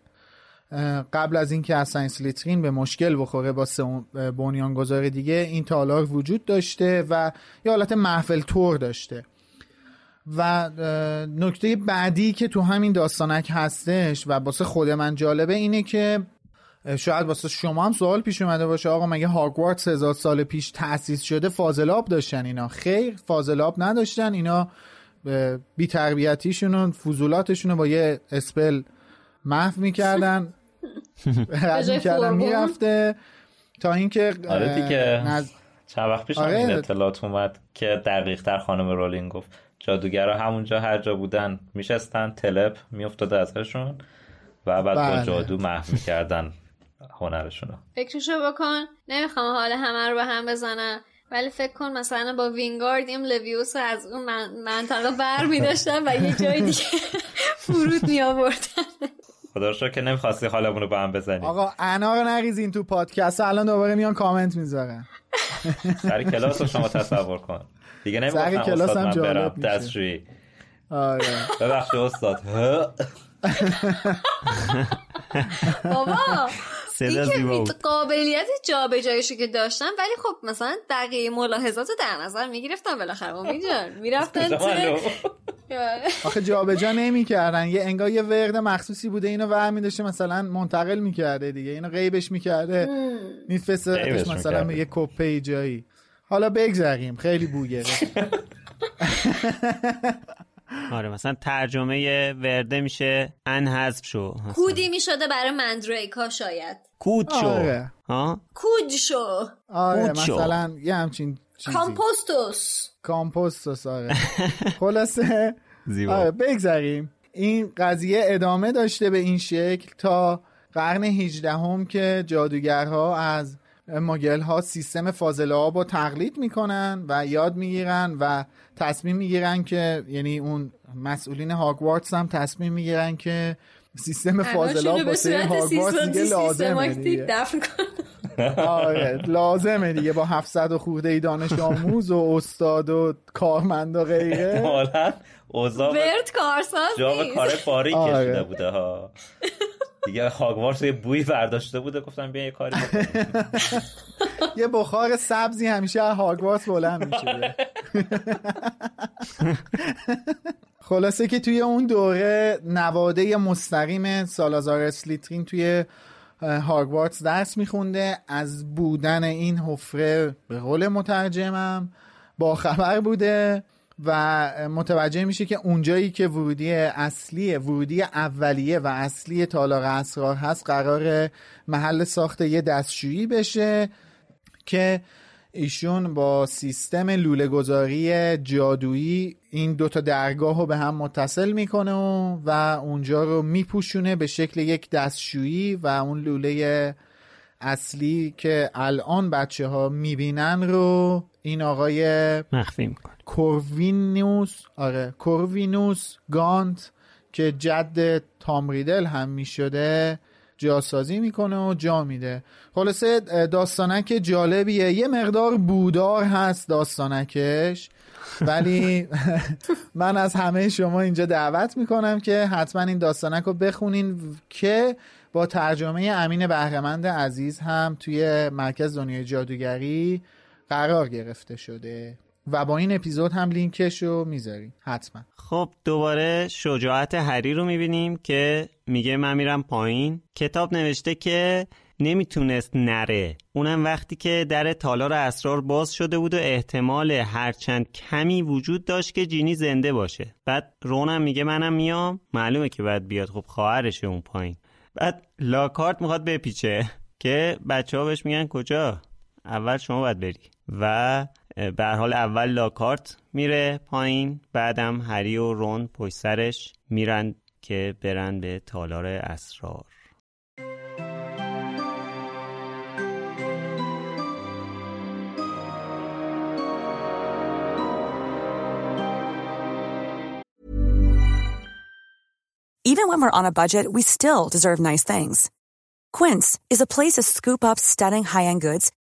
قبل از اینکه اصلا سلیترین به مشکل بخوره با بنیانگذار دیگه این تالار وجود داشته و یه حالت محفل تور داشته. و نکته بعدی که تو همین داستانک هستش و واسه خود من جالبه اینه که شاید واسه شما هم سوال پیش اومده باشه آقا مگه هاگوارتس هزار سال پیش تأسیس شده فاضلاب داشتن اینا خیر فاضلاب نداشتن اینا بی تربیتیشون و فضولاتشون رو با یه اسپل محو می‌کردن رد جای می‌کردن. می‌رفته تا اینکه آره دیگه. نز- چند وقت پیش هم آره. این اطلاعات اومد که دقیق تر خانم رولینگ گفت جادوگرا همونجا هر جا بودن میشستن تلپ میافتاده ازشون و بعد با بله. جادو محو می‌کردن هنرشونو. فکرشو بکن. نمی‌خوام حال همه رو به هم بزنم. ولی فکر کن مثلا با وینگاردیم لویوس رو از اون من- منطقه بر می داشتن و یه جای دیگه فرود می آوردن خدا رو شکر که نمی‌خواستی حالمون رو به هم بزنیم آقا انا رو نریزین تو پادکست. الان دوباره میان کامنت می‌ذارن. سر کلاس رو شما تصور کن. دیگه نمی‌گفتم کلاس هم جالب میشه. دستشویی. آره. ببخشید استاد. ها؟ بابا صدا این که قابلیت جابجاییشو که داشتن ولی خب مثلا دقیقه ملاحظات رو در نظر می‌گرفتن بالاخره امید جان می‌رفتن آخه جابجا نمی‌کردن. یه انگار یه ورد مخصوصی بوده. اینو ور میداشته مثلا منتقل می‌کرده دیگه. اینو غیبش می‌کرده. میفرستادش مثلا یه کپه جایی. حالا بگذریم خیلی بو گرفت آره مثلا ترجمه ورده میشه ان حذف شو. کودی می‌شده برای مندریکا شاید. کود شو. آره. ها؟ کود شو. آره. مثلا یه همچین چیزی. کامپوستوس. کامپوستوس آره. خلاصه. زیبا. آره بگذریم. این قضیه ادامه داشته به این شکل تا قرن 18 هم که جادوگرها از ماگل ها سیستم فاضله آب رو تقلید می‌کنن و یاد می‌گیرن و تصمیم می‌گیرن که یعنی اون مسئولین هاگوارتس هم تصمیم می‌گیرن که سیستم فاضله آب واسه هاگوارتس دیگه لازمه کن آره لازمه دیگه با 700 و خورده ای دانش آموز و استاد و کارمند و غیره. حالا اوضاع ورد کارساز نیست. کار پاری آره. کشیده بوده ها. دیگه هاگوارتس یه بوی برداشته بوده گفتم بیا یه کاری. یه بخار سبزی همیشه از هاگوارتس بلند میشه. خلاصه که توی اون دوره نواده مستقیم سالازار اسلیترین توی هاگوارتس درس میخونده. از بودن این حفره به قول مترجمم با خبر بوده. و متوجه میشه که اونجایی که ورودی اصلی ورودی اولیه و اصلی تالار اسرار هست قرار محل ساخت یه دستشویی بشه که ایشون با سیستم لوله گذاری جادویی این دوتا درگاه رو به هم متصل می‌کنه و, و اونجا رو میپوشونه به شکل یک دستشویی و اون لوله اصلی که الان بچه ها می‌بینن رو این آقای مخفی می‌کنه. کوروینوس آره کوروینوس گانت که جد تامریدل هم می‌شده جاسازی می‌کنه و جا میده. خلاصه داستانک جالبیه. یه مقدار بودار هست داستانکش ولی من از همه شما اینجا دعوت می‌کنم که حتما این داستانک رو بخونین که با ترجمه امین بهرمند عزیز هم توی مرکز دنیای جادوگری قرار گرفته شده. و با این اپیزود هم لینکش رو می‌ذاریم. حتما. خب دوباره شجاعت هری رو می‌بینیم که میگه من میرم پایین. کتاب نوشته که نمی‌تونست نره. اونم وقتی که در تالار اسرار باز شده بود و احتمال هرچند کمی وجود داشت که جینی زنده باشه. بعد رونم میگه منم میام. معلومه که بعد بیاد. خب خواهرشه اون پایین. بعد لاکارت می‌خواد بپیچه. که بچه ها بهش میگن کجا؟ اول شما باید بری. و به حال اول لاکارت میره پایین بعدم هری و رون پشت سرش میرن که برن به تالار اسرار Even when we're on a budget, we still deserve nice things. Quince is a place to scoop up stunning high-end goods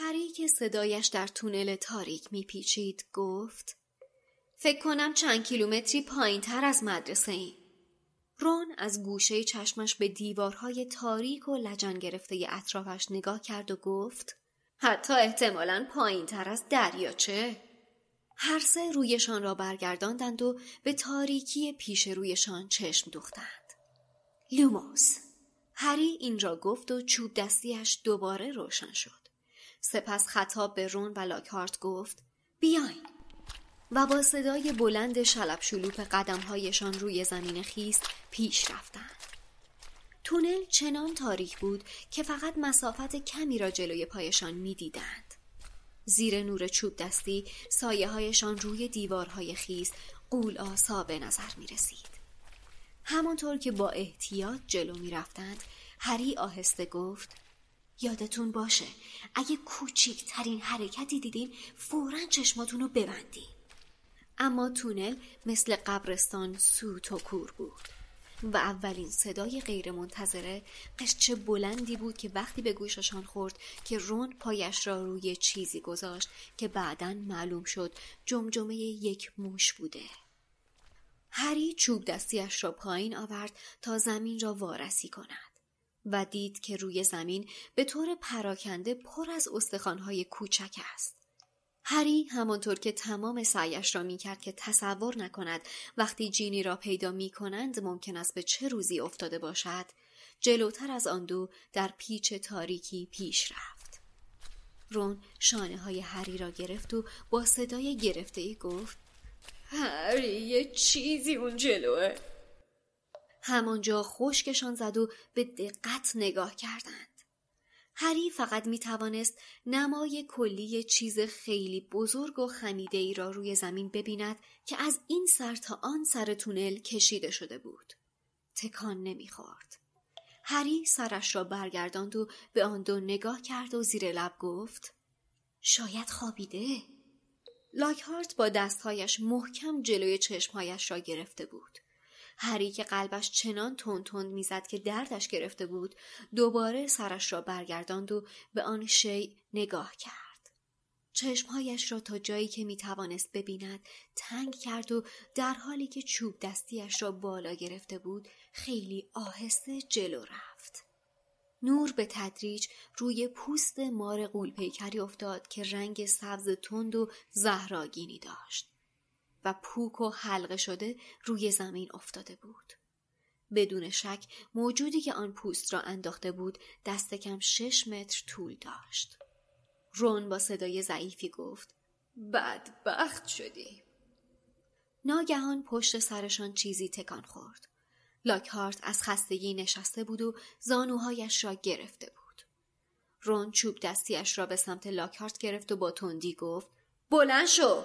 هری که صدایش در تونل تاریک میپیچید گفت فکر کنم چند کیلومتری پایین تر از مدرسه این. رون از گوشه چشمش به دیوارهای تاریک و لجن گرفته اطرافش نگاه کرد و گفت حتی احتمالا پایین تر از دریاچه هر سه رویشان را برگرداندند و به تاریکی پیش رویشان چشم دوختند. لوموس. هری این را گفت و چوب دستیش دوباره روشن شد. سپس خطاب به رون و لاکارت گفت بیاین و با صدای بلند شلب شلوپ قدمهایشان روی زمین خیست پیش رفتند. تونل چنان تاریک بود که فقط مسافت کمی را جلوی پایشان می‌دیدند. زیر نور چوب دستی سایه هایشان روی دیوارهای خیز قول آسا به نظر می رسید. همانطور که با احتیاط جلو می رفتند هری آهسته گفت یادتون باشه اگه کوچکترین حرکتی دیدین فورا چشماتون رو ببندین. اما تونل مثل قبرستان سوت و کور بود. و اولین صدای غیر منتظره قشچه بلندی بود که وقتی به گوششان خورد که رون پایش را روی چیزی گذاشت که بعدا معلوم شد جمجمه یک موش بوده. هری چوب دستیش را پایین آورد تا زمین را وارسی کند. و دید که روی زمین به طور پراکنده پر از استخوانهای کوچک است. هری همانطور که تمام سعیش را می‌کرد که تصور نکند وقتی جینی را پیدا می کنند ممکن است به چه روزی افتاده باشد جلوتر از آن دو در پیچ تاریکی پیش رفت. رون شانه های هری را گرفت و با صدای گرفته ای گفت هری یه چیزی اون جلوه همانجا خشکشان زد و به دقت نگاه کردند. هری فقط می توانست نمای کلی چیز خیلی بزرگ و خمیده ای را روی زمین ببیند که از این سر تا آن سر تونل کشیده شده بود. تکان نمی‌خورد. هری سرش را برگرداند و به آن دو نگاه کرد و زیر لب گفت شاید خوابیده. لاکهارت با دستهایش محکم جلوی چشمهایش را گرفته بود. هری که قلبش چنان تون تون می‌زد که دردش گرفته بود دوباره سرش را برگرداند و به آن شی نگاه کرد. چشمهایش را تا جایی که می‌توانست ببیند تنگ کرد و در حالی که چوب دستیش را بالا گرفته بود خیلی آهسته جلو رفت. نور به تدریج روی پوست مار قولپیکری افتاد که رنگ سبز تند و زهراگینی داشت. و پوک و حلقه شده روی زمین افتاده بود. بدون شک موجودی که آن پوست را انداخته بود دست کم شش متر طول داشت. رون با صدای ضعیفی گفت بدبخت شدی. ناگهان پشت سرشان چیزی تکان خورد. لاکهارت از خستگی نشسته بود و زانوهایش را گرفته بود. رون چوب دستیش را به سمت لاکهارت گرفت و با تندی گفت بلند شو!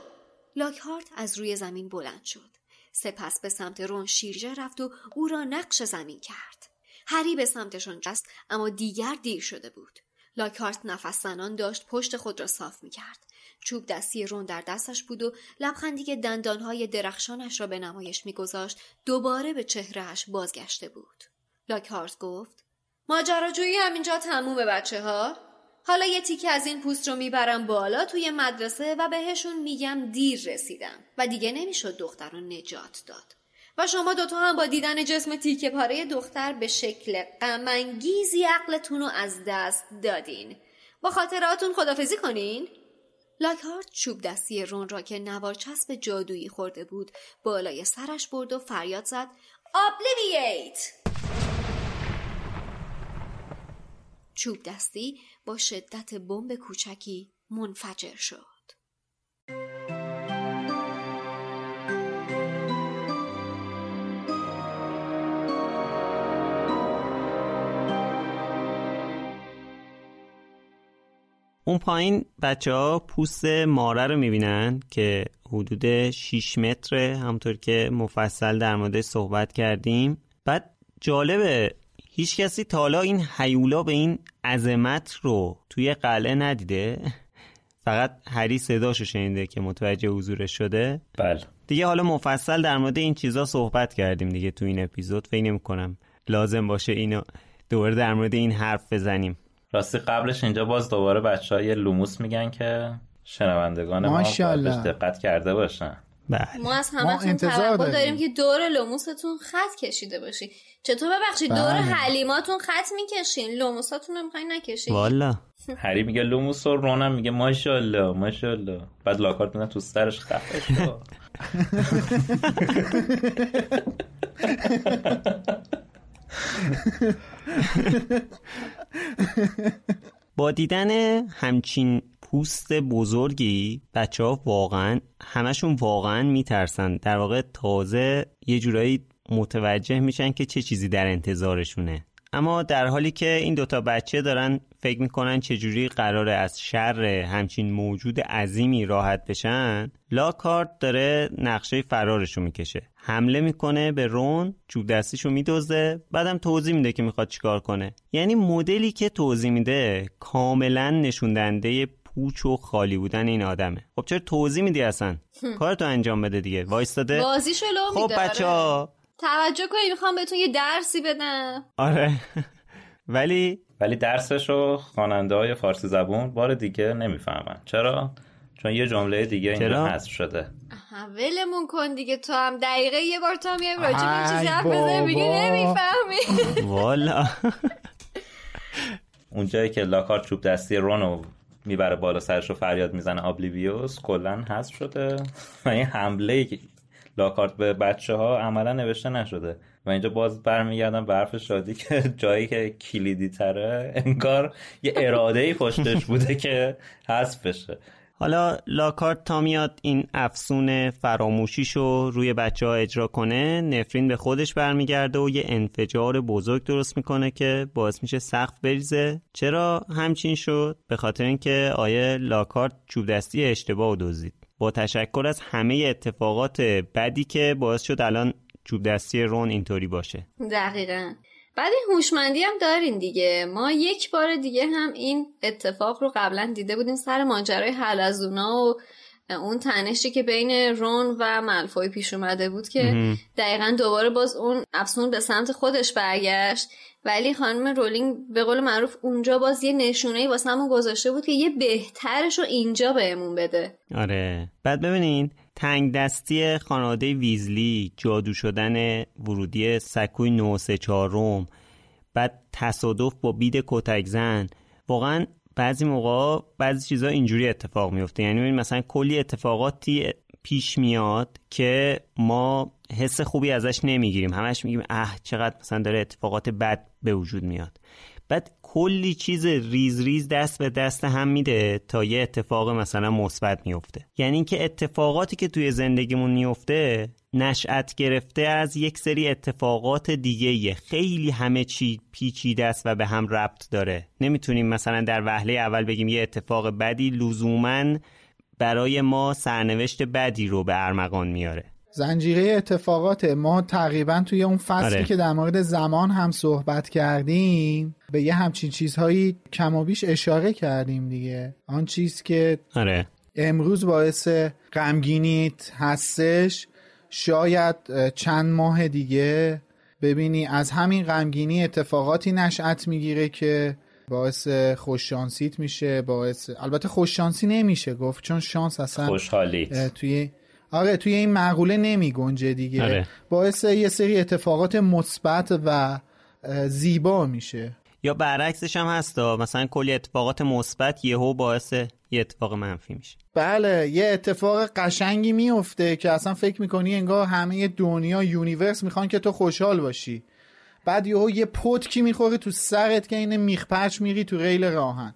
لاکهارت از روی زمین بلند شد. سپس به سمت رون شیرجه رفت و او را نقش زمین کرد. هری به سمتشان جست اما دیگر دیر شده بود. لاکهارت نفس زنان داشت پشت خود را صاف می کرد. چوب دستی رون در دستش بود و لبخندی که دندانهای درخشانش را به نمایش میگذاشت دوباره به چهرهش بازگشته بود. لاکهارت گفت ماجراجویی همینجا تمومه بچه ها؟ حالا یه تیکه از این پوست رو می‌برم بالا توی مدرسه و بهشون میگم دیر رسیدم و دیگه نمی‌شد دختر رو نجات داد. و شما دوتا هم با دیدن جسم تیکه پاره دختر به شکل غمانگیزی عقلتون رو از دست دادین. با خاطراتون خدافزی کنین؟ لاکهارت چوب دستی رون را که نوار چسب جادویی خورده بود بالای سرش برد و فریاد زد آبلیوییت چوب دستی با شدت بمب کوچکی منفجر شد. اون پایین بچه ها پوست ماره رو می‌بینن که حدود 6 متره همطور که مفصل در مورد صحبت کردیم. بعد جالبه هیچ کسی تا حالا این حیولا به این عظمت رو توی قلعه ندیده؟ فقط هری صداشو شنیده که متوجه حضورش شده. بله. دیگه حالا مفصل در مورد این چیزا صحبت کردیم دیگه تو این اپیزود. فکر نمی کنم لازم باشه اینو دوباره در مورد این حرف بزنیم. راستی قبلش اینجا باز دوباره بچه های لوموس میگن که شنوندگان ما. بهش دقت کرده باشن. بله. ما از همتون انتظار توقع داریم. داریم که دور لوموستون خط کشیده باشی. چطور ببخشید؟ دور بله. حلیماتون خط می‌کشین. لوموساتون رو می‌خواین نکشین. والا. هری میگه لوموس و رونم میگه ماشاءالله ماشاءالله. بعد لاکارت میگه تو سرش خفه شو با دیدن همچین پوست بزرگی بچه ها واقعا همشون واقعا میترسن. در واقع تازه یه جورایی متوجه میشن که چه چیزی در انتظارشونه. اما در حالی که این دوتا بچه دارن فکر می‌کنن چجوری قراره از شر همچین موجود عظیمی راحت بشن لاکارت داره نقشه فرارشو می‌کشه. حمله می‌کنه به رون چوب دستیشو میدوزه بعدم توضیح میده که می‌خواد چیکار کنه. یعنی مدلی که توضیح میده کاملا نشون دهنده پوچ و خالی بودن این آدمه. خب چرا توضیح میدی اصلا؟ کارتو انجام بده دیگه. وایستاده؟ بازیشو لو خب میداره. بچه ها. توجه کنید می‌خوام بهتون یه درسی بدم. آره. ولی؟ ولی درسش رو خواننده های فارسی زبون بار دیگه نمی‌فهمن. چرا؟ چون یه جمله دیگه اینجا؟ حذف شده. ولمون کن دیگه. تو هم دقیقه یه بار تو هم یه راجع به چیزی حرف بزنی بابا. نمی‌فهمی. والا. اونجایی که لاکارت چوب دستی رونو می‌بره بالا سرش رو فریاد می‌زنه آبلیویوس کلا حذف شده. و این حمله که لاکارت به بچه ها عملا نوشته نشده. و اینجا باز برمیگردم به حرف شادی که جایی که کلیدی تره انگار یه اراده ای پشتش بوده که حذف بشه. حالا لاکارت تا میاد این افسون فراموشیشو روی بچه ها اجرا کنه نفرین به خودش برمیگرده و یه انفجار بزرگ درست می‌کنه که باعث میشه سقف بریزه. چرا همچین شد؟ به خاطر اینکه آیه لاکارت چوب دستی اشتباه و دزدید. با تشکر از همه اتفاقات بدی که باعث شد الان چوب دستی رون اینطوری باشه. دقیقا. بعد این هوشمندی هم دارین دیگه. ما یک بار دیگه هم این اتفاق رو قبلا دیده بودیم سر ماجرای حلزونا و اون تنشی که بین رون و ملفوی پیش اومده بود که دقیقا دوباره باز اون افسون به سمت خودش برگشت. ولی خانم رولینگ به قول معروف اونجا باز یه نشونه ای واسه همون گذاشته بود که یه بهترش رو اینجا بهمون بده. آره. بعد ببینین تنگ دستی خانواده ویزلی جادو شدن ورودی سکوی 934 روم بعد تصادف با بید کتک زن. واقعا بعضی موقع بعضی چیزا اینجوری اتفاق میفته یعنی مثلا کلی اتفاقاتی پیش میاد که ما حس خوبی ازش نمی‌گیریم. همش میگیم اه چقدر مثلا داره اتفاقات بد به وجود میاد. بعد کلی چیز ریز ریز دست به دست هم میده تا یه اتفاق مثلا مثبت میفته. یعنی اینکه اتفاقاتی که توی زندگیمون میفته نشأت گرفته از یک سری اتفاقات دیگه خیلی همه چی پیچیده است و به هم ربط داره. نمی‌تونیم مثلا در وهله اول بگیم یه اتفاق بدی لزوما برای ما سرنوشت بدی رو به ارمغان میاره. زنجیره اتفاقات ما تقریبا توی اون فصلی آره. که در مورد زمان هم صحبت کردیم به یه همچین چیزهایی کم و بیش اشاره کردیم دیگه. آن چیز که آره. امروز باعث غمگینیت هستش شاید چند ماه دیگه. ببینی از همین غمگینی اتفاقاتی نشأت می‌گیره که باعث خوششانسیت میشه باعث البته خوششانسی نمیشه گفت چون شانس اصلا خوشحالیت. توی آره توی این معقوله نمی گنجه دیگه. آره. باعث یه سری اتفاقات مثبت و زیبا میشه. یا برعکسش هم هستا مثلا کلی اتفاقات مثبت یهو باعث یه اتفاق منفی میشه. بله یه اتفاق قشنگی میفته که اصلا فکر می‌کنی انگار همه دنیا یونیورس می‌خوان که تو خوشحال باشی. بعد یهو یه پتکی می‌خوره تو سرت که این میخپچ میری تو ریل راهن.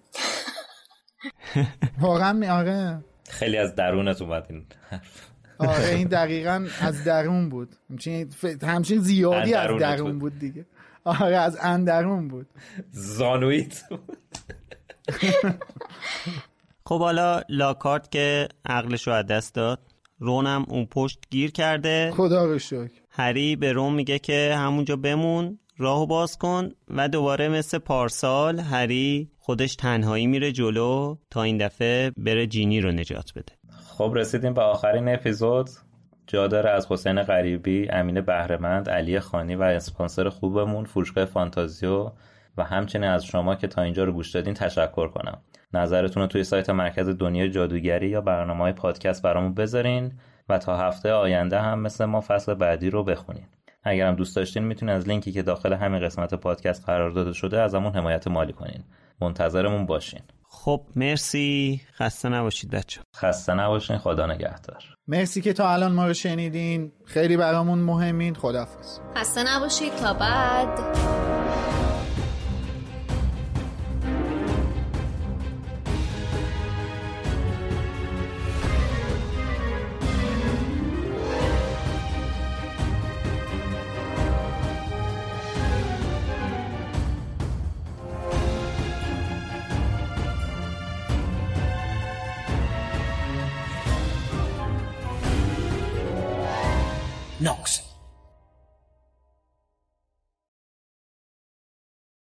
واقعا می آره. خیلی از درونت اومد این حرف. آره این دقیقا از درون بود. همچین, زیادی از درون بود. بود دیگه. آره از اندرون بود. زانویت. خب حالا لاکارت که عقلش رو از دست داد رونم اون پشت گیر کرده. خدا رو شکر. هری به روم میگه که همونجا بمون راهو باز کن و دوباره مثل پارسال هری خودش تنهایی میره جلو تا این دفعه بره جینی رو نجات بده. خب رسیدیم به آخرین اپیزود جا داره از حسین غریبی، امین بهرمند، علی خانی و اسپانسر خوبمون فروشگاه فانتازیو و همچنین از شما که تا اینجا رو گوش دادین تشکر کنم. نظرتون رو توی سایت مرکز دنیای جادوگری یا برنامه های پادکست برامون بذارین و تا هفته آینده هم مثل ما فصل بعدی رو بخونین. اگرم دوست داشتین می‌تونین از لینکی که داخل همین قسمت پادکست قرار داده شده ازمون حمایت مالی کنین. منتظرمون باشین. خب مرسی. خسته نباشید بچه خسته نباشین. خدا نگهدار. مرسی که تا الان ما رو شنیدین. خیلی برامون مهمین. خدافظ خسته نباشید. تا بعد. Knox.